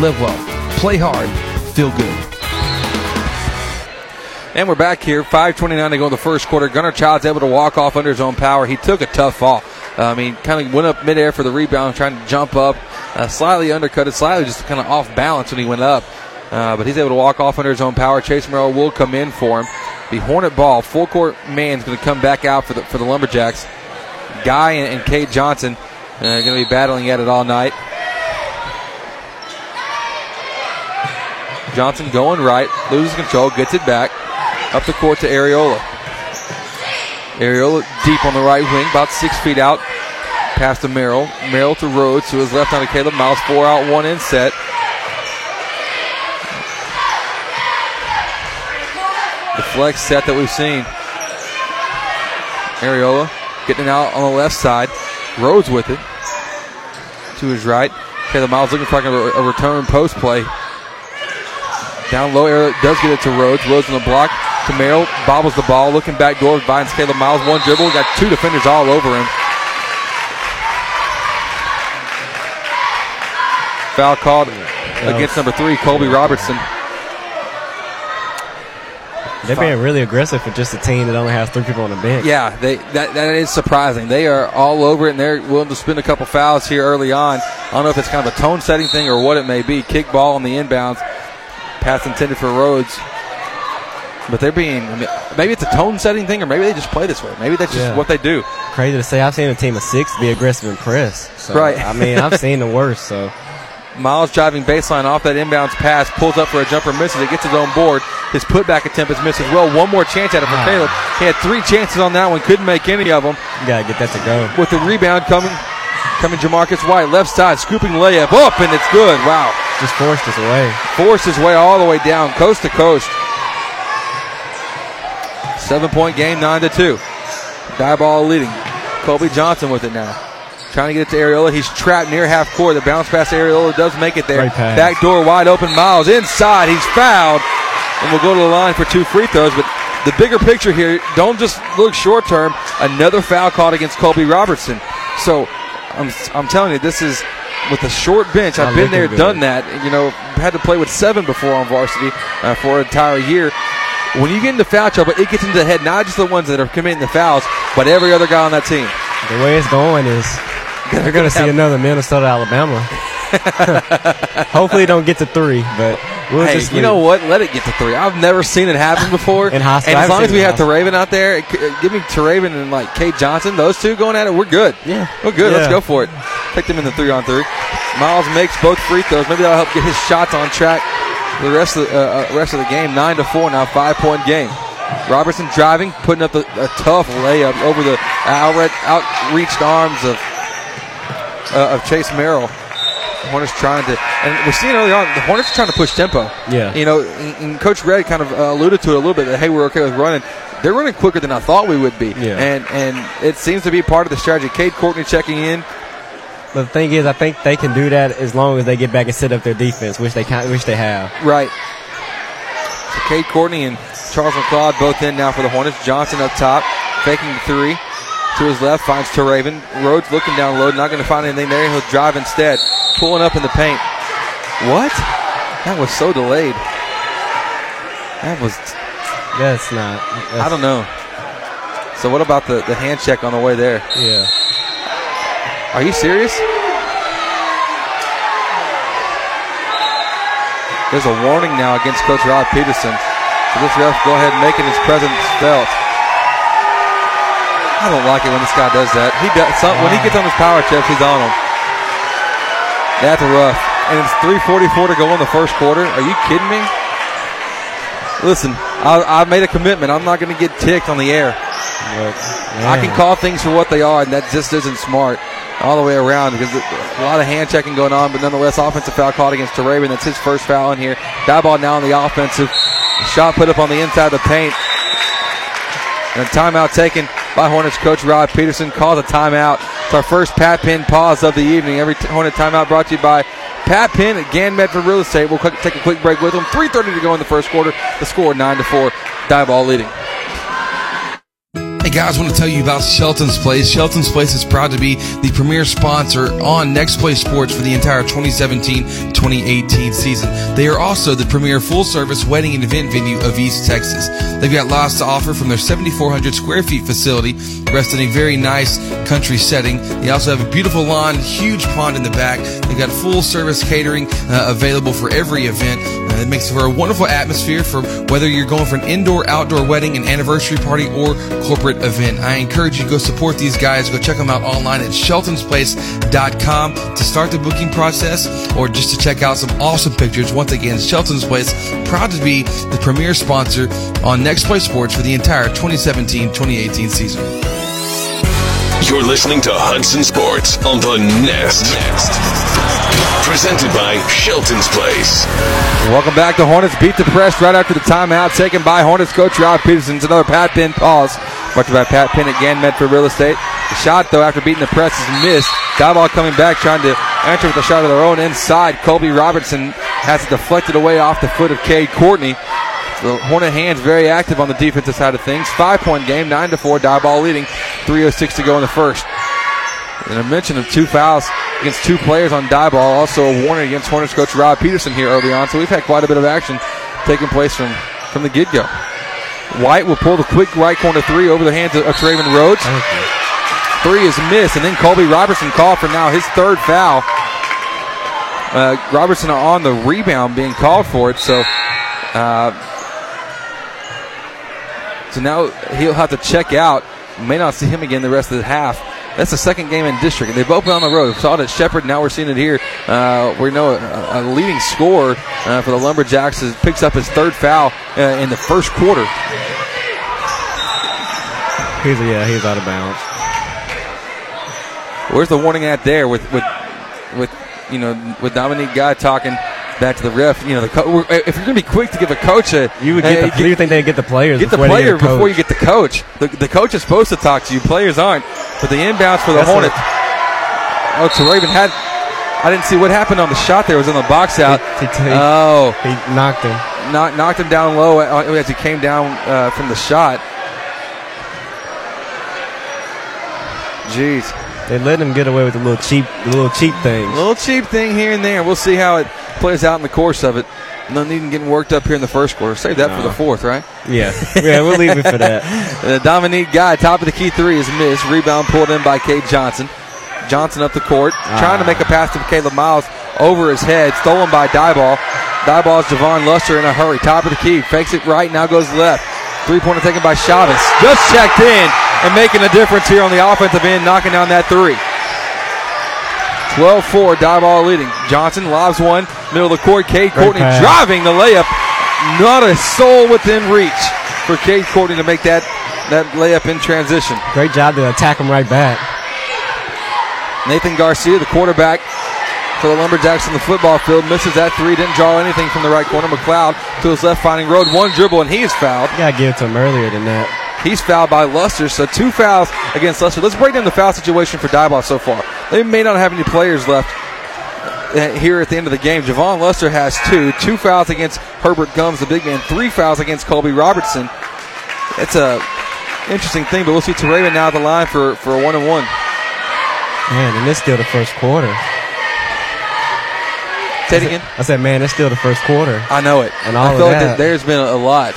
Live well, play hard, feel good. And we're back here. 5.29 to go in the first quarter. Gunnar Child's able to walk off under his own power. He took a tough fall. Uh, I mean, kind of went up midair for the rebound, trying to jump up, uh, slightly undercutted, slightly just kind of off balance when he went up. Uh, but he's able to walk off under his own power. Chase Merrill will come in for him. The Hornet ball, full court man's going to come back out for the for the Lumberjacks. Guy and, and Cade Johnson uh, going to be battling at it all night. Johnson going right, loses control, gets it back. Up the court to Areola. Areola deep on the right wing, about six feet out. Pass to Merrill. Merrill to Rhodes, to his left on to Caleb Miles. Four out, one in set. The flex set that we've seen. Areola getting it out on the left side. Rhodes with it. To his right. Caleb Miles looking for a return post play. Down low, Air does get it to Rhodes. Rhodes on the block Camaro Bobbles the ball. Looking back door. Finds Caleb Miles. One dribble. Got two defenders all over him. Foul called against number three, Colby Robertson. They're being really aggressive for just a team that only has three people on the bench. Yeah, they that, that is surprising. They are all over it, and they're willing to spend a couple fouls here early on. I don't know if it's kind of a tone setting thing or what it may be. Kick ball on the inbounds. Pass intended for Rhodes. But they're being, I mean, maybe it's a tone setting thing, or maybe they just play this way. Maybe that's just Yeah. what they do. Crazy to say, I've seen a team of six be aggressive and press. So, Right. I mean, I've seen the worst. So Miles driving baseline off that inbounds pass, pulls up for a jumper, misses it, gets his own board. His putback attempt is missed as well. One more chance at it for Ah. Caleb. He had three chances on that one, couldn't make any of them. you gotta get that to go. With the rebound coming, coming Jamarcus White, left side, scooping layup up, and it's good. Wow. Just forced his way. Forced his way all the way down, coast to coast. Seven point game, nine to two. Diboll leading. Kobe Johnson with it now. Trying to get it to Areola. He's trapped near half court. The bounce pass to Areola does make it there. Back door wide open. Miles inside. He's fouled. And we'll go to the line for two free throws. But the bigger picture here, don't just look short term. Another foul called against Colby Robertson. So I'm, I'm telling you, this is with a short bench. I've been there, good. done that. You know, had to play with seven before on varsity uh, for an entire year. When you get into foul trouble, it gets into the head, not just the ones that are committing the fouls, but every other guy on that team. The way it's going is they're going to see another Minnesota Alabama. Hopefully, it don't get to three, but we'll hey, just you know what? Let it get to three. I've never seen it happen before. In school, and as long as we have Raven out there, uh, give me Raven and like Cade Johnson, those two going at it. We're good. Yeah, we're good. Let's go for it. Pick them in the three on three. Miles makes both free throws. Maybe that'll help get his shots on track the rest of the uh, uh, rest of the game. Nine to four now, five point game. Robertson driving, putting up a, a tough layup over the outreached arms of uh, of Chase Merrill. Hornets trying to, and we're seeing early on the Hornets are trying to push tempo. Yeah. you know, and, Coach Red kind of uh, alluded to it a little bit that hey, we're okay with running. They're running quicker than I thought we would be, Yeah. and and it seems to be part of the strategy. Cade Courtney checking in. But the thing is, I think they can do that as long as they get back and set up their defense, which they can't, which they have. Right. So Cade Courtney and Charles McLeod both in now for the Hornets. Johnson up top, faking the three. To his left, finds Teraven. Rhodes looking down low, not going to find anything there. He'll drive instead. Pulling up in the paint. What? That was so delayed. That was. That's not. I don't know. So what about the, the hand check on the way there? Yeah. Are you serious? There's a warning now against Coach Rod Peterson. So this ref go ahead and making his presence felt. I don't like it when this guy does that. He does some, when he gets on his power trips, he's on them. That's rough. And it's 3:44 to go in the first quarter. Are you kidding me? Listen, I, I made a commitment. I'm not going to get ticked on the air. I can call things for what they are, and that just isn't smart all the way around because a lot of hand checking going on, but nonetheless, offensive foul called against Teraven. That's his first foul in here. Diboll now on the offensive. Shot put up on the inside of the paint. And a timeout taken by Hornets coach Rod Peterson. Calls a timeout. It's our first Pat Penn pause of the evening. Every Hornet timeout brought to you by Pat Penn at Gann Medford Real Estate. We'll quick, take a quick break with them. 3.30 to go in the first quarter. The score 9 to 4. Diboll leading. Guys, want to tell you about Shelton's Place. Shelton's Place is proud to be the premier sponsor on Next Play Sports for the entire 2017-2018 season. They are also the premier full-service wedding and event venue of East Texas. They've got lots to offer from their 7,400 square feet facility, rest in a very nice country setting. They also have a beautiful lawn, huge pond in the back. They've got full-service catering uh, available for every event. Uh, it makes for a wonderful atmosphere for whether you're going for an indoor, outdoor wedding, an anniversary party, or corporate event. I encourage you to go support these guys. Go check them out online at sheltonsplace.com to start the booking process or just to check out some awesome pictures. Once again, Shelton's Place, proud to be the premier sponsor on Next Play Sports for the entire 2017-2018 season. You're listening to Hudson Sports on the Nest. Next. Presented by Shelton's Place. Welcome back to Hornets Beat the Press right after the timeout taken by Hornets coach Rod Peterson. It's another Pat Penn pause. Brought to by Pat Penn again, Medford Real Estate. The shot, though, after beating the press is missed. Diboll coming back, trying to enter with a shot of their own inside. Colby Robertson has it deflected away off the foot of Cade Courtney. The Hornet hands very active on the defensive side of things. Five point game, nine to four. Diboll leading. 3:06 to go in the first. And a mention of two fouls against two players on Diboll. Also a warning against Hornets coach Rob Peterson here early on. So we've had quite a bit of action taking place from from the get go. White will pull the quick right corner three over the hands of, of Traven Rhodes. Three is missed, and then Colby Robertson called for now his third foul. Uh, Robertson on the rebound being called for it, so uh, so now he'll have to check out. May not see him again the rest of the half. That's the second game in district, and they've both been on the road. We saw it at Shepherd, now we're seeing it here. Uh, we know a, a leading scorer uh, for the Lumberjacks is, picks up his third foul uh, in the first quarter. He's yeah, he's out of bounds. Where's the warning at there with with with you know with Dominique Guy talking back to the ref? You know, the co- if you're going to be quick to give a coach a, You would get. uh, the, you think they'd get the players? Get the before player coach. before you get the coach. The, the coach is supposed to talk to you. Players aren't. But the inbounds for the That's Hornets. Oh, so Raven had. I didn't see what happened on the shot. There It was on the box out. He- he- oh, he knocked him. knocked, knocked him down low uh, as he came down uh, from the shot. Jeez. They let him get away with a little cheap, little cheap things. A little cheap thing here and there. We'll see how it plays out in the course of it. No need in getting worked up here in the first quarter. Save that for the fourth, right? Yeah, yeah, we'll leave it for that. Uh, Dominique Guy, top of the key three is missed. Rebound pulled in by Cade Johnson. Johnson up the court, trying to make a pass to Caleb Miles over his head. Stolen by Diboll. Diboll's Javon Luster in a hurry. Top of the key. Fakes it right, now goes left. Three pointer taken by Chavez. Just checked in and making a difference here on the offensive end, knocking down that three. 12 4, Diboll leading. Johnson lobs one, middle of the court. Great Courtney driving the layup. Not a soul within reach for Cade Courtney to make that, that layup in transition. Great job to attack him right back. Nathan Garcia, the quarterback for the Lumberjacks on the football field, misses that three. Didn't draw anything from the right corner. McLeod to his left, finding road. One dribble, and he is fouled. You gotta give it to him earlier than that. He's fouled by Luster, so two fouls against Luster. Let's break down the foul situation for Diboll so far. They may not have any players left Uh, here at the end of the game. Javon Lester has two. Two fouls against Herbert Gums, the big man. Three fouls against Colby Robertson. It's a interesting thing, but we'll see Terraven now at the line for, for a one and one. Man, and it's still the first quarter. Say it again. I said, man, it's still the first quarter. I know it. And all I of feel like that. there's been a lot.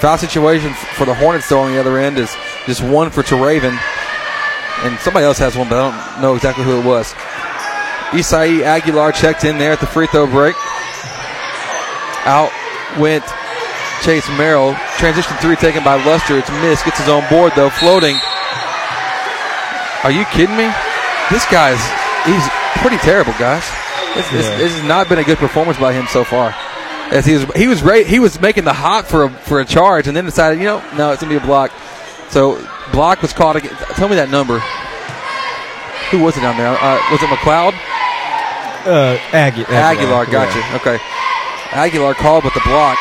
Foul situation for the Hornets, though, on the other end is just one for Raven. And somebody else has one, but I don't know exactly who it was. Isai Aguilar checked in there at the free throw break. Out went Chase Merrill. Transition three taken by Luster. It's missed. Gets his own board, though. Floating. Are you kidding me? This guy's, he's pretty terrible, guys. This, this, Yeah. this has not been a good performance by him so far. As he was, he was right, he was making the hot for a, for a charge, and then decided, you know, no, it's gonna be a block. So block was caught again. Tell me that number. Who was it down there? Uh, was it McLeod? Uh, Agu- Aguilar, gotcha. yeah. Okay. Aguilar called with the block.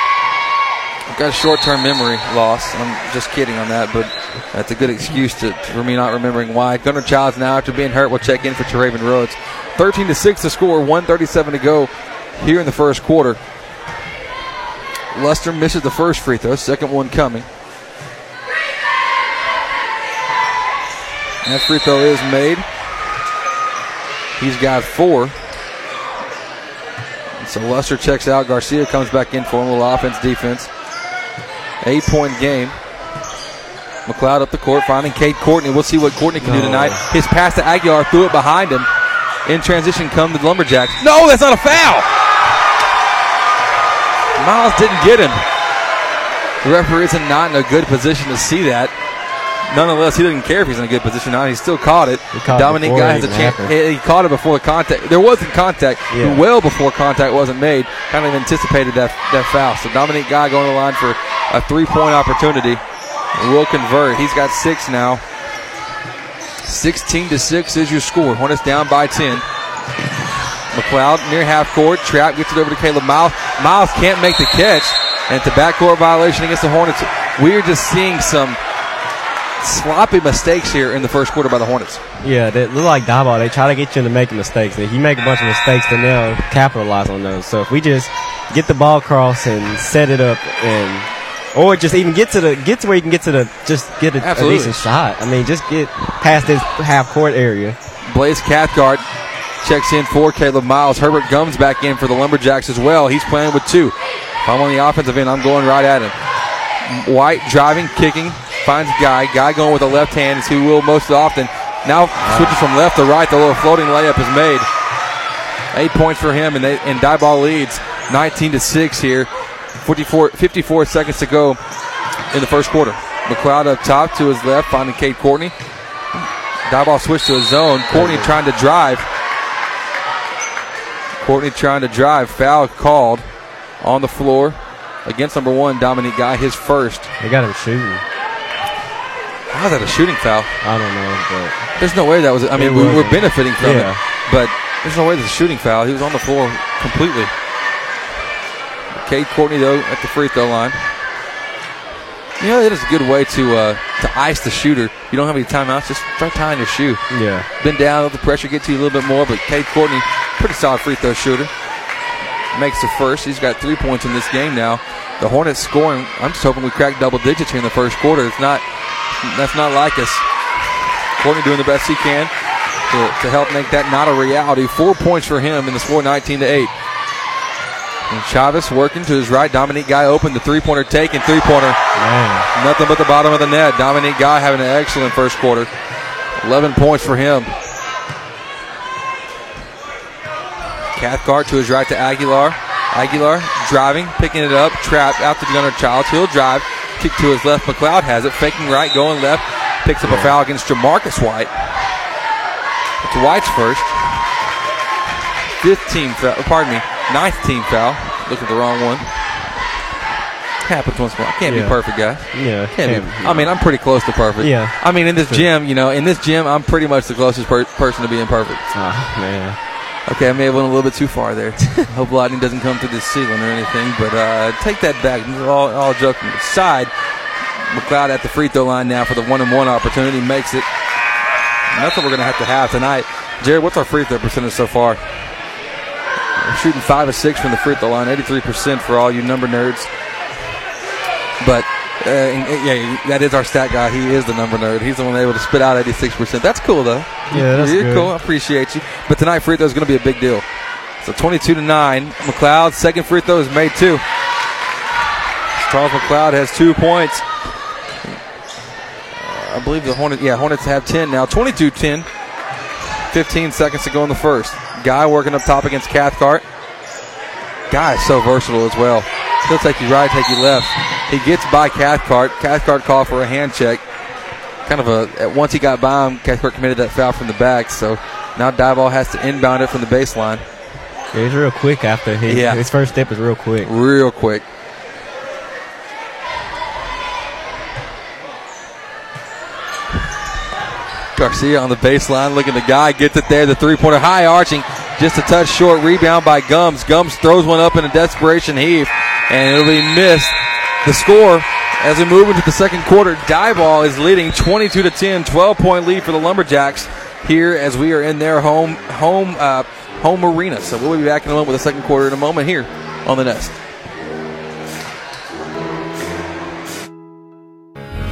I've got a short-term memory loss. I'm just kidding on that, but that's a good excuse to, for me not remembering why. Gunnar Childs now, after being hurt, will check in for Traven Rhodes. 13 to six to score. 137 to go here in the first quarter. Lester misses the first free throw. Second one coming. That free throw is made. He's got four. So Luster checks out. Garcia comes back in for him. A little offense, defense. Eight point game. McLeod up the court, finding Cade Courtney. We'll see what Courtney can do tonight. His pass to Aguilar threw it behind him. In transition come the Lumberjacks. No, that's not a foul. Miles didn't get him. The referee is not in a good position to see that. Nonetheless, he didn't care if he's in a good position or not. He still caught it. caught Dominic before Guy has a chance. He caught it before the contact. There wasn't contact. Yeah. Well before contact wasn't made. Kind of anticipated that that foul. So Dominic Guy going to the line for a three point opportunity. Will convert. He's got six now. 16 to 6 is your score. Hornets down by 10. McLeod near half court. Trap gets it over to Caleb Miles. Miles can't make the catch. And it's a backcourt violation against the Hornets. We're just seeing some sloppy mistakes here in the first quarter by the Hornets. Yeah, they look like Diboll. They try to get you into making mistakes. And if you make a bunch of mistakes, then they'll capitalize on those. So if we just get the ball across and set it up, and or just even get to the get to where you can get to the just get a, a decent shot. I mean, just get past this half court area. Blaze Cathcart checks in for Caleb Miles. Herbert Gums back in for the Lumberjacks as well. He's playing with two. If I'm on the offensive end, I'm going right at him. White driving, kicking, finds Guy. Guy going with the left hand as he will most often. Now switches from left to right. The little floating layup is made. Eight points for him, and they and Diboll leads 19 to six here. 54, 54 seconds to go in the first quarter. McLeod up top to his left, finding Cade Courtney. Diboll switch to his zone. Courtney trying to drive. Courtney trying to drive. Foul called on the floor against number one, Dominique Guy, his first. They got him shooting. How's that a shooting foul? I don't know, but There's no way that was. I mean, we were benefiting from Yeah. it, but there's no way that's a shooting foul. He was on the floor completely. Cade Courtney though at the free throw line. You know, it is a good way to uh, to ice the shooter. You don't have any timeouts. Just try tying your shoe. yeah. Been down, let the pressure get to you a little bit more. But Cade Courtney, pretty solid free throw shooter. Makes the first. He's got three points in this game now. The Hornets scoring. I'm just hoping we crack double digits here in the first quarter. It's not. That's not like us. Courtney doing the best he can to, to help make that not a reality. Four points for him in the score, 19 to eight. And Chavez working to his right. Dominique Guy open the three pointer take and three pointer. Nothing but the bottom of the net. Dominique Guy having an excellent first quarter. 11 points for him. Cathcart to his right to Aguilar. Aguilar driving, picking it up, trapped out to Gunnar Childs. He'll drive, kick to his left. McLeod has it, faking right, going left. Picks up a foul against Jamarcus White. It's White's first. Fifth team foul, pardon me, ninth team foul. Look at the wrong one. Happens once more. while. Can't Yeah. be perfect, guys. Yeah. Can't be. I mean, I'm pretty close to perfect. Yeah. I mean, in this gym, you know, in this gym, I'm pretty much the closest per- person to being perfect. Oh man. Okay, I may have went a little bit too far there. Hope lightning doesn't come through this ceiling or anything, but uh, take that back. All, all joking aside, McLeod at the free throw line now for the one and one opportunity makes it. And that's what we're going to have to have tonight. Jared, what's our free throw percentage so far? We're shooting five or six from the free throw line, 83% for all you number nerds. But Uh, yeah, that is our stat guy. He is the number nerd. He's the one able to spit out 86%. That's cool, though. Yeah, that's You're good. cool. I appreciate you. But tonight, free throw is going to be a big deal. So 22 to 9. McLeod, second free throw is made too. Charles McLeod has two points. Uh, I believe the Hornets, yeah, Hornets have 10 now. 22 10. 15 seconds to go in the first. Guy working up top against Cathcart. Guy is so versatile as well. He'll take you right, take you left. He gets by Cathcart. Cathcart called for a hand check. Kind of a, once he got by him, Cathcart committed that foul from the back. So now Diboll has to inbound it from the baseline. Yeah, he's real quick after he, Yeah. his first step is real quick. Real quick. Garcia on the baseline, looking the guy, gets it there. The three pointer high arching, just a touch short. Rebound by Gums. Gums throws one up in a desperation heave, and it'll be missed. The score as we move into the second quarter, Diboll is leading 22 to 10, 12 point lead for the Lumberjacks here as we are in their home home uh, home arena. So we'll be back in a moment with the second quarter in a moment here on the Nest.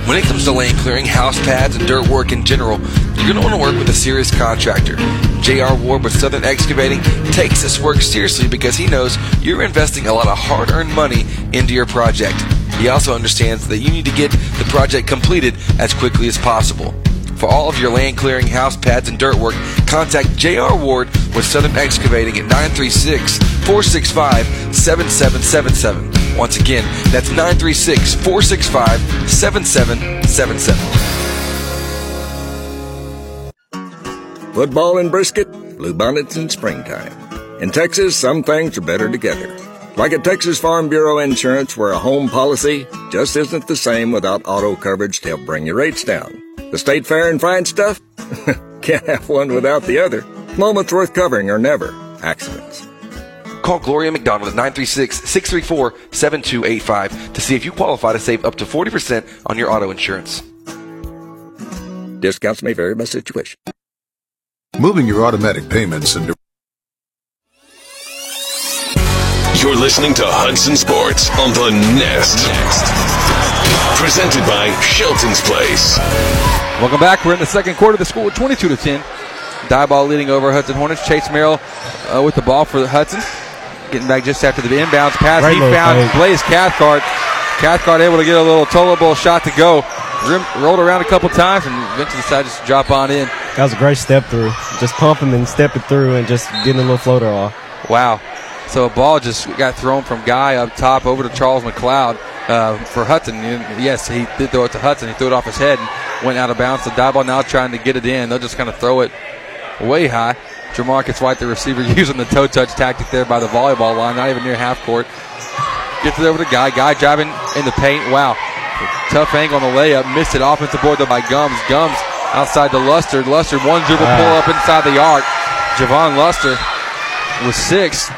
When it comes to lane clearing, house pads, and dirt work in general, you're going to want to work with a serious contractor. J.R. Ward with Southern Excavating takes this work seriously because he knows you're investing a lot of hard earned money into your project. He also understands that you need to get the project completed as quickly as possible. For all of your land clearing, house pads, and dirt work, contact J.R. Ward with Southern Excavating at 936 465 7777. Once again, that's 936 465 7777. Football and brisket, bluebonnets in springtime. In Texas, some things are better together. Like at Texas Farm Bureau Insurance, where a home policy just isn't the same without auto coverage to help bring your rates down. The state fair and fine stuff? Can't have one without the other. Moments worth covering are never accidents. Call Gloria McDonald at 936 634 7285 to see if you qualify to save up to 40% on your auto insurance. Discounts may vary by situation. Moving your automatic payments and You're listening to Hudson Sports on the Nest. Next. Presented by Shelton's Place. Welcome back. We're in the second quarter. Of the score 22 to 10. Diboll leading over Hudson Hornets. Chase Merrill uh, with the ball for the Hudson. Getting back just after the inbounds pass. Great he found fake. Blaze Cathcart. Cathcart able to get a little tollable shot to go. Rim, rolled around a couple times and eventually decided just to drop on in. That was a great step through. Just pumping and stepping through and just getting a little floater off. Wow. So a ball just got thrown from Guy up top over to Charles McLeod uh, for Hudson. Yes, he did throw it to Hudson. He threw it off his head and went out of bounds. The Diboll now trying to get it in. They'll just kind of throw it way high. Jamarcus White, the receiver, using the toe touch tactic there by the volleyball line, not even near half court. Gets it over to Guy. Guy driving in the paint. Wow. Tough angle on the layup. Missed it. Offensive board though by Gums. Gums outside to Luster. Luster one dribble Wow. pull up inside the arc. Javon Luster with six.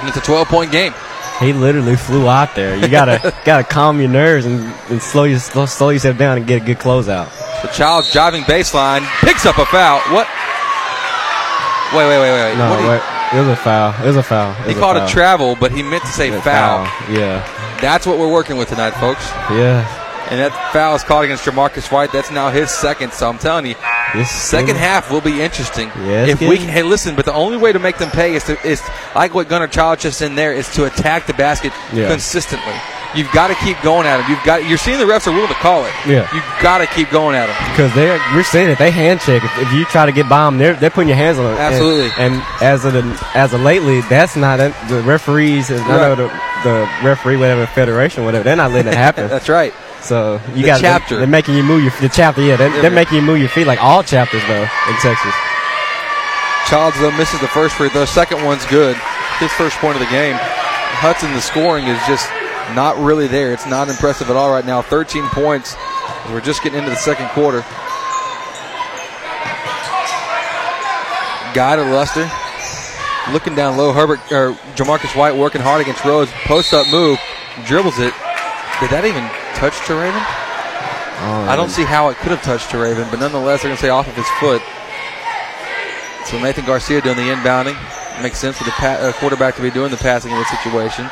And it's a 12 point game. He literally flew out there. You gotta gotta calm your nerves and, and slow, you, slow slow yourself down and get a good closeout. The child's driving baseline, picks up a foul. What? Wait, wait, wait, wait. No, wait, it was a foul. It was a foul. It he was called foul. a travel, but he meant to say A foul. Yeah, That's what we're working with tonight, folks. yeah. And that foul is called against Jamarcus White. That's now his second. So I'm telling you, This second half will be interesting. Yeah, if we can, hey, listen, but the only way to make them pay is to is like what Gunnar Child just in there is to attack the basket Yeah. consistently. You've got to keep going at them. You've got. You're seeing the refs are willing to call it. Yeah. You've got to keep going at them. Because they're we're seeing it. They hand check. If, if you try to get by them, they're they're putting your hands on them. Absolutely. And, as of the, as of lately, that's not the referees. I know the, the referee, whatever federation, whatever. They're not letting it happen. That's right. So you The got chapter. They're, making you move your the chapter. Yeah, they're, they're making you move your feet like all chapters though in Texas. Childs though misses the first free throw. Second one's good. His first point of the game. Hudson, the scoring is just not really there. It's not impressive at all right now. 13 points. We're just getting into the second quarter. Guy to Luster. Looking down low. Herbert or Jamarcus White working hard against Rose. Post up move. Dribbles it. Did that even touch to Raven? I don't see how it could have touched to Raven, but nonetheless, they're going to say off of his foot. So Nathan Garcia doing the inbounding. Makes sense for the pa- uh, quarterback to be doing the passing in this situation.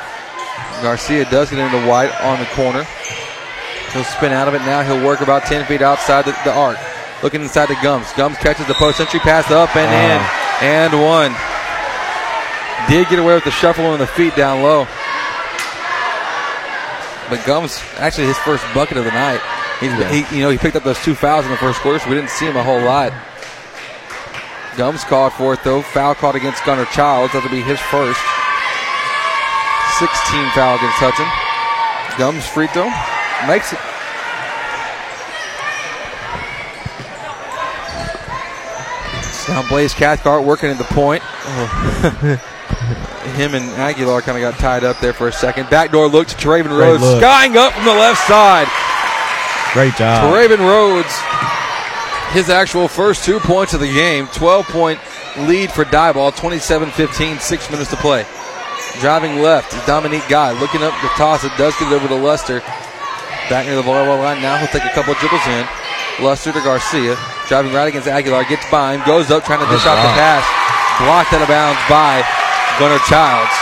Garcia does get into White on the corner. He'll spin out of it now. He'll work about 10 feet outside the, the arc. Looking inside the Gums. Gums catches the post entry pass up and in. And one. Did get away with the shuffle on the feet down low. But Gums, actually his first bucket of the night. He's, Yeah. he, you know, he picked up those two fouls in the first quarter, so we didn't see him a whole lot. Gums called for it though. Foul called against Gunnar Childs. That'll be his first. 16 foul against Hudson. Gums free throw. Makes it. Now Blaze Cathcart working at the point. Him and Aguilar kind of got tied up there for a second. Backdoor look to Traven Rhodes. look. Skying up from the left side. Great job. Raven Rhodes, his actual first two points of the game. 12 point lead for Diboll, 27 15, six minutes to play. Driving left is Dominique Guy. Looking up the toss, it does get it over to Lester. Back near the volleyball line. Now he'll take a couple of dribbles in. Lester to Garcia. Driving right against Aguilar. Gets by him. Goes up trying to dish out the pass. Blocked out of bounds by Gunnar Childs.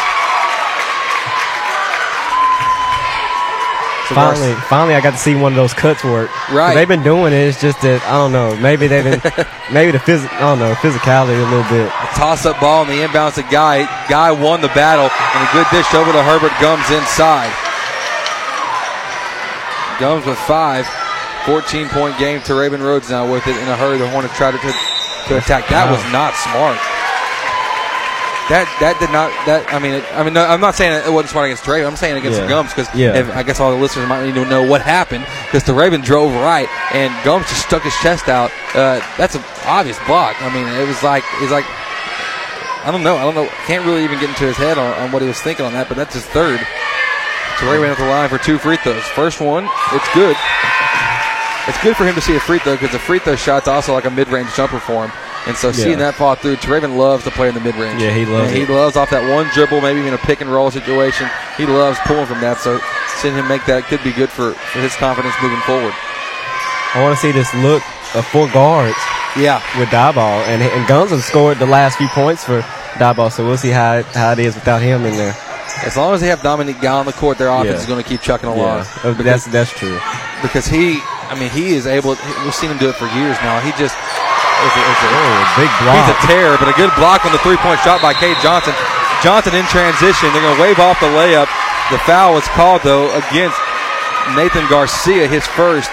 Finally, finally, I got to see one of those cuts work. Right. They've been doing it. It's just that I don't know. Maybe they've been, maybe the phys- I don't know, physicality a little bit. Toss up ball and the inbounds to Guy. Guy won the battle and a good dish over to Herbert Gums inside. Gums with five. 14 point game to Raven Rhodes now with it in a hurry. The Hornets try to, to, to attack. That was not smart. That that did not that I mean it, I mean no, I'm not saying it wasn't smart against Raven. I'm saying against Yeah. the Gums because Yeah. I guess all the listeners might need to know what happened because the Raven drove right and Gums just stuck his chest out. Uh, that's an obvious block. I mean it was like it's like I don't know. I don't know. Can't really even get into his head on, on what he was thinking on that, but that's his third. So Ray ran up the line for two free throws. First one, it's good. It's good for him to see a free throw because the free throw shot's also like a mid-range jumper for him. And so seeing Yeah. that fall through, Traven loves to play in the mid-range. Yeah, he loves He loves off that one dribble, maybe even a pick and roll situation. He loves pulling from that. So seeing him make that could be good for, for his confidence moving forward. I want to see this look of four guards. Yeah. With Diboll and and Gums have scored the last few points for Diboll, so we'll see how it, how it is without him in there. As long as they have Dominique Guy on the court, their offense Yeah. is going to keep chucking along. Yeah, Uh, that's that's true. because he, I mean, he is able. We've seen him do it for years now. He just is a, is a Oh, big block. He's a terror, but a good block on the three-point shot by Cade Johnson. Johnson in transition. They're going to wave off the layup. The foul was called though against Nathan Garcia, his first.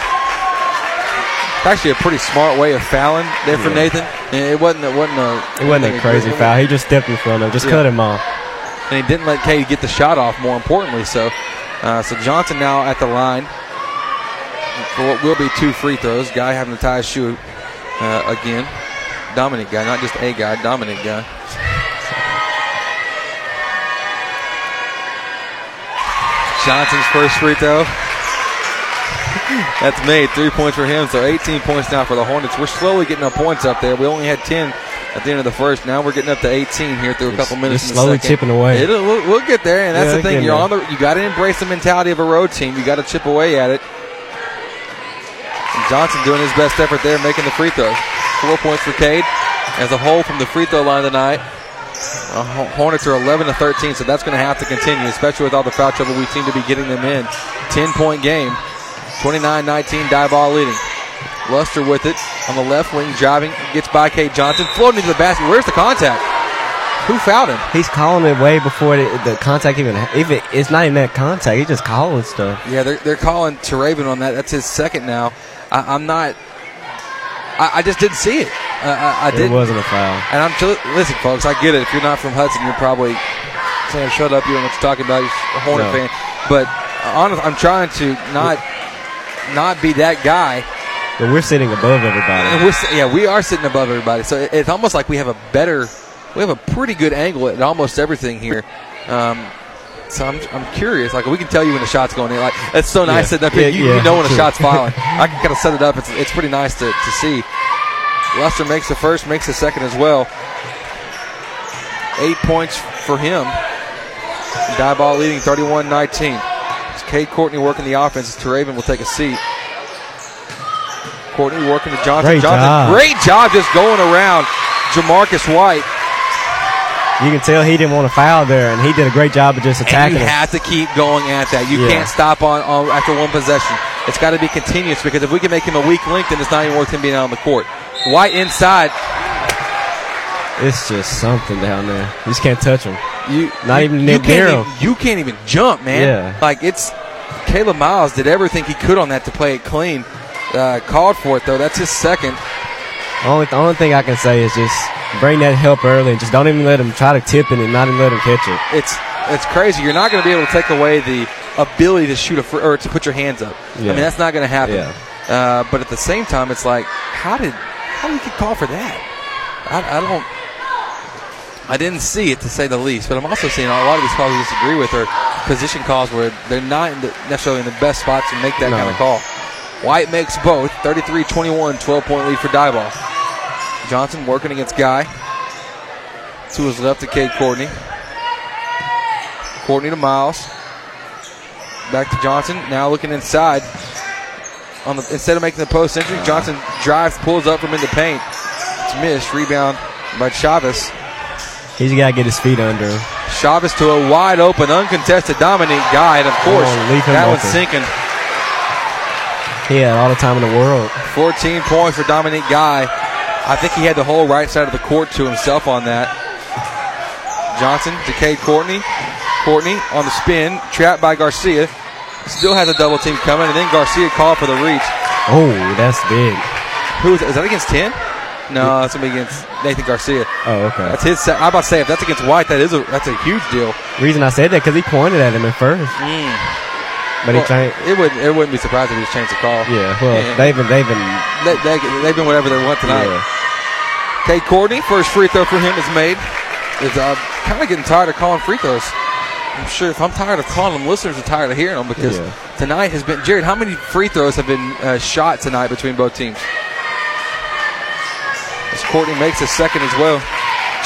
It's actually a pretty smart way of fouling there for Yeah. Nathan. And It wasn't. It wasn't a. It wasn't a crazy foul. He just stepped in front of him, just Yeah. cut him off. and he didn't let Cade get the shot off. More importantly, so uh, so Johnson now at the line for what will be two free throws. Guy having to tie his shoe uh, again. Dominant guy, not just a guy. dominant guy. Johnson's first free throw. That's made. Three points for him. So 18 points now for the Hornets. We're slowly getting our points up there. We only had 10 at the end of the first. Now we're getting up to 18 here through a couple minutes. just in the slowly chipping away. It'll, we'll, we'll get there, and that's Yeah, the thing. You're on the. You got to embrace the mentality of a road team. You got to chip away at it. Johnson doing his best effort there, making the free throws. Four points for Cade. As a whole from the free throw line tonight. Uh, Hornets are 11 to 13, so that's going to have to continue, especially with all the foul trouble we seem to be getting them in. 10 point game, 29 19, Diboll leading. Luster with it on the left wing, driving, gets by Cade Johnson, floating into the basket. Where's the contact? Who fouled him? He's calling it way before the, the contact even. If it, it's not even that contact, he's just calling stuff. Yeah, they're, they're calling Teraven on that. That's his second now. I, I'm not. I, I just didn't see it. Uh, I, I It didn't. wasn't a foul. And I'm listen, folks. I get it. If you're not from Hudson, you're probably saying, "Shut up! You don't know what you're talking about." You're a Hornet No. fan. But honest, I'm trying to not not be that guy. But we're sitting above everybody. And we're, yeah, we are sitting above everybody. So it- it's almost like we have a better, we have a pretty good angle at almost everything here. Um, so I'm, I'm curious. Like we can tell you when the shot's going in. Like it's so nice Yeah. sitting up here. You, yeah, you know when a shot's falling. I can kind of set it up. It's, it's pretty nice to, to see. Lester makes the first, makes the second as well. Eight points for him. Diboll leading 31-19. It's Cade Courtney working the offense. Teraven will take a seat. Courtney working to Johnson. Great Johnson, job. great job just going around Jamarcus White. You can tell he didn't want to foul there, and he did a great job of just And attacking you him. have to keep going at that. You Yeah. can't stop on, on after one possession. It's got to be continuous because if we can make him a weak link, then it's not even worth him being out on the court. White inside. It's just something down there. You just can't touch him. You Not you, even you near can't near even, you can't even jump, man. Yeah. Like it's Caleb Miles did everything he could on that to play it clean. Uh, called for it though. That's his second. Only the only thing I can say is just bring that help early and just don't even let them try to tip it and not even let them catch it. It's it's crazy. You're not going to be able to take away the ability to shoot a fr- or to put your hands up. I mean that's not going to happen. Yeah. Uh, but at the same time, it's like how did how did he get called for that? I, I don't. I didn't see it to say the least, but I'm also seeing a lot of these calls we disagree with are position calls where they're not in the, necessarily in the best spots to make that No. kind of call. White makes both 33 21, 12 point lead for Diboll. Johnson working against Guy. To his left to Cade Courtney. Courtney to Miles. Back to Johnson. Now looking inside. On the instead of making the post entry, Johnson drives, pulls up from in the paint. It's missed. Rebound by Chavez. He's got to get his feet under him. Chavez to a wide open, uncontested Dominique Guy, and of course that one's sinking. He had all the time in the world. 14 points for Dominique Guy. I think he had the whole right side of the court to himself on that. Johnson to Cade Courtney. Courtney on the spin, trapped by Garcia. Still has a double team coming, and then Garcia called for the reach. Oh, that's big. Who is that? Is that against 10? No, that's gonna be against Nathan Garcia. Oh, okay. That's his. I'm about to say if that's against White, that is a that's a huge deal. Reason I said that because he pointed at him at first, mm. But he changed. It wouldn't. It wouldn't be surprising if he changed the call. Yeah, well, Yeah. they've been they've been They, they, they've been whatever they want tonight. Yeah. Cade Courtney, first free throw for him is made. Is uh, kind of getting tired of calling free throws. I'm sure if I'm tired of calling them, listeners are tired of hearing them because Yeah. tonight has been. Jared, how many free throws have been uh, shot tonight between both teams? As Courtney makes a second as well.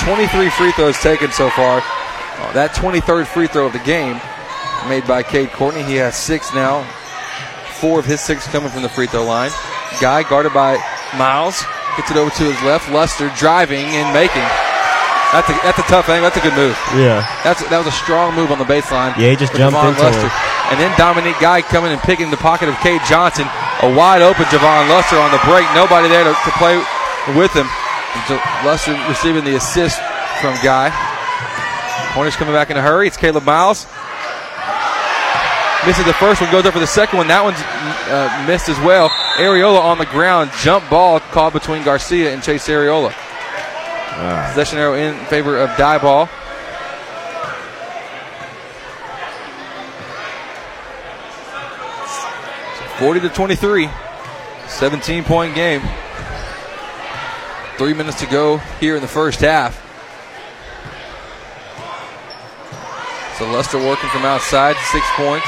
23 free throws taken so far. Uh, that 23rd free throw of the game made by Cade Courtney. He has six now. Four of his six coming from the free throw line. Guy guarded by Miles. Gets it over to his left. Luster driving and making. That's a, that's a tough angle. That's a good move. yeah. That's that was a strong move on the baseline. Yeah, he just jumped Javon into Luster. him. And then Dominique Guy coming and picking the pocket of Cade Johnson. A wide open Javon Luster on the break. Nobody there to, to play with him. So Luster receiving the assist from Guy. Hornets coming back in a hurry. It's Caleb Miles. Misses the first one, goes up for the second one. That one's uh, missed as well. Areola on the ground. Jump ball caught between Garcia and Chase Areola. Possession arrow in favor of Diboll. Forty to twenty-three, 17 point game. Three minutes to go here in the first half. So Lester working from outside, six points,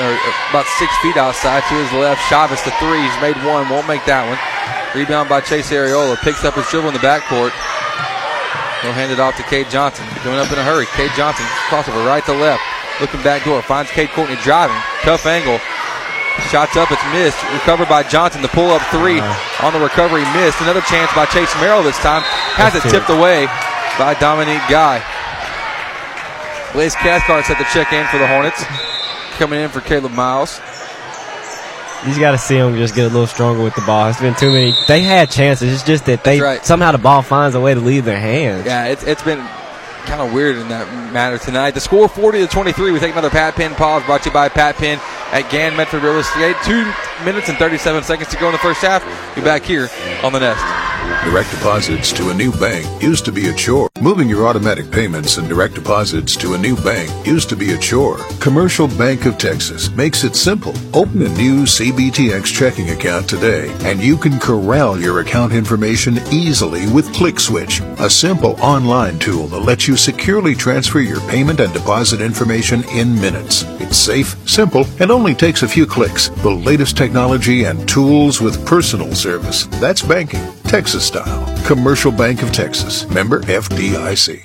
or uh, about six feet outside to his left. Chavez to three. He's made one, won't make that one. Rebound by Chase Areola. Picks up his dribble in the backcourt. He'll hand it off to Cade Johnson. Going up in a hurry. Cade Johnson crossover right to left. Looking back door. Finds Cade Courtney driving. Tough angle. Shots up. It's missed. Recovered by Johnson. The pull up three on the recovery missed. Another chance by Chase Merrill this time. Has it That's tipped away by Dominique Guy. Blaze Cathcart set the check in for the Hornets. Coming in for Caleb Miles. You got to see them just get a little stronger with the ball. It's been too many. They had chances. It's just that they right. somehow the ball finds a way to leave their hands. Yeah, it's, it's been kind of weird in that matter tonight. The score 40 to 23. We take another Pat Penn pause brought to you by Pat Penn at Gann Medford Real Estate. Two minutes and 37 seconds to go in the first half. Be back here on the Nest. Direct deposits to a new bank used to be a chore. Moving your automatic payments and direct deposits to a new bank used to be a chore. Commercial Bank of Texas makes it simple. Open a new CBTX checking account today, and you can corral your account information easily with ClickSwitch, a simple online tool that lets you securely transfer your payment and deposit information in minutes. It's safe, simple, and only takes a few clicks. The latest technology and tools with personal service. That's banking, Texas style. Commercial Bank of Texas. Member FDIC.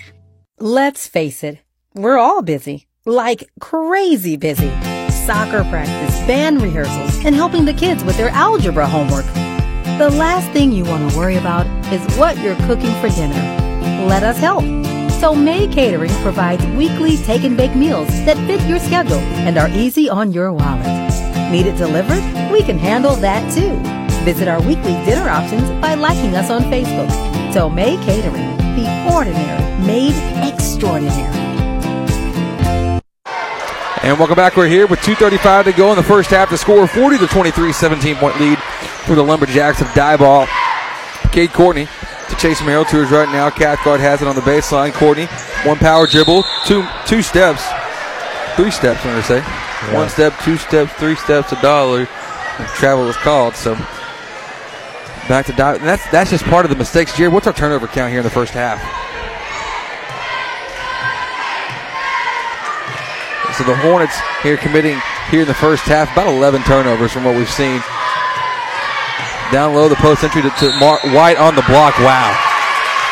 Let's face it, we're all busy. Like crazy busy. Soccer practice, band rehearsals, and helping the kids with their algebra homework. The last thing you want to worry about is what you're cooking for dinner. Let us help. So May Catering provides weekly take and bake meals that fit your schedule and are easy on your wallet. Need it delivered? We can handle that too. Visit our weekly dinner options by liking us on Facebook. So May Catering, the ordinary made extraordinary. And welcome back. We're here with 2.35 to go in the first half to score 40 to 23, 17 point lead for the Lumberjacks of Diboll. Cade Courtney to Chase Merrill to his right now. Cathcart has it on the baseline. Courtney, one power dribble, two two steps, three steps, I'm going to say. Yeah. One step, two steps, three steps, a dollar. And travel is called. So back to Diboll. And that's, that's just part of the mistakes. Jerry, what's our turnover count here in the first half? So the Hornets here committing here in the first half about 11 turnovers from what we've seen. Down low, the post entry to, to White on the block. Wow.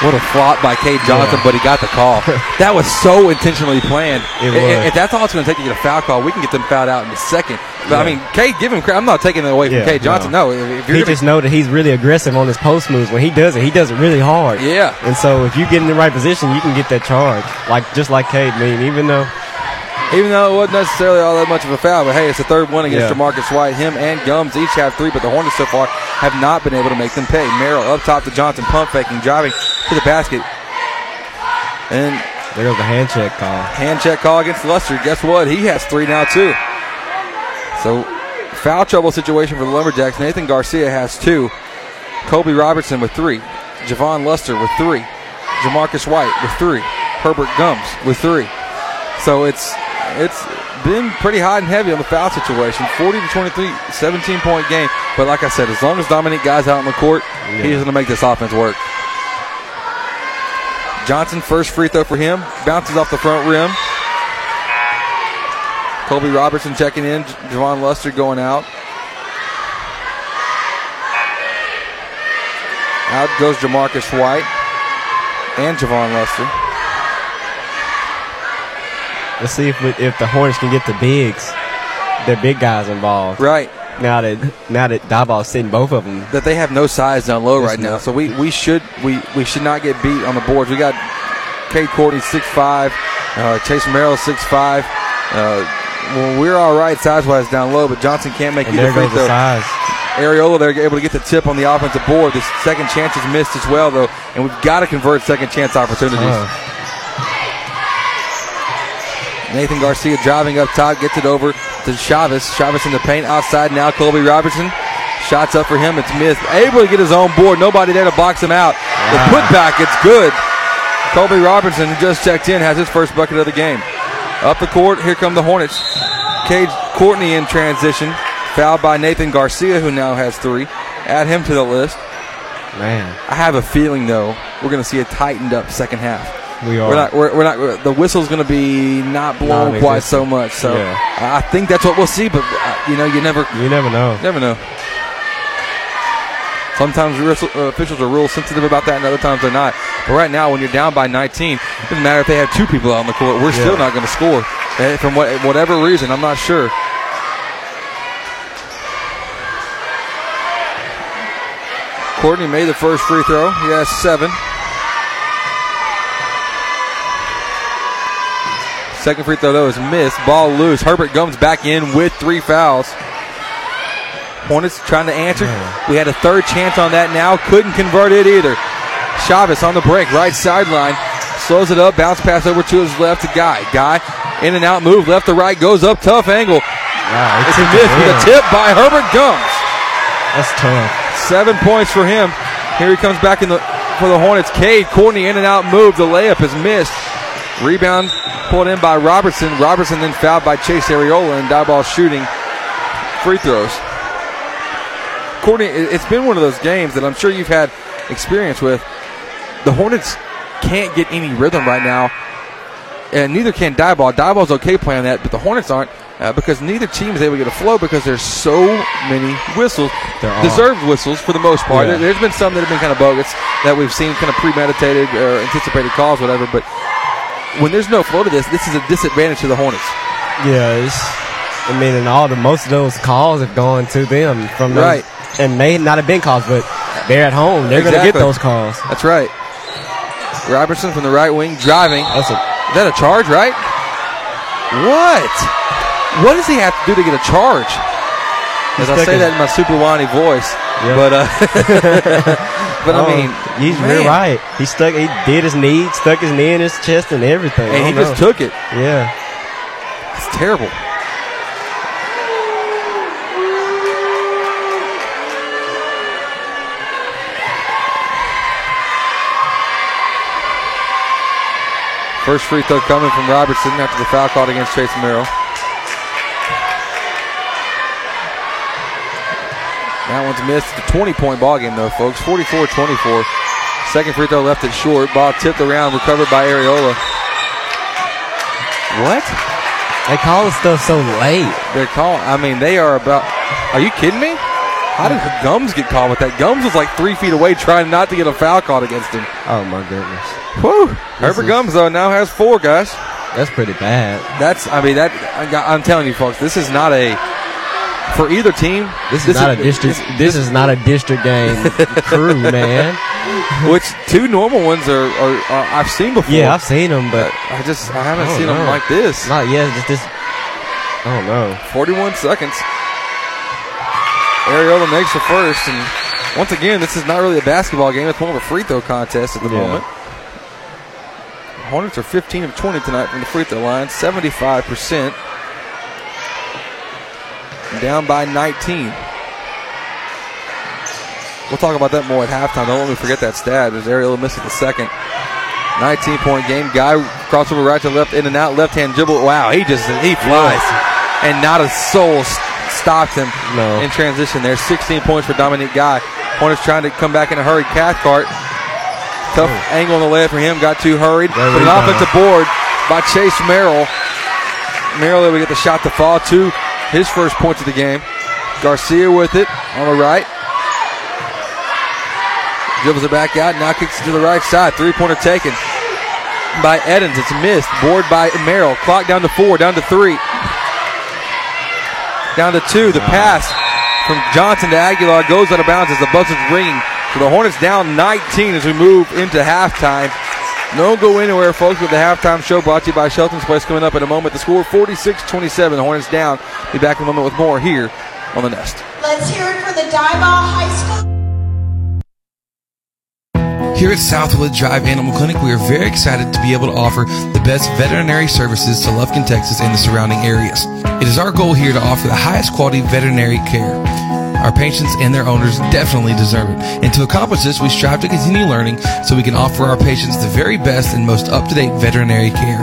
What a flop by Cade Johnson, Yeah. but he got the call. that was so intentionally planned. It was. If that's all it's going to take to get a foul call, we can get them fouled out in a second. But I mean, Cade, give him credit. I'm not taking it away from Yeah, Cade Johnson. No, if, if gonna- just know that he's really aggressive on his post moves. When he does it, he does it really hard. Yeah. And so if you get in the right position, you can get that charge. Like just like Cade. I mean, even though Even though it wasn't necessarily all that much of a foul, but hey, it's the third one against Yeah. Jamarcus White. Him and Gums each have three, but the Hornets so far have not been able to make them pay. Merrill up top to Johnson, pump faking, driving to the basket. And there goes the hand check call. hand check call against Luster. Guess what? He has three now, too. So, foul trouble situation for the Lumberjacks. Nathan Garcia has two. Colby Robertson with three. Javon Luster with three. Jamarcus White with three. Herbert Gums with three. So it's it's been pretty hot and heavy on the foul situation. 40 to 23, 17 point game. But like I said, as long as Dominic Guy's out on the court, he's going to make this offense work. Johnson, first free throw for him. Bounces off the front rim. Colby Robertson checking in. Javon Luster going out. Out goes Jamarcus White and Javon Luster. Let's see if we, if the Hornets can get the bigs, their big guys involved. Right. Now that now that Diboll's sitting both of them. that they have no size down low right now. So we, we should we, we should not get beat on the boards. We got Cade Courtney six five, uh, Chase Merrill six five. Uh, well, we're all right size wise down low, but Johnson can't make And either there free goes the throw. size. Areola, they're able to get the tip on the offensive board. The second chance is missed as well, though, and we've got to convert second chance opportunities. Nathan Garcia driving up top, gets it over to Chavez. Chavez in the paint outside now. Colby Robertson. Shots up for him. It's missed. Able to get his own board. Nobody there to box him out. The putback, it's good. Colby Robertson, who just checked in, has his first bucket of the game. Up the court, here come the Hornets. Cade Courtney in transition. Fouled by Nathan Garcia, who now has three. Add him to the list. Man, I have a feeling, though, we're going to see a tightened up second half. We are. We're not. We're, we're not. we're- the whistle's going to be not blown quite so much. So Yeah. I think that's what we'll see. But uh, you know, you never. You never know. Never know. Sometimes whistle- uh, officials are real sensitive about that, and other times they're not. But right now, when you're down by 19, it doesn't matter if they have two people out on the court. We're still not going to score Eh, from what, whatever reason. I'm not sure. Courtney made the first free throw. He has seven. Second free throw though is missed. Ball loose. Herbert Gums back in with three fouls. Hornets trying to answer. We had a third chance on that now. Couldn't convert it either. Chavez on the break, right sideline. Slows it up. Bounce pass over to his left to Guy. Guy in and out move. Left to right. Goes up. Tough angle. Wow, it's a miss with a tip by Herbert Gums. That's tough. Seven points for him. Here he comes back in the for the Hornets. Cade Courtney in and out move. The layup is missed. Rebound pulled in by Robertson. Robertson then fouled by Chase Areola and Diboll shooting free throws. Courtney, it- it's been one of those games that I'm sure you've had experience with. The Hornets can't get any rhythm right now, and neither can Diboll. Diboll's okay playing that, but the Hornets aren't uh, because neither team is able to get a flow because there's so many whistles, There are. deserved whistles for the most part. Yeah. There, has been some that have been kind of bogus that we've seen kind of premeditated or anticipated calls, whatever. But when there's no flow to this, this is a disadvantage to the Hornets. Yeah, I mean, and all the most of those calls have gone to them from those, Right. and may not have been calls, but they're at home. They're going to get those calls. That's right. Robertson from the right wing driving. That's a, Is that a charge, right? What? What does he have to do to get a charge? As I say that in my super whiny voice. Yeah. But uh, but I Oh, mean, he's man. you're right. He stuck. He did his knee, stuck his knee in his chest, and everything. And he don't just took it. Yeah. It's terrible. First free throw coming from Robertson after the foul called against Chase Merrill. That one's missed. It's a 20 point ball game, though, folks. 44 24. Second free throw left it short. Ball tipped around, recovered by Areola. What? They call this stuff so late. They're calling. I mean, they are about. Are you kidding me? How did Gums get called with that? Gums was like three feet away, trying not to get a foul called against him. Oh my goodness. Whew. Herbert is- Gums though now has four guys. That's pretty bad. That's. I mean that. I I'm telling you, folks, this is not a for either team. This is not a district. This, is not a district game crew, man. Which two normal ones are, are, are I've seen before. Yeah, I've seen them, but I just I haven't I seen them like this. Not yet. Just this. I don't know. 41 seconds. Ariola makes the first, and once again, this is not really a basketball game. It's more of a free throw contest at the Yeah. moment. Hornets are 15 of 20 tonight from the free throw line, 75%. Down by 19. We'll talk about that more at halftime. Don't let me forget that stat. As Ariola misses the second. 19 point game. Guy crossover right to left, in and out, left hand dribble. Wow, he just he flies, and not a soul s- stopped him No. in transition. There, 16 points for Dominique Guy. Hornets trying to come back in a hurry. Cathcart, tough angle on the layup for him. Got too hurried. Great But an offensive board by Chase Merrill. Merrill able to get the shot to fall to his first points of the game. Garcia with it on the right. Dribbles it back out, now kicks it to the right side. Three pointer taken by Edens. It's missed. Board by Merrill. Clock down to four, down to three. Down to two. The pass from Johnson to Aguilar goes out of bounds as the buzzer's ringing. So the Hornets down 19 as we move into halftime. No go anywhere, folks, with the halftime show brought to you by Shelton's Place coming up in a moment. The score 46 27. The Hornets down. Be back in a moment with more here on the Nest. Let's hear it for the Diboll High School. Here at Southwood Drive Animal Clinic, we are very excited to be able to offer the best veterinary services to Lufkin, Texas and the surrounding areas. It is our goal here to offer the highest quality veterinary care. Our patients and their owners definitely deserve it. And to accomplish this, we strive to continue learning so we can offer our patients the very best and most up-to-date veterinary care.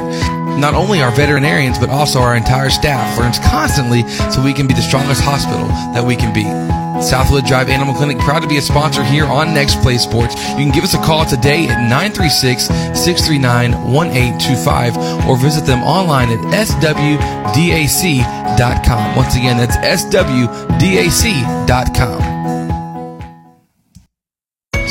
Not only our veterinarians, but also our entire staff learns constantly so we can be the strongest hospital that we can be. Southwood Drive Animal Clinic, proud to be a sponsor here on Next Play Sports. You can give us a call today at 936 639 1825 or visit them online at swdac.com. Once again, that's swdac.com.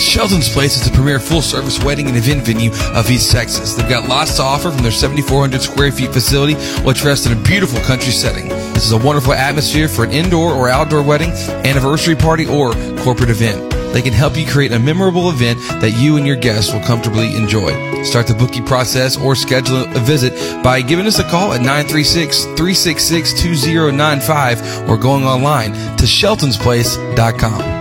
Shelton's Place is the premier full service wedding and event venue of East Texas. They've got lots to offer from their 7,400 square feet facility, which rests in a beautiful country setting. This is a wonderful atmosphere for an indoor or outdoor wedding, anniversary party, or corporate event. They can help you create a memorable event that you and your guests will comfortably enjoy. Start the booking process or schedule a visit by giving us a call at 936-366-2095 or going online to sheltonsplace.com.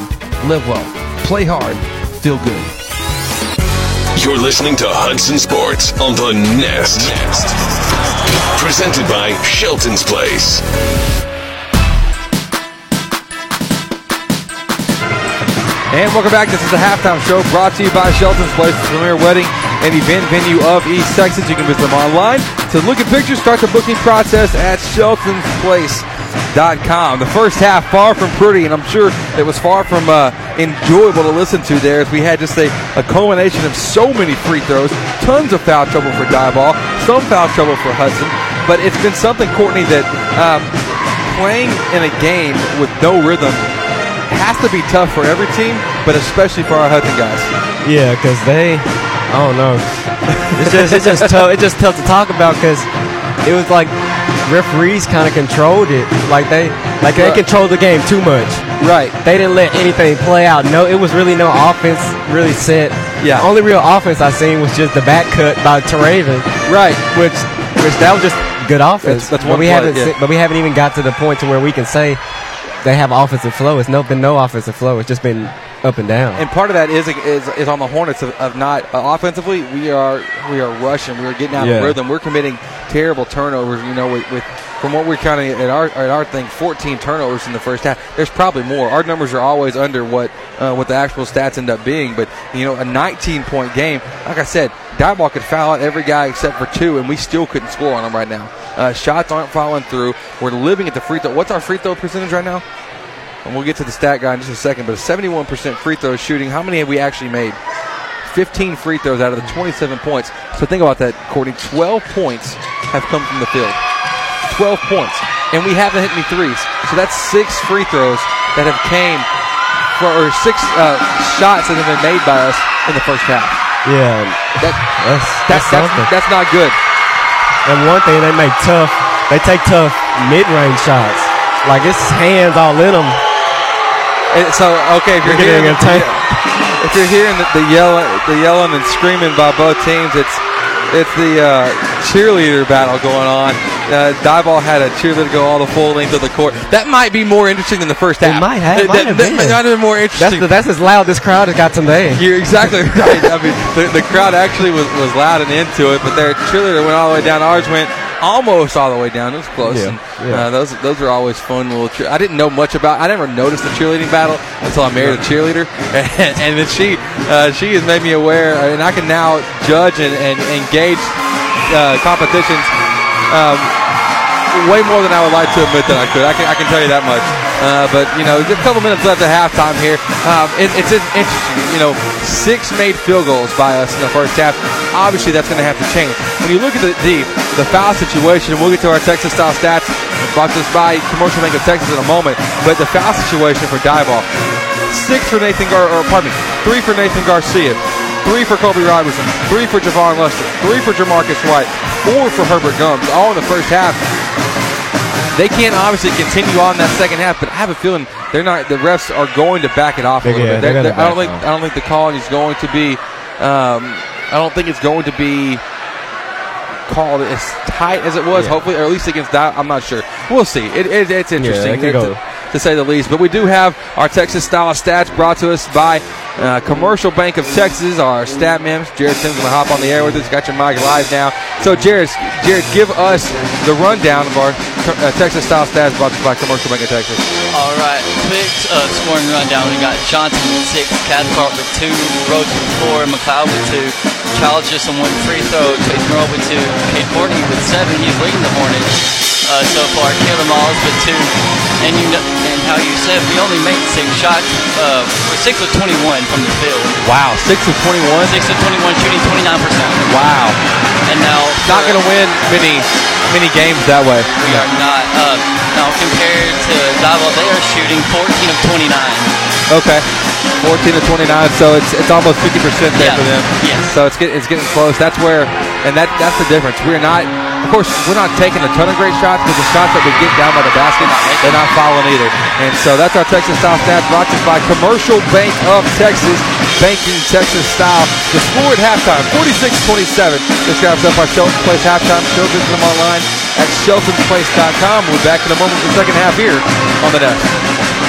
Live well, play hard, feel good. You're listening to Hudson Sports on the Nest. Nest. Presented by Shelton's Place. And welcome back. This is the halftime show brought to you by Shelton's Place, the premier wedding and event venue of East Texas. You can visit them online to look at pictures. Start the booking process at sheltonsplace.com. The first half far from pretty, and I'm sure it was far from uh, enjoyable to listen to there as we had just a, a culmination of so many free throws, tons of foul trouble for Diboll, some foul trouble for Hudson. But it's been something, Courtney, that um, playing in a game with no rhythm has to be tough for every team, but especially for our Hudson guys. Yeah, because they, I don't know. It's just it's just tough. It's just tough to talk about because it was like referees kind of controlled it. Like they like they Right. controlled the game too much. Right. They didn't let anything play out. No, it was really no offense really set. Yeah. Only real offense I seen was just the back cut by Teraven. Right. Which which that was just good offense. That's- that's but we play, haven't yeah. but we haven't even got to the point to where we can say they have offensive flow. It's no been no offensive flow. It's just been up and down. And part of that is is, is on the Hornets of, of not uh, offensively. We are we are rushing. We are getting out Yeah. of rhythm. We're committing terrible turnovers. You know, with, with from what we're counting at our at our thing, 14 turnovers in the first half. There's probably more. Our numbers are always under what uh, what the actual stats end up being. But you know, a 19 point game. Like I said, Diboll could foul out every guy except for two, and we still couldn't score on them right now. Uh, shots aren't falling through. We're living at the free throw. What's our free throw percentage right now? And we'll get to the stat guy in just a second, but a 71% free throw shooting. How many have we actually made? 15 free throws out of the 27 points. So think about that, Courtney. 12 points have come from the field. 12 points. And we haven't hit any threes. So that's six free throws that have came for, or six uh, shots that have been made by us in the first half. Yeah, That, that's that's, that's, that's not good. And one thing they make tough, they take tough mid-range shots. Like it's hands all in them. And so okay, if you're You're hearing the, if you're hearing the, the yelling, the yelling and screaming by both teams, it's it's the uh, cheerleader battle going on. Uh, Diboll had a cheerleader go all the full length of the court. That might be more interesting than the first half. It might have, That, might that- have that been. might not have been more That's interesting. the, that's as loud this crowd has got today. You're exactly right. I mean, the, the crowd actually was, was loud and into it, but their cheerleader went all the way down. Ours went almost all the way down. It was close. Yeah, and, yeah. Uh, those those are always fun little. Cheer- I didn't know much about. I never noticed the cheerleading battle until I married a cheerleader, and, and then she uh, she has made me aware, and I can now judge and, and engage uh, competitions. Um, way more than I would like to admit that I could. I can, I can tell you that much. Uh, but you know, a couple minutes left at halftime here. Um, it, it's interesting. You know, six made field goals by us in the first half. Obviously, that's going to have to change. When you look at the the, the foul situation, we'll get to our Texas style stats brought to us by Commercial Bank of Texas in a moment. But the foul situation for Diboll, six for Nathan Gar, or pardon me, three for Nathan Garcia. Three for Colby Robertson, three for Javon Lester, three for Jamarcus White, four for Herbert Gums, all in the first half. They can't obviously continue on that second half, but I have a feeling they're not. The refs are going to back it off a little yeah, bit. they're They're- I don't think. off. I don't think the calling is going to be. Um, I don't think it's going to be called as tight as it was. Yeah. Hopefully, or at least against that. I'm not sure. We'll see. It, it, it's interesting it could to, say the least. But we do have our Texas style stats brought to us by uh, Commercial Bank of Texas. Our stat man, Jared Sims, going to hop on the air with us. Got your mic live now. So, Jared, Jared, give us the rundown of our uh, Texas style stats brought to us by Commercial Bank of Texas. All right, quick uh, scoring rundown. We got Johnson with six, Cathcart with two, Rhodes with four, McLeod with two, Childs just on one free throw, Chase Merle with two, Cade Courtney with seven. He's leading the Hornets uh, so far. Kill Caleb Miles with two, and you know, and how you said we only made six shots. Uh, we're six of 21 from the field. Wow, six of 21. Six of 21, shooting 29 percent. Wow. And now Not going to win many many games that way. We are not. Uh, now compared to Diboll, they are shooting 14 of 29. Okay. 14 to 29, so it's it's almost 50 percent there Yeah. for them. Yes. So it's getting it's getting close. That's where, and that that's the difference. We're not, of course, we're not taking a ton of great shots, but the shots that we get down by the basket, they're not following either. And so that's our Texas style stats brought to us by Commercial Bank of Texas, banking Texas style. The score at halftime, 46-27. This wraps up our Shelton Place halftime show. Visit them online at sheltonplace.com. We'll be back in a moment for the second half here on the desk.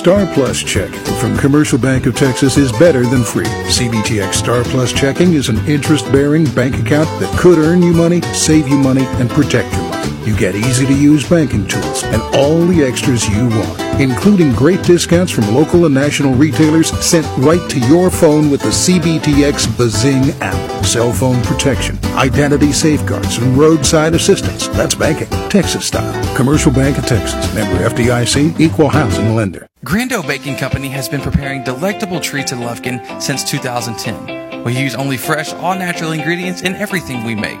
Star Plus checking from Commercial Bank of Texas is better than free. CBTX Star Plus checking is an interest bearing bank account that could earn you money, save you money, and protect money. You get easy to use banking tools and all the extras you want, including great discounts from local and national retailers sent right to your phone with the CBTX Bazing app. Cell phone protection, identity safeguards, and roadside assistance. That's banking, Texas style. Commercial Bank of Texas, member FDIC, equal housing lender. Grando Baking Company has been preparing delectable treats in Lufkin since 2010. We use only fresh, all natural ingredients in everything we make.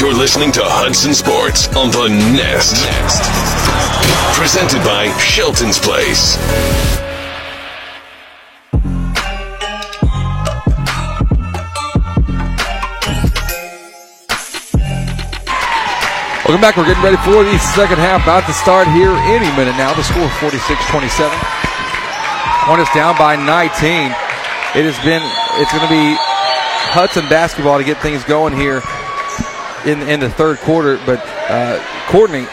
You're listening to Hudson Sports on the Nest. Nest. Presented by Shelton's Place. Welcome back. We're getting ready for the second half. About to start here any minute now. The score 46-27. Hornets down by 19. It has been, it's going to be Hudson basketball to get things going here in, in the third quarter. But uh, Courtney,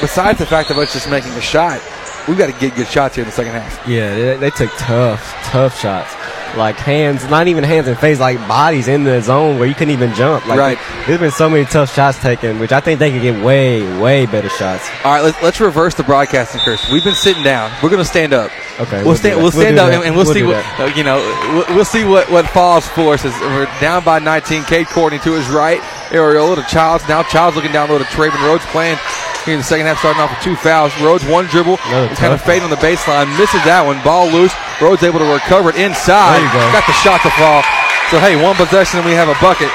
besides the fact of us just making a shot, we've got to get good shots here in the second half. Yeah, they, they took tough, tough shots. Like hands, not even hands and face, like bodies in the zone where you couldn't even jump. Like Right. There's been so many tough shots taken, which I think they could get way, way better shots. All right, let's, let's reverse the broadcasting curse. We've been sitting down. We're going to stand up. Okay, we'll, we'll stand. We'll that. We'll stand up and, and we'll, We'll see what uh, you know. We'll, we'll see what what falls for us. We're down by 19. Cade Courtney to his right. Areola to Childs. Now Childs looking down low to Traven Rhodes playing here in the second half, starting off with two fouls. Rhodes one dribble, kind of fading on the baseline, misses that one. Ball loose. Rhodes able to recover it inside. There you go. Got the shot to fall. So hey, one possession and we have a bucket.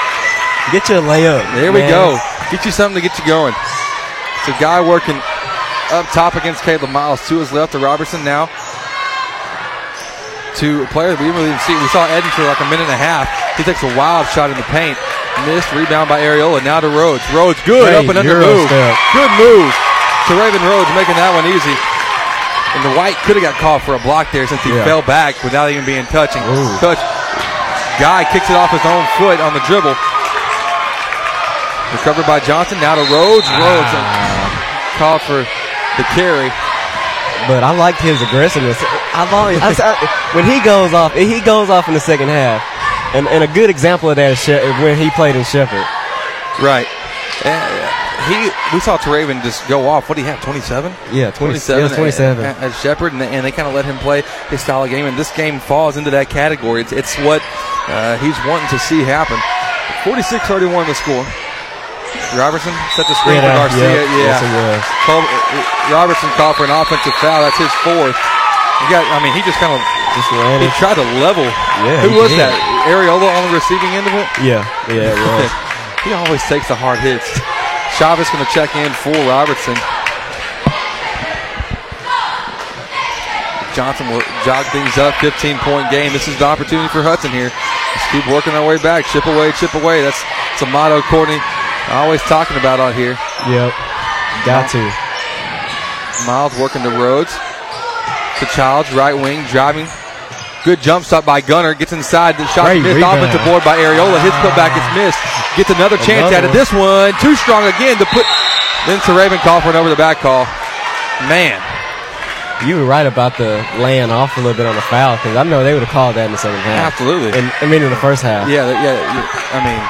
Get you a layup. There we go. Get you something to get you going. So guy working up top against Caleb Miles. To his left to Robertson now. To a player that we didn't really even see. We saw Eden for like a minute and a half. He takes a wild shot in the paint. Missed. Rebound by Areola. Now to Rhodes. Rhodes good. Great up and under Euro move. step. Good move. Teraven Rhodes making that one easy. And the White could have got called for a block there since he Yeah. fell back without even being touching. Ooh. Touch. Guy kicks it off his own foot on the dribble. Recovered by Johnson. Now to Rhodes. Rhodes uh, called for the carry. But I liked his aggressiveness. I've always, I, I- when he goes off, he goes off in the second half. And, and a good example of that is She- when he played in Shepherd. Right. Uh, he we saw Teraven just go off. What do you have? Twenty seven. Yeah, 20 it was 27. at, at Shepherd, and, and they kind of let him play his style of game. And this game falls into that category. It's, it's what uh, he's wanting to see happen. 46-31 the score. Robertson set the screen Yeah, for Garcia. yeah, Yeah. yes, it was. Uh, Robertson called for an offensive foul. That's his fourth. He got. I mean, he just kind of Just he tried to level. Yeah, Who was did. that? Areola on the receiving end of it. Yeah, yeah, it was. he always takes the hard hits. Chavez going to check in for Robertson. Johnson will jog things up. 15 point game. This is the opportunity for Hudson here. Let's keep working our way back. Chip away, chip away. That's, that's a motto Courtney always talking about on here. Yep. Got to. Miles working the roads. To Childs, right wing, driving. Good jump stop by Gunner. Gets inside. The shot Great missed. rebound. Offensive board by Areola. His putback is missed. Gets another chance Another at it. This one too strong again to put. Then Teraven call for an over the back call. Man, You were right about the laying off a little bit on the foul because I know they would have called that in the second half. Absolutely. And, I mean, in the first half. yeah, yeah. I mean,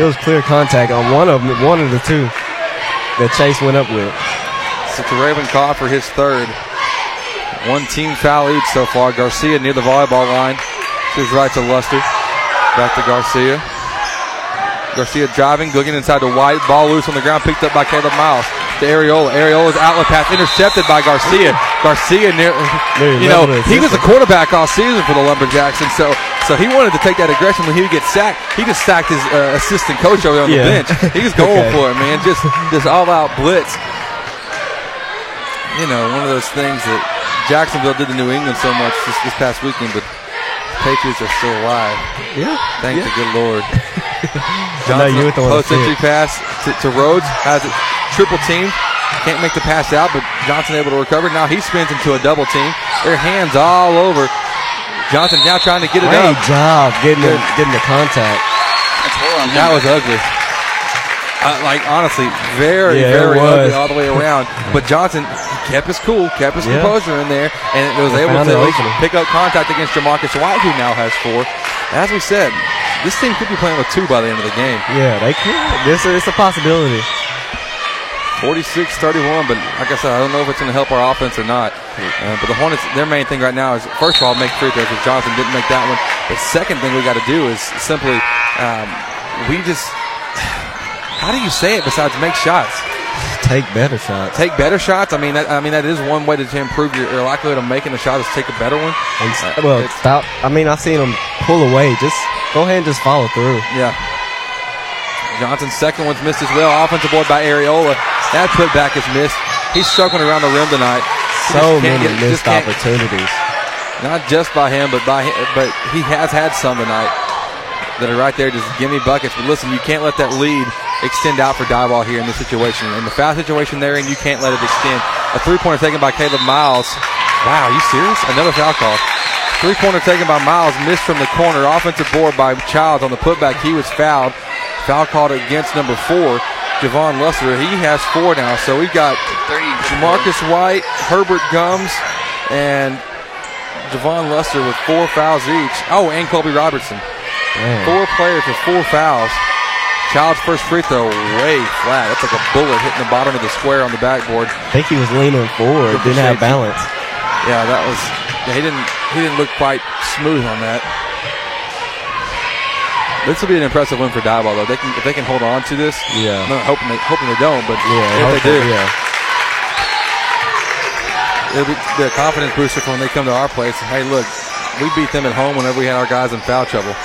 It was clear contact on one of them, one of the two that Chase went up with. so Teraven call for his third. One team foul each so far. Garcia near the volleyball line. His right to Luster. Back to Garcia. Garcia driving, looking inside to White. Ball loose on the ground, picked up by Caleb Miles. To Areola. Areola's outlet pass intercepted by Garcia. Garcia near, you know, he was a quarterback all season for the Lumberjacks, and so so he wanted to take that aggression when he would get sacked. He just sacked his uh, assistant coach over there on Yeah. the bench. He was going Okay. for it, man. Just this all out blitz. You know, one of those things that Jacksonville did to New England so much this, this past weekend, but Patriots are still alive. Yeah. Thank Yeah. the good Lord. I know you the post entry pass to, to Rhodes has it triple team. Can't make the pass out, but Johnson able to recover. Now he spins into a double team. Their hands all over. Johnson now trying to get it Great up. job getting the, getting the contact. That was ugly. Uh, like honestly, very, Yeah, very ugly all the way around. But Johnson kept his cool, kept his Yeah. composure in there, and was They able to the at least opening. pick up contact against Jamarcus White, who now has four. As we said, this team could be playing with two by the end of the game. Yeah, they could. This is it's a possibility. 46-31, but like I said, I don't know if it's going to help our offense or not. Uh, but the Hornets, their main thing right now is, first of all, make free throws, because Johnson didn't make that one. The second thing we got to do is simply, um, we just, how do you say it besides make shots? Take better shots. Take better shots. I mean, that, I mean that is one way to, improve your, your likelihood of making a shot is take a better one. And, Uh, well, it's- stop. I mean, I've seen them pull away. Just go ahead and just follow through. Yeah. Johnson's second one's missed as well. Offensive board by Areola. That putback is missed. He's struggling around the rim tonight. So many get- missed opportunities. Not just by him, but by but he has had some tonight that are right there. Just give me buckets. But listen, you can't let that lead extend out for Diboll here in this situation. In the foul situation they're in, you can't let it extend. A three-pointer taken by Caleb Miles. Wow, are you serious? Another foul call. Three-pointer taken by Miles, missed from the corner. Offensive board by Childs on the putback. He was fouled. Foul called against number four, Javon Luster. He has four now. So we've got Marcus White, Herbert Gums, and Javon Luster with four fouls each. Oh, and Colby Robertson. Four players with four fouls. Child's first free throw way flat. That's like a bullet hitting the bottom of the square on the backboard. I think he was leaning forward. Didn't have balance. Yeah, that was. Yeah, he didn't. He didn't look quite smooth on that. This will be an impressive win for Diboll, though. They can, if they can hold on to this. Yeah. I'm not hoping they, hoping they don't, but Yeah, if they do, yeah. it'll be a confidence booster for when they come to our place. Hey, look, we beat them at home whenever we had our guys in foul trouble.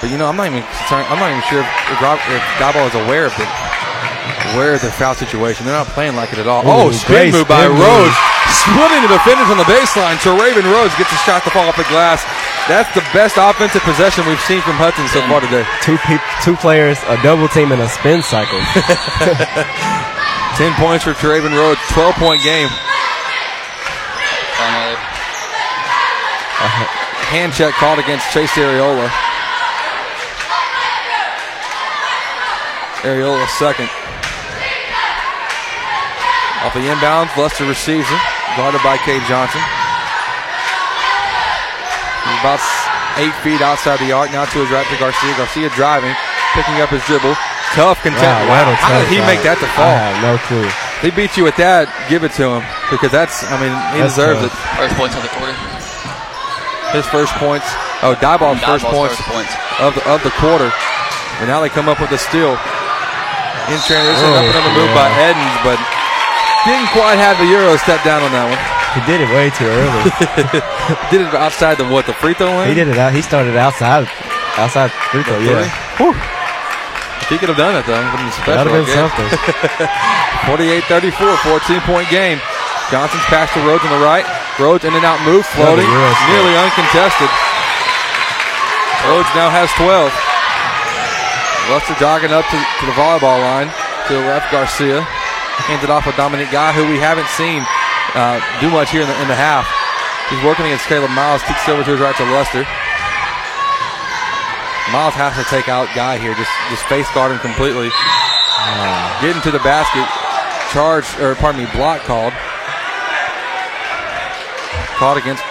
But you know, I'm not even concerned. I'm not even sure if, if, Rob, if Diboll is aware of the aware of the foul situation. They're not playing like it at all. oh, Ooh, spin great move by spin move. Splitting the defenders on the baseline. So Raven Rhodes gets a shot to fall off the glass. That's the best offensive possession we've seen from Hudson so far today. Two peop two players, a double team, and a spin cycle. 10 points for Traven Rhodes, 12 point game. A hand check called against Chase Areola. Areola second. Off the inbounds, Luster receives it, guarded by Cade Johnson. He's about eight feet outside the arc, now to his right to Garcia. Garcia driving, picking up his dribble. Tough contest. Wow, Wow, how did he shot. make that to I fall? have no clue. He beat you with that. Give it to him because that's. I mean, he That's deserves tough. it. First points of the quarter. His first points. Oh, Diboll's first Diboll's points, first points. of the of the quarter. And now they come up with a steal. In transition, Oh, up another move by. Edens, but didn't quite have the Euro step down on that one. He did it way too early. Did it outside the what? The free throw line? he did it out. He started outside, outside free throw. Yeah. Whew. If he could have done it though, would special. That'd have been guess. 48-34, 14 point game. Johnson's pass to Rhodes on the right. Rhodes in and out move, floating, Another Euro step. nearly uncontested. Rhodes now has 12. Luster jogging up to, to the volleyball line to left. Garcia hands it off with Dominic Guy, who we haven't seen uh, do much here in the, in the half. He's working against Caleb Miles. Kicks over to his right to Luster. Miles has to take out Guy here, just just face guard him completely. Getting to the basket, charge or pardon me, block called. Called against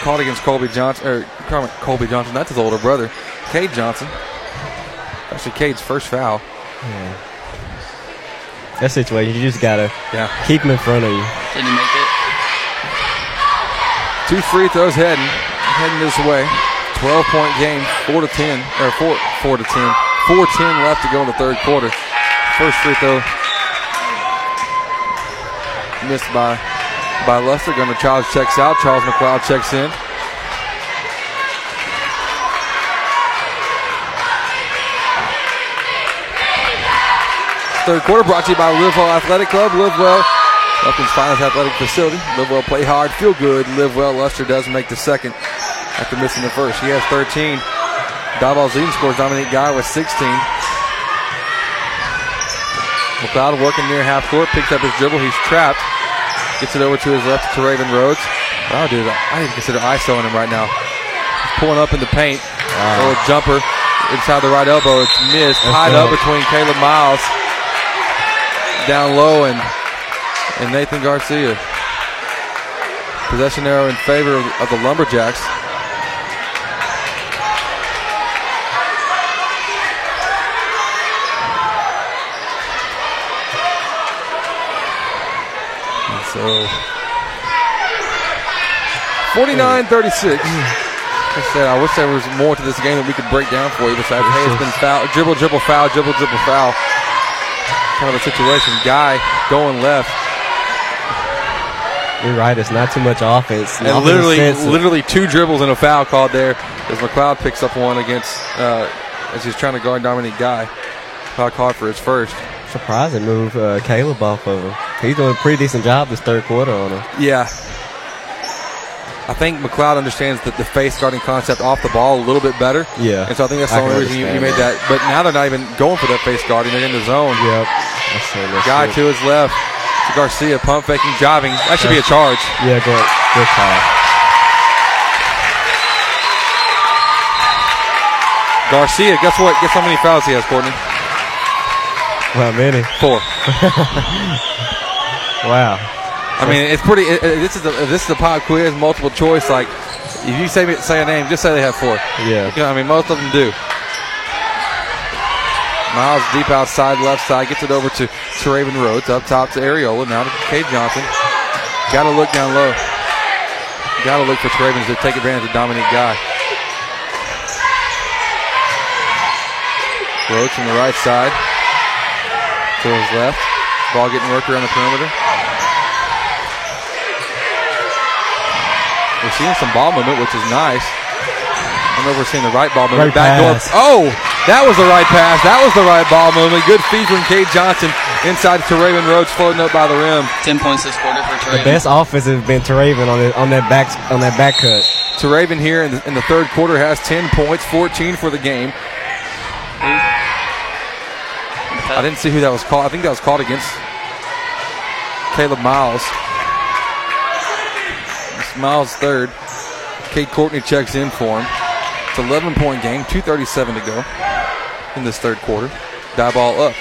called against Colby Johnson or Colby Johnson. That's his older brother, Cade Johnson. Actually, Cade's first foul. Yeah. That situation, you just gotta Yeah. keep him in front of you. Didn't he make it? Two free throws heading heading this way. 12 point game, four to 10 or four four to 10. 4-10 left to go in the third quarter. First free throw missed by by Lester. Gunnar Charles checks out. Charles McLeod checks in. Third quarter brought to you by Livewell Athletic Club. Livewell, Lufkin's finest athletic facility. Live well, play hard, feel good. Live well. Luster does make the second after missing the first. He has 13. Diboll's leading scores Dominique Guy with 16. McLeod working near half court, picks up his dribble. He's trapped. Gets it over to his left to Raven Rhodes. Wow, dude, I didn't consider ISOing him right now. He's pulling up in the paint. Little jumper inside the right elbow. It's missed. Tied up between Caleb Miles down low and and Nathan Garcia. Possession arrow in favor of, of the Lumberjacks. And so 49-36. I said, I wish there was more to this game that we could break down for you besides, hey, it's been foul, dribble, dribble, foul, dribble, dribble, foul. Kind of a situation. Guy going left. You're right. It's not too much offense. And Offense literally, literally two dribbles and a foul called there as McLeod picks up one against uh, as he's trying to guard Dominique Guy. Foul called for his first. surprising move uh, Caleb off of him. He's doing a pretty decent job this third quarter on him. Yeah. I think McLeod understands that the face guarding concept off the ball a little bit better. Yeah. And so I think that's the I only reason you, you made that. But now they're not even going for that face guarding. They're in the zone. Yep. That's, uh, that's Guy good. to his left. To Garcia, pump faking, jiving. That should be a charge. Yeah, good. Good call. Garcia, guess what? Guess how many fouls he has, Courtney? How many? Four. wow. I mean, it's pretty. It, it- this is a this is a pop quiz, multiple choice. Like, if you say say a name, just say they have four. Yeah. You know, I mean, most of them do. Miles deep outside, left side, gets it over to, to Raven Rhodes, up top to Areola, now to Cade Johnson. Got to look down low. Got to look for Travens to take advantage of Dominique Guy. Rhodes from the right side to his left. Ball getting worked around the perimeter. We're seeing some ball movement, which is nice. I don't know if we're seeing the right ball movement. Great Back door. Oh, that was the right pass. That was the right ball movement. Good feed from Cade Johnson inside to Raven Rhodes, floating up by the rim. Ten points this quarter for The best offense has been Teraven on the, on that back on that back cut. Teraven here in the, in the third quarter has 10 points, 14 for the game. I didn't see who that was called. I think that was called against Caleb Miles. It's Miles third. Cade Courtney checks in for him. It's 11 point game, 2.37 to go in this third quarter. Diboll up.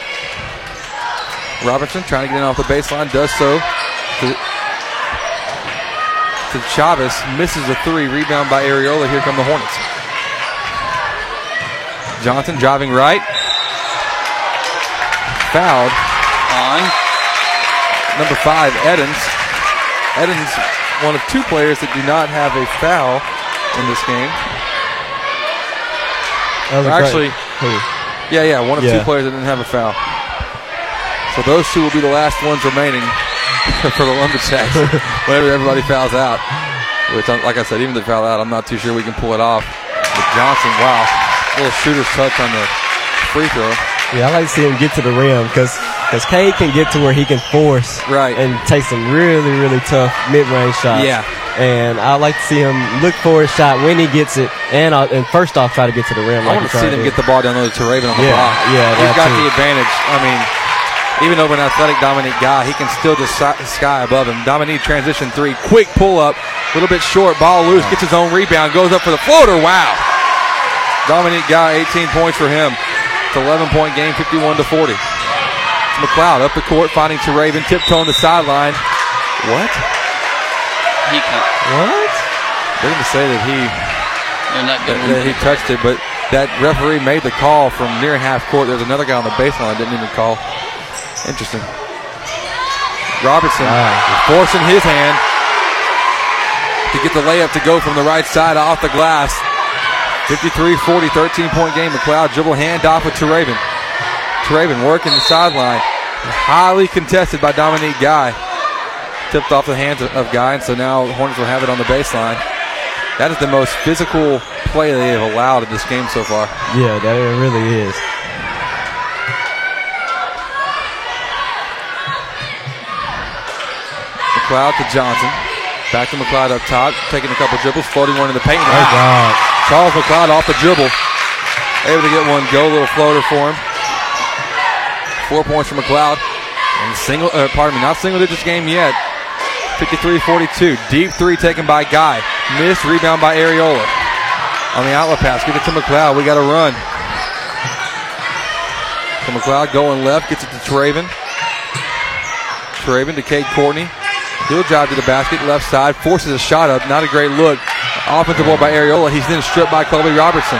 Robertson trying to get in off the baseline, does so. To, to Chavez, misses a three, rebound by Areola. Here come the Hornets. Johnson driving right. Fouled. On. Number five, Edens. Edens, one of two players that do not have a foul in this game. That was a great- actually? Yeah, yeah, one of Yeah. two players that didn't have a foul. So those two will be the last ones remaining for the Lumberjacks whenever everybody fouls out. Which, like I said, even if they foul out, I'm not too sure we can pull it off. But Johnson, wow, little shooter's touch on the free throw. Yeah, I like to see him get to the rim because because Cade can get to where he can force right and take some really really tough mid range shots. Yeah. And I like to see him look for his shot when he gets it, and uh, and first off try to get to the rim. I like want to see them to. get the ball down low to Raven on the Yeah, block. yeah, He's got too. the advantage. I mean, even over an athletic Dominique guy, he can still just sky above him. Dominique transition three, quick pull up, a little bit short, ball loose, gets his own rebound, goes up for the floater. Wow. Dominique guy, 18 points for him. It's 11 point game, 51 to 40. It's McLeod up the court, finding to Raven, tiptoeing the sideline. What? He can What? They're going to say that he not that, good. that he touched it, but that referee made the call from near half court. There's another guy on the baseline that didn't even call. Interesting. Robertson forcing his hand to get the layup to go from the right side off the glass. 53-40, 13 point game. McLeod dribble handoff with Teraven. Teraven working the sideline. Highly contested by Dominique Guy. Tipped off the hands of, of Guy, and so now Hornets will have it on the baseline. That is the most physical play they have allowed in this game so far. Yeah, that it really is. McLeod to Johnson. Back to McLeod up top, taking a couple dribbles, floating one in the paint. Oh, God. Charles McLeod off the dribble. Able to get one go, little floater for him. Four points for McLeod. And single, uh, pardon me, not single digits game yet. 53-42. Deep three taken by Guy. Missed rebound by Areola. On the outlet pass, get it to McLeod. We got to run. So McLeod going left, gets it to Traven. Traven to Cade Courtney. He'll drive to the basket, left side, forces a shot up. Not a great look. Offensive ball by Areola. He's then stripped by Colby Robertson.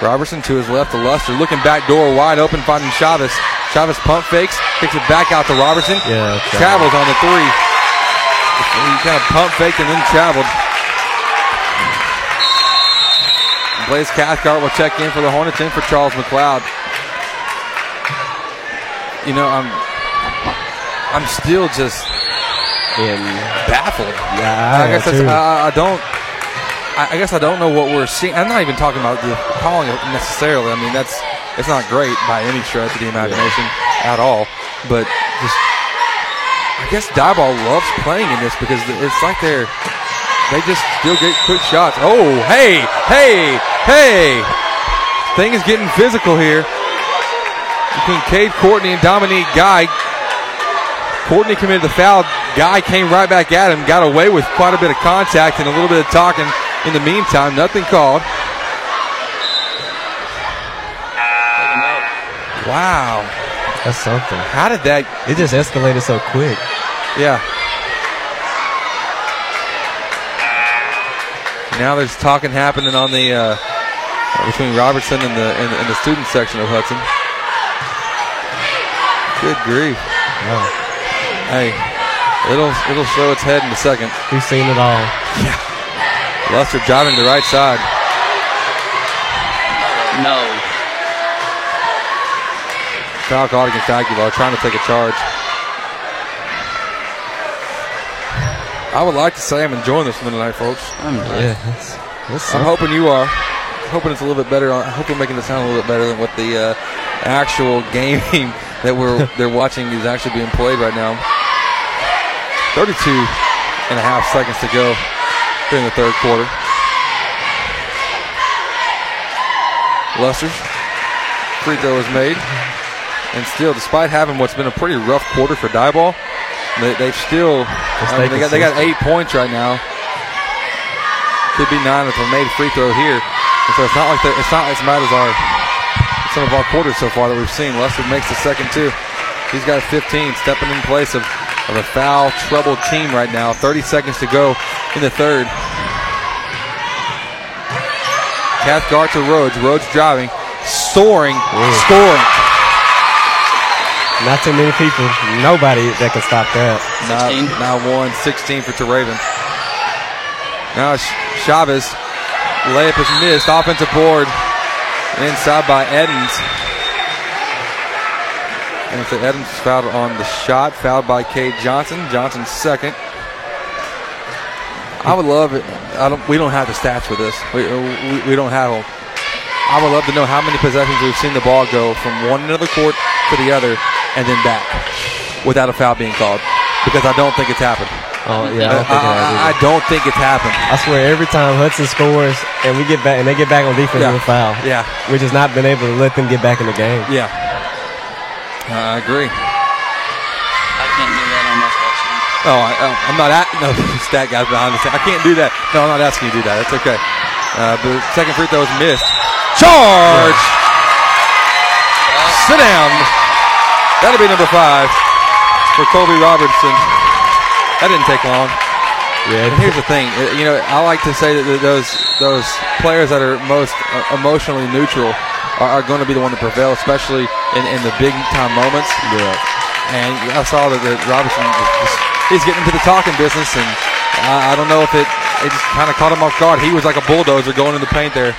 Robertson to his left to Luster, looking back door wide open, finding Chavez. Chavez pump fakes, kicks it back out to Robertson. Yeah, travels on the three. He kind of pump faked and then traveled. Blaze Cathcart will check in for the Hornets, in for Charles McLeod. You know, I'm I'm still just in baffled. Yeah, I guess I that's. I, I don't. I, I guess I don't know what we're seeing. I'm not even talking about the calling it necessarily. I mean, that's it's not great by any stretch of the imagination at all. But just, I guess Diboll loves playing in this because it's like they're they just still get quick shots. Oh, hey, hey, hey! Thing is getting physical here between Cade Courtney and Dominique Guy. Courtney committed the foul. Guy came right back at him, got away with quite a bit of contact and a little bit of talking. In the meantime, nothing called. Wow. That's something. How did that? It just escalated so quick. Yeah. Now there's talking happening on the uh, between Robertson and the and, and the student section of Hudson. Good grief. Hey, it'll it'll show its head in a second. We've seen it all. Yeah. Luster driving to the right side. No. Foul called against Aguilar, trying to take a charge. I would like to say I'm enjoying this one tonight, folks. I'm Yeah. That's, that's I'm hoping you are. Hoping it's a little bit better. I hope we're making it sound a little bit better than what the uh, actual game that we're they're watching is actually being played right now. 32 and a half seconds to go in the third quarter. Luster's free throw is made. And still, despite having what's been a pretty rough quarter for Diboll, they, they've still I mean, they got they got eight points right now. Could be nine if they made a free throw here. And so it's not like it's not as bad as our some of our quarters so far that we've seen. Lester makes the second two. He's got 15, stepping in place of, of a foul troubled team right now. 30 seconds to go in the third. Cathcart to Rhodes. Rhodes driving, soaring, scoring. Not too many people. Nobody that can stop that. Now, now one, 16 for Teraven. Now Sh- Chavez. Layup is missed. Offensive board. Inside by Edens. And so Edens is fouled on the shot. Fouled by Cade Johnson. Johnson second. I would love it. I don't. We don't have the stats for this. We, uh, we, we don't have them. I would love to know how many possessions we've seen the ball go from one end of the court to the other and then back without a foul being called because I don't think it's happened. Oh yeah, I don't think it uh, I. I don't think it's happened. I swear, every time Hudson scores and we get back and they get back on defense Yeah. with a foul, Yeah. we just not been able to let them get back in the game. Yeah, I agree. I can't do that on my stat sheet. Oh, I, oh, I'm not at no stat guys behind the scene. I can't do that. No, I'm not asking you to do that. That's okay. Uh, but second free throw is missed. Charge. Sit down. That'll be number five for Colby Robertson. That didn't take long. Yeah. And here's the thing, uh, you know, I like to say that those those players that are most uh, emotionally neutral are, are going to be the one to prevail, especially in, in the big time moments. Yeah. And I saw that, that Robertson was, was- he's getting into the talking business, and I, I don't know if it it just kind of caught him off guard. He was like a bulldozer going in the paint there.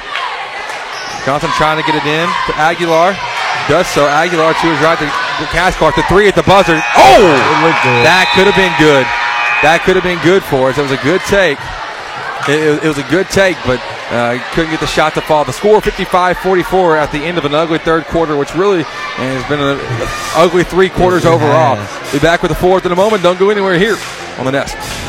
Johnson trying to get it in to Aguilar. Does so. Aguilar to his right to the Cathcart. The three at the buzzer. Oh! It looked good. That could have been good. That could have been good for us. It was a good take. It, it- it was a good take, but Uh, couldn't get the shot to fall. The score 55-44 at the end of an ugly third quarter, which really has been an ugly three quarters overall. Be back with the fourth in a moment. Don't go anywhere here on the Nest.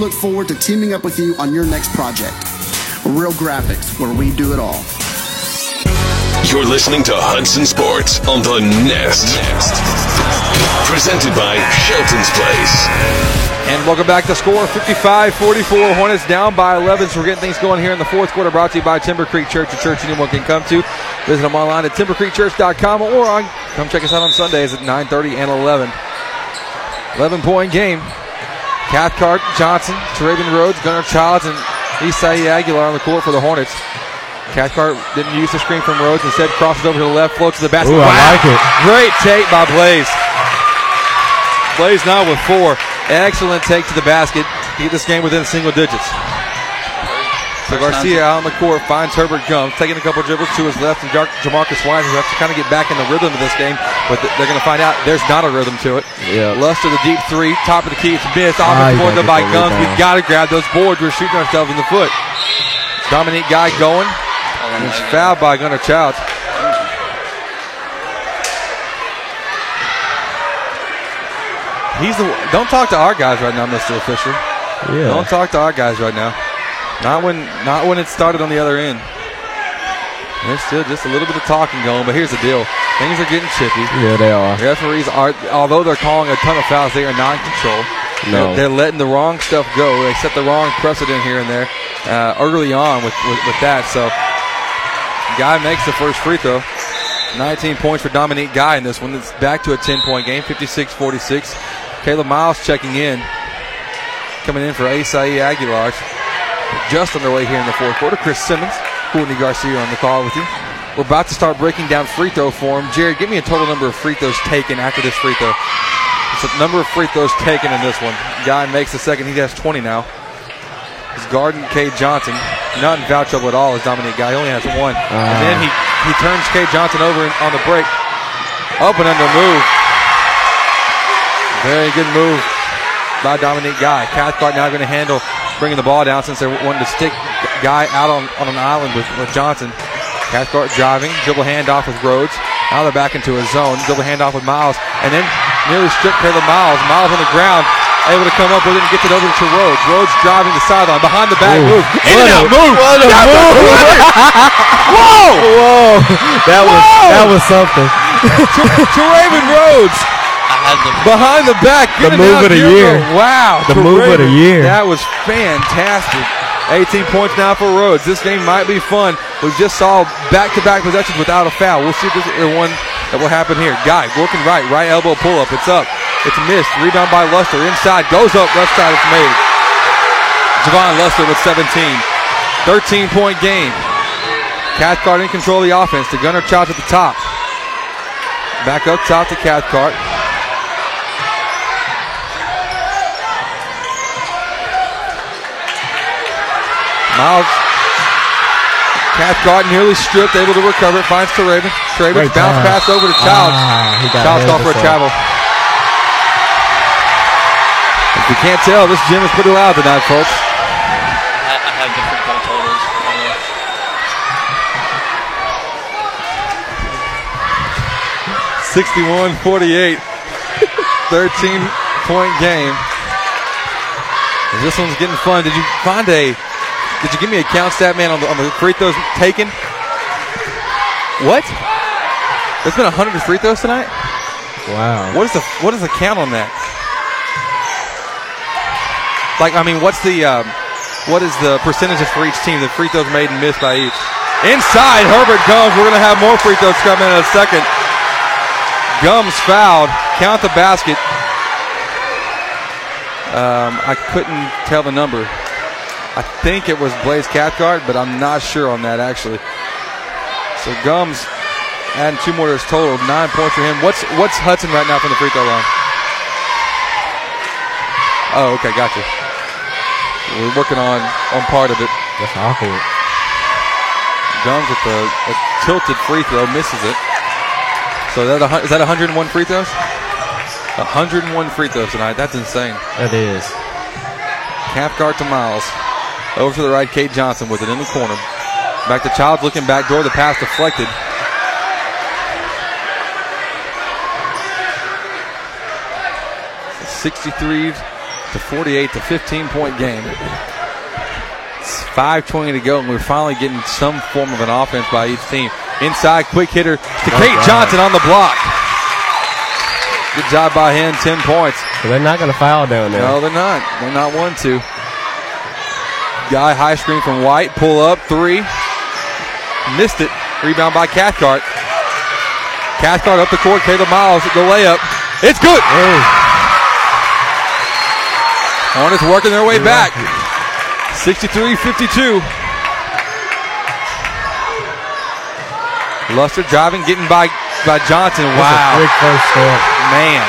look forward to teaming up with you on your next project. Real Graphics, where we do it all. You're listening to Hudson Sports on the Nest. Presented by Shelton's Place. And welcome back to score 55-44. Hornets down by 11. So we're getting things going here in the fourth quarter. Brought to you by Timber Creek Church, a church anyone can come to. Visit them online at timbercreekchurch.com or on, come check us out on Sundays at 9:30 and 11. 11 point game. Cathcart, Johnson, Teraven Rhodes, Gunnar Childs, and Isai Aguilar on the court for the Hornets. Cathcart didn't use the screen from Rhodes. Instead, crosses over to the left, floats to the basket. Ooh, I Wow! like it. Great take by Blaze. Blaze now with four. Excellent take to the basket to get this game within single digits. So Garcia out on the court finds Herbert Gums, taking a couple dribbles to his left, and Jar- Jamarcus White has to kind of get back in the rhythm of this game, but th- they're going to find out there's not a rhythm to it. Yeah. Luster, the deep three, top of the key, it's missed. Offensive board by Gums. We've got to grab those boards. We're shooting ourselves in the foot. Dominique Guy going. And it's fouled by Gunnar Childs. He's the. Don't talk to our guys right now, Mr. Official. Yeah. Don't talk to our guys right now. Not when. Not when it started on the other end. There's still just a little bit of talking going, but here's the deal: things are getting chippy. Yeah, they are. The Referees are, although they're calling a ton of fouls, they are not in control. No. They're, they're letting the wrong stuff go. They set the wrong precedent here and there uh, early on with, with, with that. So, Guy makes the first free throw. 19 points for Dominique Guy in this one. It's back to a 10 point game, 56 46. Caleb Miles checking in. Coming in for Asai Aguilar. Just underway here in the fourth quarter. Chris Simmons, Courtney Garcia on the call with you. We're about to start breaking down free throw form. Jared, give me a total number of free throws taken after this free throw. It's a number of free throws taken in this one. Guy makes the second. He has 20 now. He's guarding K. Johnson. Not in foul trouble at all as Dominique Guy. He only has one. And then he, he turns K. Johnson over on the break. Up and under move. Very good move by Dominique Guy. Cathcart now going to handle bringing the ball down since they wanted to stick Guy out on, on an island with, with Johnson. Cathcart driving, dribble handoff with Rhodes. Now they're back into a zone. Dribble handoff with Miles. And then nearly stripped Caleb Miles. Miles on the ground. Able to come up with it and gets it over to Rhodes. Rhodes driving the sideline. Behind the back Ooh. move. In What and a- out move. what a move. Whoa! Whoa! That was that was something. to Raven Rhodes. Behind the back. The move of the here. year. Wow. The move of the year. That was fantastic. 18 points now for Rhodes. This game might be fun. We just saw back-to-back possessions without a foul. We'll see if this is one that will happen here. Guy working right. Right elbow pull-up. It's up. It's missed. Rebound by Luster. Inside. Goes up. Left side. It's made. Javon Luster with 17. 13-point game. Cathcart in control of the offense. The Gunner Childs at the top. Back up top to Cathcart. Miles. Cathcart nearly stripped, able to recover it. Finds Teraven. Teraven Great bounce pass. pass over to Childs. Ah, he Childs ahead off for a travel. If you can't tell, this gym is pretty loud tonight, folks. I, I have different goal totals. by the way. Sixty-one, forty-eight. 13 point game. And This one's getting fun. Did you find a? Did you give me a count stat man on the, on the free throws taken? What? There's been 100 free throws tonight. Wow. What is the what is the count on that? Like, I mean, what's the um, what is the percentages for each team? The free throws made and missed by each. Inside, Herbert Gums. We're gonna have more free throws coming in a second. Gums fouled. Count the basket. Um, I couldn't tell the number. I think it was Blaze Cathcart, but I'm not sure on that actually. So Gums adding two more to his total, nine points for him. What's what's Hudson right now from the free throw line? Oh, okay, gotcha. We're working on on part of it. That's awkward. Gums with the a tilted free throw, misses it. So that a, is that 101 free throws? 101 free throws tonight. That's insane. That is. Cathcart to Miles. Over to the right, Cade Johnson with it in the corner. Back to Childs looking back door. The pass deflected. Sixty-three to forty-eight to fifteen-point game. It's five twenty to go, and we're finally getting some form of an offense by each team. Inside, quick hitter to Kate right. Johnson on the block. Good job by him. Ten points. They're not going to foul down there. No, they're not. They're not one to. Guy high screen from White. Pull up three. Missed it. Rebound by Cathcart. Cathcart up the court. Caleb Miles at the layup. It's good. Hornets working their way back. 63-52. Luster driving, getting by by Johnson. Wow. quick first step. Man.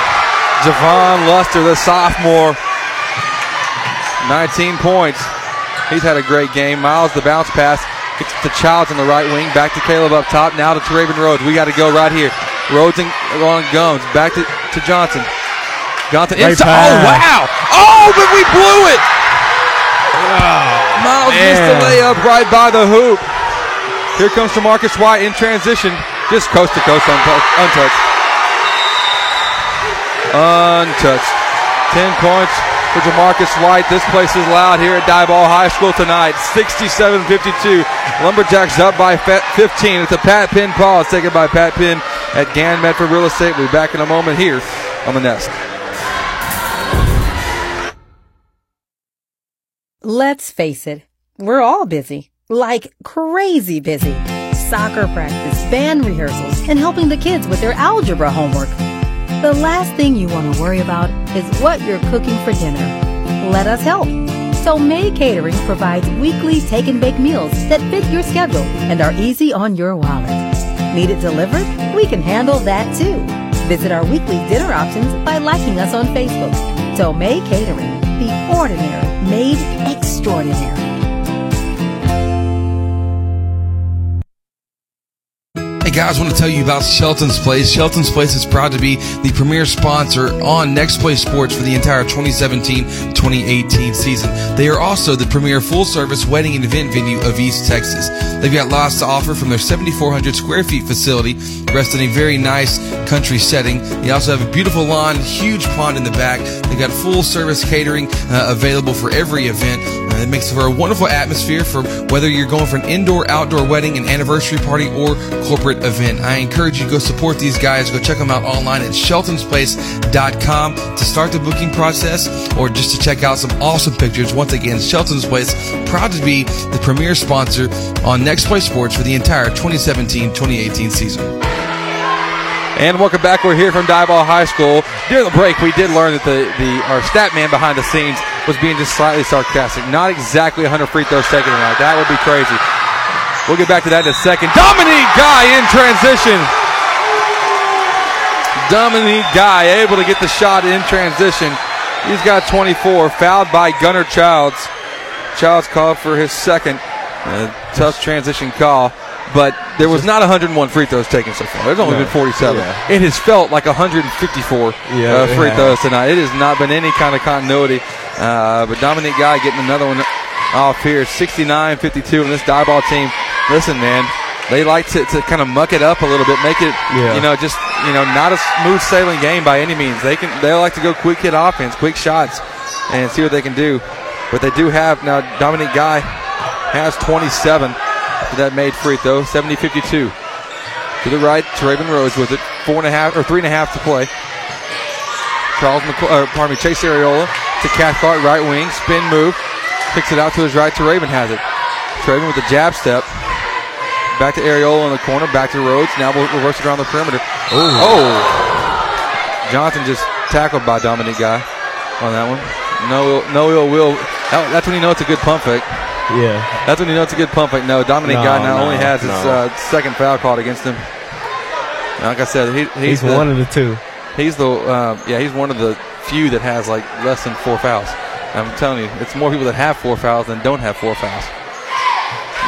Javon Luster, the sophomore. 19 points. He's had a great game. Miles, the bounce pass. Gets to Childs on the right wing. Back to Caleb up top. Now to Teraven Rhodes. We got to go right here. Rhodes and on Gums. Back to, to Johnson. Johnson Great inside. Oh, wow. Oh, but we blew it. Miles missed the man. layup right by the hoop. Here comes Marcus White in transition. Just coast to coast, untouched. untouched. Untouched. 10 points for Jamarcus White. This place is loud here at Diboll High School tonight. 67-52. Lumberjacks up by 15. It's a Pat Penn pause taken by Pat Penn at Gann Medford Real Estate. We'll be back in a moment here on the Nest. Let's face it, we're all busy. Like crazy busy. Soccer practice, band rehearsals, and helping the kids with their algebra homework. The last thing you want to worry about is what you're cooking for dinner. Let us help. So May Catering provides weekly take and bake meals that fit your schedule and are easy on your wallet. Need it delivered? We can handle that too. Visit our weekly dinner options by liking us on Facebook. So May Catering, the ordinary made extraordinary. Guys, I want to tell you about Shelton's Place. Shelton's Place is proud to be the premier sponsor on Next Play Sports for the entire 2017-2018 season. They are also the premier full-service wedding and event venue of East Texas. They've got lots to offer from their 7,400 square feet facility, rest in a very nice country setting. They also have a beautiful lawn, huge pond in the back. They've got full-service catering uh, available for every event. It makes for a wonderful atmosphere for whether you're going for an indoor, outdoor wedding, an anniversary party, or corporate event. I encourage you to go support these guys. Go check them out online at sheltonsplace.com to start the booking process or just to check out some awesome pictures. Once again, Shelton's Place, proud to be the premier sponsor on Next Play Sports for the entire 2017-2018 season. And welcome back. We're here from Diboll High School. During the break, we did learn that the, the our stat man behind the scenes was being just slightly sarcastic. Not exactly 100 free throws taken tonight. That would be crazy. We'll get back to that in a second. Dominique Guy in transition. Dominique Guy able to get the shot in transition. He's got 24, fouled by Gunnar Childs. Childs called for his second. Uh, tough transition call. But there was not 101 free throws taken so far. There's only No. been 47. Yeah. It has felt like 154 Yeah, uh, free has. throws tonight. It has not been any kind of continuity. Uh, but Dominique Guy getting another one off here. 69 52. And this Diboll team, listen, man, they like to, to kind of muck it up a little bit, make it, Yeah. you know, just, you know, not a smooth sailing game by any means. They can, they like to go quick hit offense, quick shots, and see what they can do. But they do have, now, Dominique Guy has 27 after that made free throw, 70 52. To the right, Teraven Rhodes with it. Four and a half or three and a half to play. Charles McCoy, or uh, pardon me, Chase Areola to Cathcart, right wing, spin move, kicks it out to his right to Raven has it. Teraven with the jab step. Back to Areola in the corner, back to Rhodes. Now we'll reverse it around the perimeter. Oh! Johnson just tackled by Dominic Guy on that one. No, no ill will that's when you know it's a good pump fake. Yeah. That's when you know it's a good pump fake. No, Dominic No, Guy now no, only has his no. uh, second foul called against him. Like I said, he, he's, He's the, one of the two. He's the uh, yeah, he's one of the few that has like less than four fouls. I'm telling you, it's more people that have four fouls than don't have four fouls.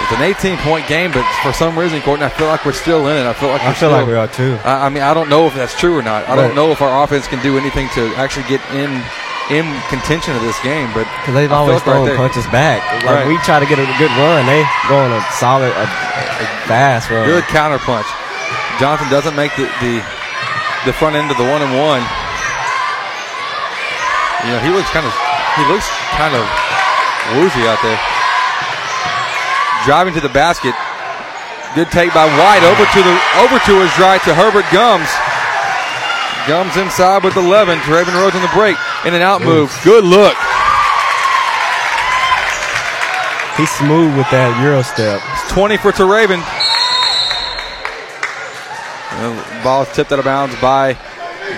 It's an 18 point game, but for some reason, Courtney, I feel like we're still in it. I feel like I feel still, like we are too. I, I mean, I don't know if that's true or not. I don't know if our offense can do anything to actually get in in contention of this game. But Because they've I always right thrown there- punches back. Like Right. we try to get a good run, they go on a solid, a, a fast run. Good counter punch. Johnson doesn't make the, the the front end of the one and one. You know, he looks kind of he looks kind of woozy out there. Driving to the basket. Good take by White over to the over to his right to Herbert Gums. Gums inside with 11. Raven Rhodes on the break. In and out move. Good look. He's smooth with that Euro step. It's 20 for Raven. Ball tipped out of bounds by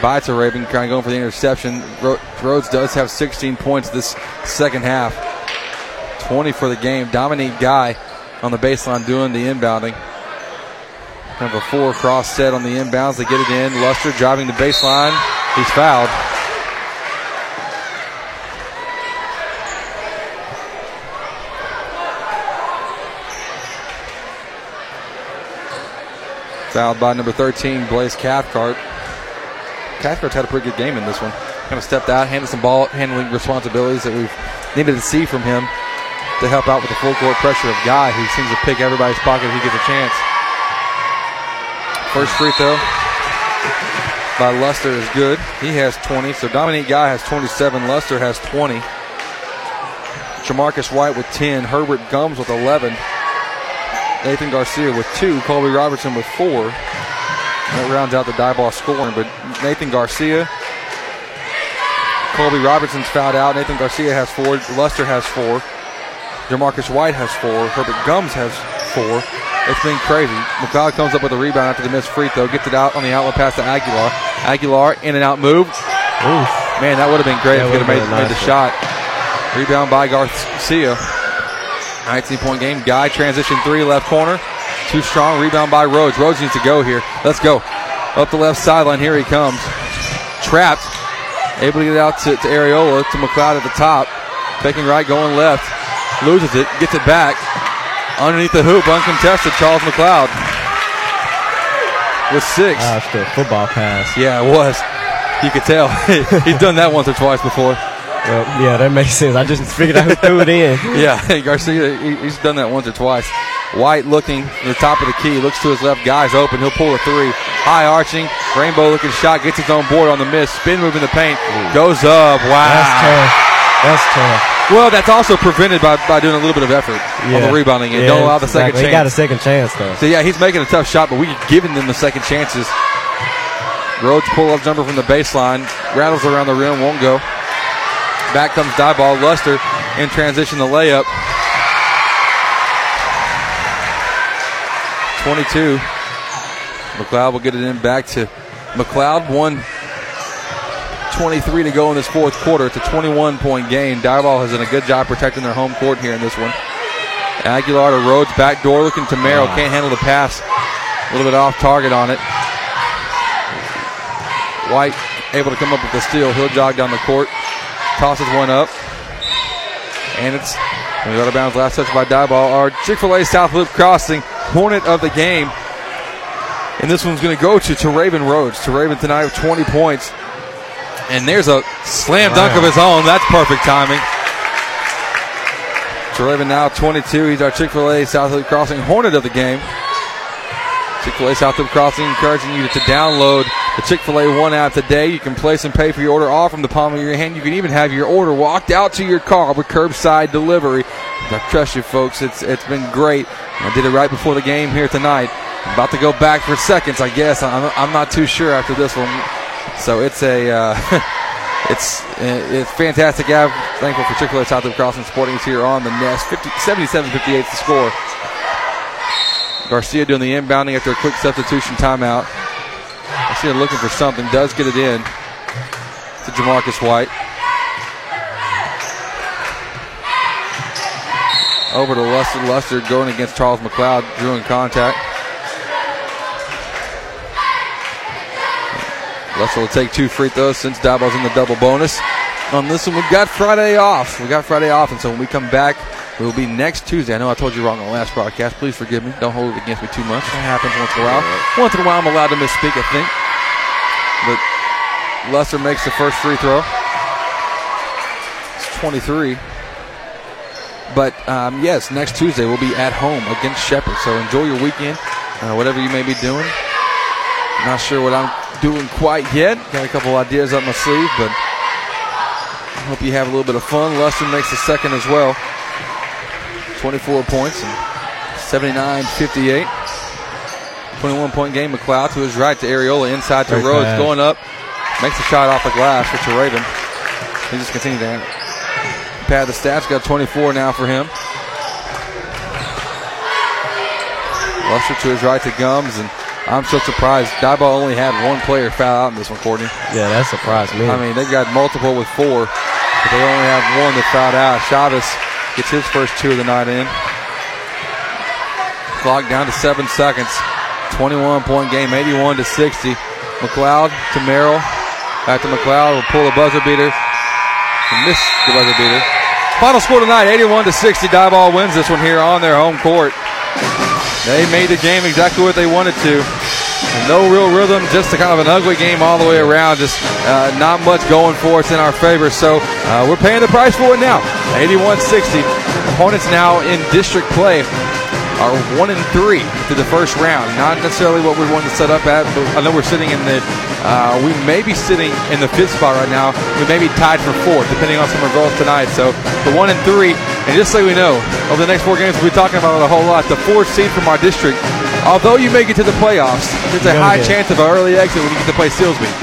by Raven, kind of going for the interception. Ro- Rhodes does have 16 points this second half. 20 for the game. Dominique Guy on the baseline doing the inbounding. A four cross set on the inbounds. They get it in. Luster driving the baseline. He's fouled. Fouled by number 13, Blaze Cathcart. Cathcart's had a pretty good game in this one. Kind of stepped out, handled some ball handling responsibilities that we've needed to see from him to help out with the full court pressure of Guy, who seems to pick everybody's pocket if he gets a chance. First free throw by Luster is good. He has 20. So Dominique Guy has 27. Luster has 20. Jamarcus White with 10. Herbert Gums with 11. Nathan Garcia with two. Colby Robertson with four. That rounds out the Diboll scoring. But Nathan Garcia, Colby Robertson's fouled out. Nathan Garcia has four. Luster has four. Jamarcus White has four. Herbert Gums has four. It's been crazy. McLeod comes up with a rebound after the missed free throw. Gets it out on the outlet pass to Aguilar. Aguilar in and out move. Oof. Man, that would have been great That if he could have made, would've made the shot. Rebound by Garcia. 19 point game. Guy transition three left corner. Too strong. Rebound by Rhodes. Rhodes needs to go here. Let's go. Up the left sideline. Here he comes. Trapped. Able to get it out to, to Areola, to McLeod at the top. Taking right, going left. Loses it. Gets it back. Underneath the hoop, uncontested. Charles McLeod with six. Ah, it's the football pass. Yeah, it was. You could tell. He's done that once or twice before. Well, yeah, that makes sense. I just figured out who threw it in. yeah, Garcia, he- he's done that once or twice. White looking the top of the key, looks to his left, guy's open, he'll pull a three. High arching, rainbow looking shot, gets his own board on the miss, spin move in the paint, goes up. Wow. That's tough. That's tough. Well, that's also prevented by, by doing a little bit of effort on the rebounding and Yeah, don't allow the second exactly. He got a second chance, though. So yeah, he's making a tough shot, but we are giving them the second chances. Rhodes pull up jumper from the baseline, rattles around the rim, won't go. Back comes Diboll. Luster in transition, the layup. 22. McLeod will get it in back to McLeod. One 23 to go in this fourth quarter. It's a 21 point game. Diboll has done a good job protecting their home court here in this one. Aguilar to Rhodes, back door looking to Merrill. Can't handle the pass. A little bit off target on it. White able to come up with the steal. He'll jog down the court. Tosses one up. And it's out of bounds. Last touch by Diboll. Our Chick fil A South Loop Crossing Hornet of the game. And this one's going to go to Teraven Rhodes. Teraven tonight with 20 points. And there's a slam dunk Wow. of his own. That's perfect timing. Teraven now 22. He's our Chick fil A South Loop Crossing Hornet of the game. Chick fil A South Loop Crossing encouraging you to download the Chick fil A One app today. You can place and pay for your order all from the palm of your hand. You can even have your order walked out to your car with curbside delivery. I trust you, folks. It's It's been great. I did it right before the game here tonight. I'm about to go back for seconds, I guess. I'm, I'm not too sure after this one. So it's a. Uh, It's it's fantastic. I'm thankful for Chick fil A South Loop Crossing supporting us here on the Nest. 50, 77 58 the score. Garcia doing the inbounding after a quick substitution timeout. Garcia looking for something, does get it in to Jamarcus White. Over to Luster. Luster going against Charles McLeod. Drew in contact. Luster will take two free throws since Diboll's in the double bonus. On this one, we've got Friday off. We got Friday off, and so when we come back, we will be next Tuesday. I know I told you wrong on the last broadcast. Please forgive me. Don't hold it against me too much. That happens once in a while. Once in a while, I'm allowed to misspeak, I think. But Luster makes the first free throw. It's 23. But um, yes, next Tuesday we'll be at home against Shepherd. So enjoy your weekend, uh, whatever you may be doing. Not sure what I'm doing quite yet. Got a couple ideas up my sleeve, but hope you have a little bit of fun. Luster makes the second as well. 24 points and 79 58. 21 point game. McLeod to his right to Areola, inside to Great Rhodes, pass. going up. Makes a shot off the glass for Raven. He just continues to pad the stats. Got 24 now for him. Luster to his right to Gums, and I'm so surprised. Diboll only had one player foul out in this one, Courtney. Yeah, that surprised me. I mean, they've got multiple with four, but they only have one that fouled out. Chavez gets his first two of the night in. Clock down to seven seconds. 21 point game, 81 to 60. McLeod to Merrill. Back to McLeod. Will pull the buzzer beater. Miss the buzzer beater. Final score tonight, 81 to 60. Diboll wins this one here on their home court. They made the game exactly what they wanted to. No real rhythm, just a kind of an ugly game all the way around. Just uh, not much going for us in our favor. So uh, we're paying the price for it now. 81 60. Opponents now in district play are one and three to the first round. Not necessarily what we wanted to set up at, but I know we're sitting in the. Uh, we may be sitting in the fifth spot right now. We may be tied for fourth, depending on some results tonight. So the one and three, and just so we know, over the next four games, we'll be talking about it a whole lot. The fourth seed from our district, although you make it to the playoffs, there's a high chance of an early exit when you get to play Silsbee.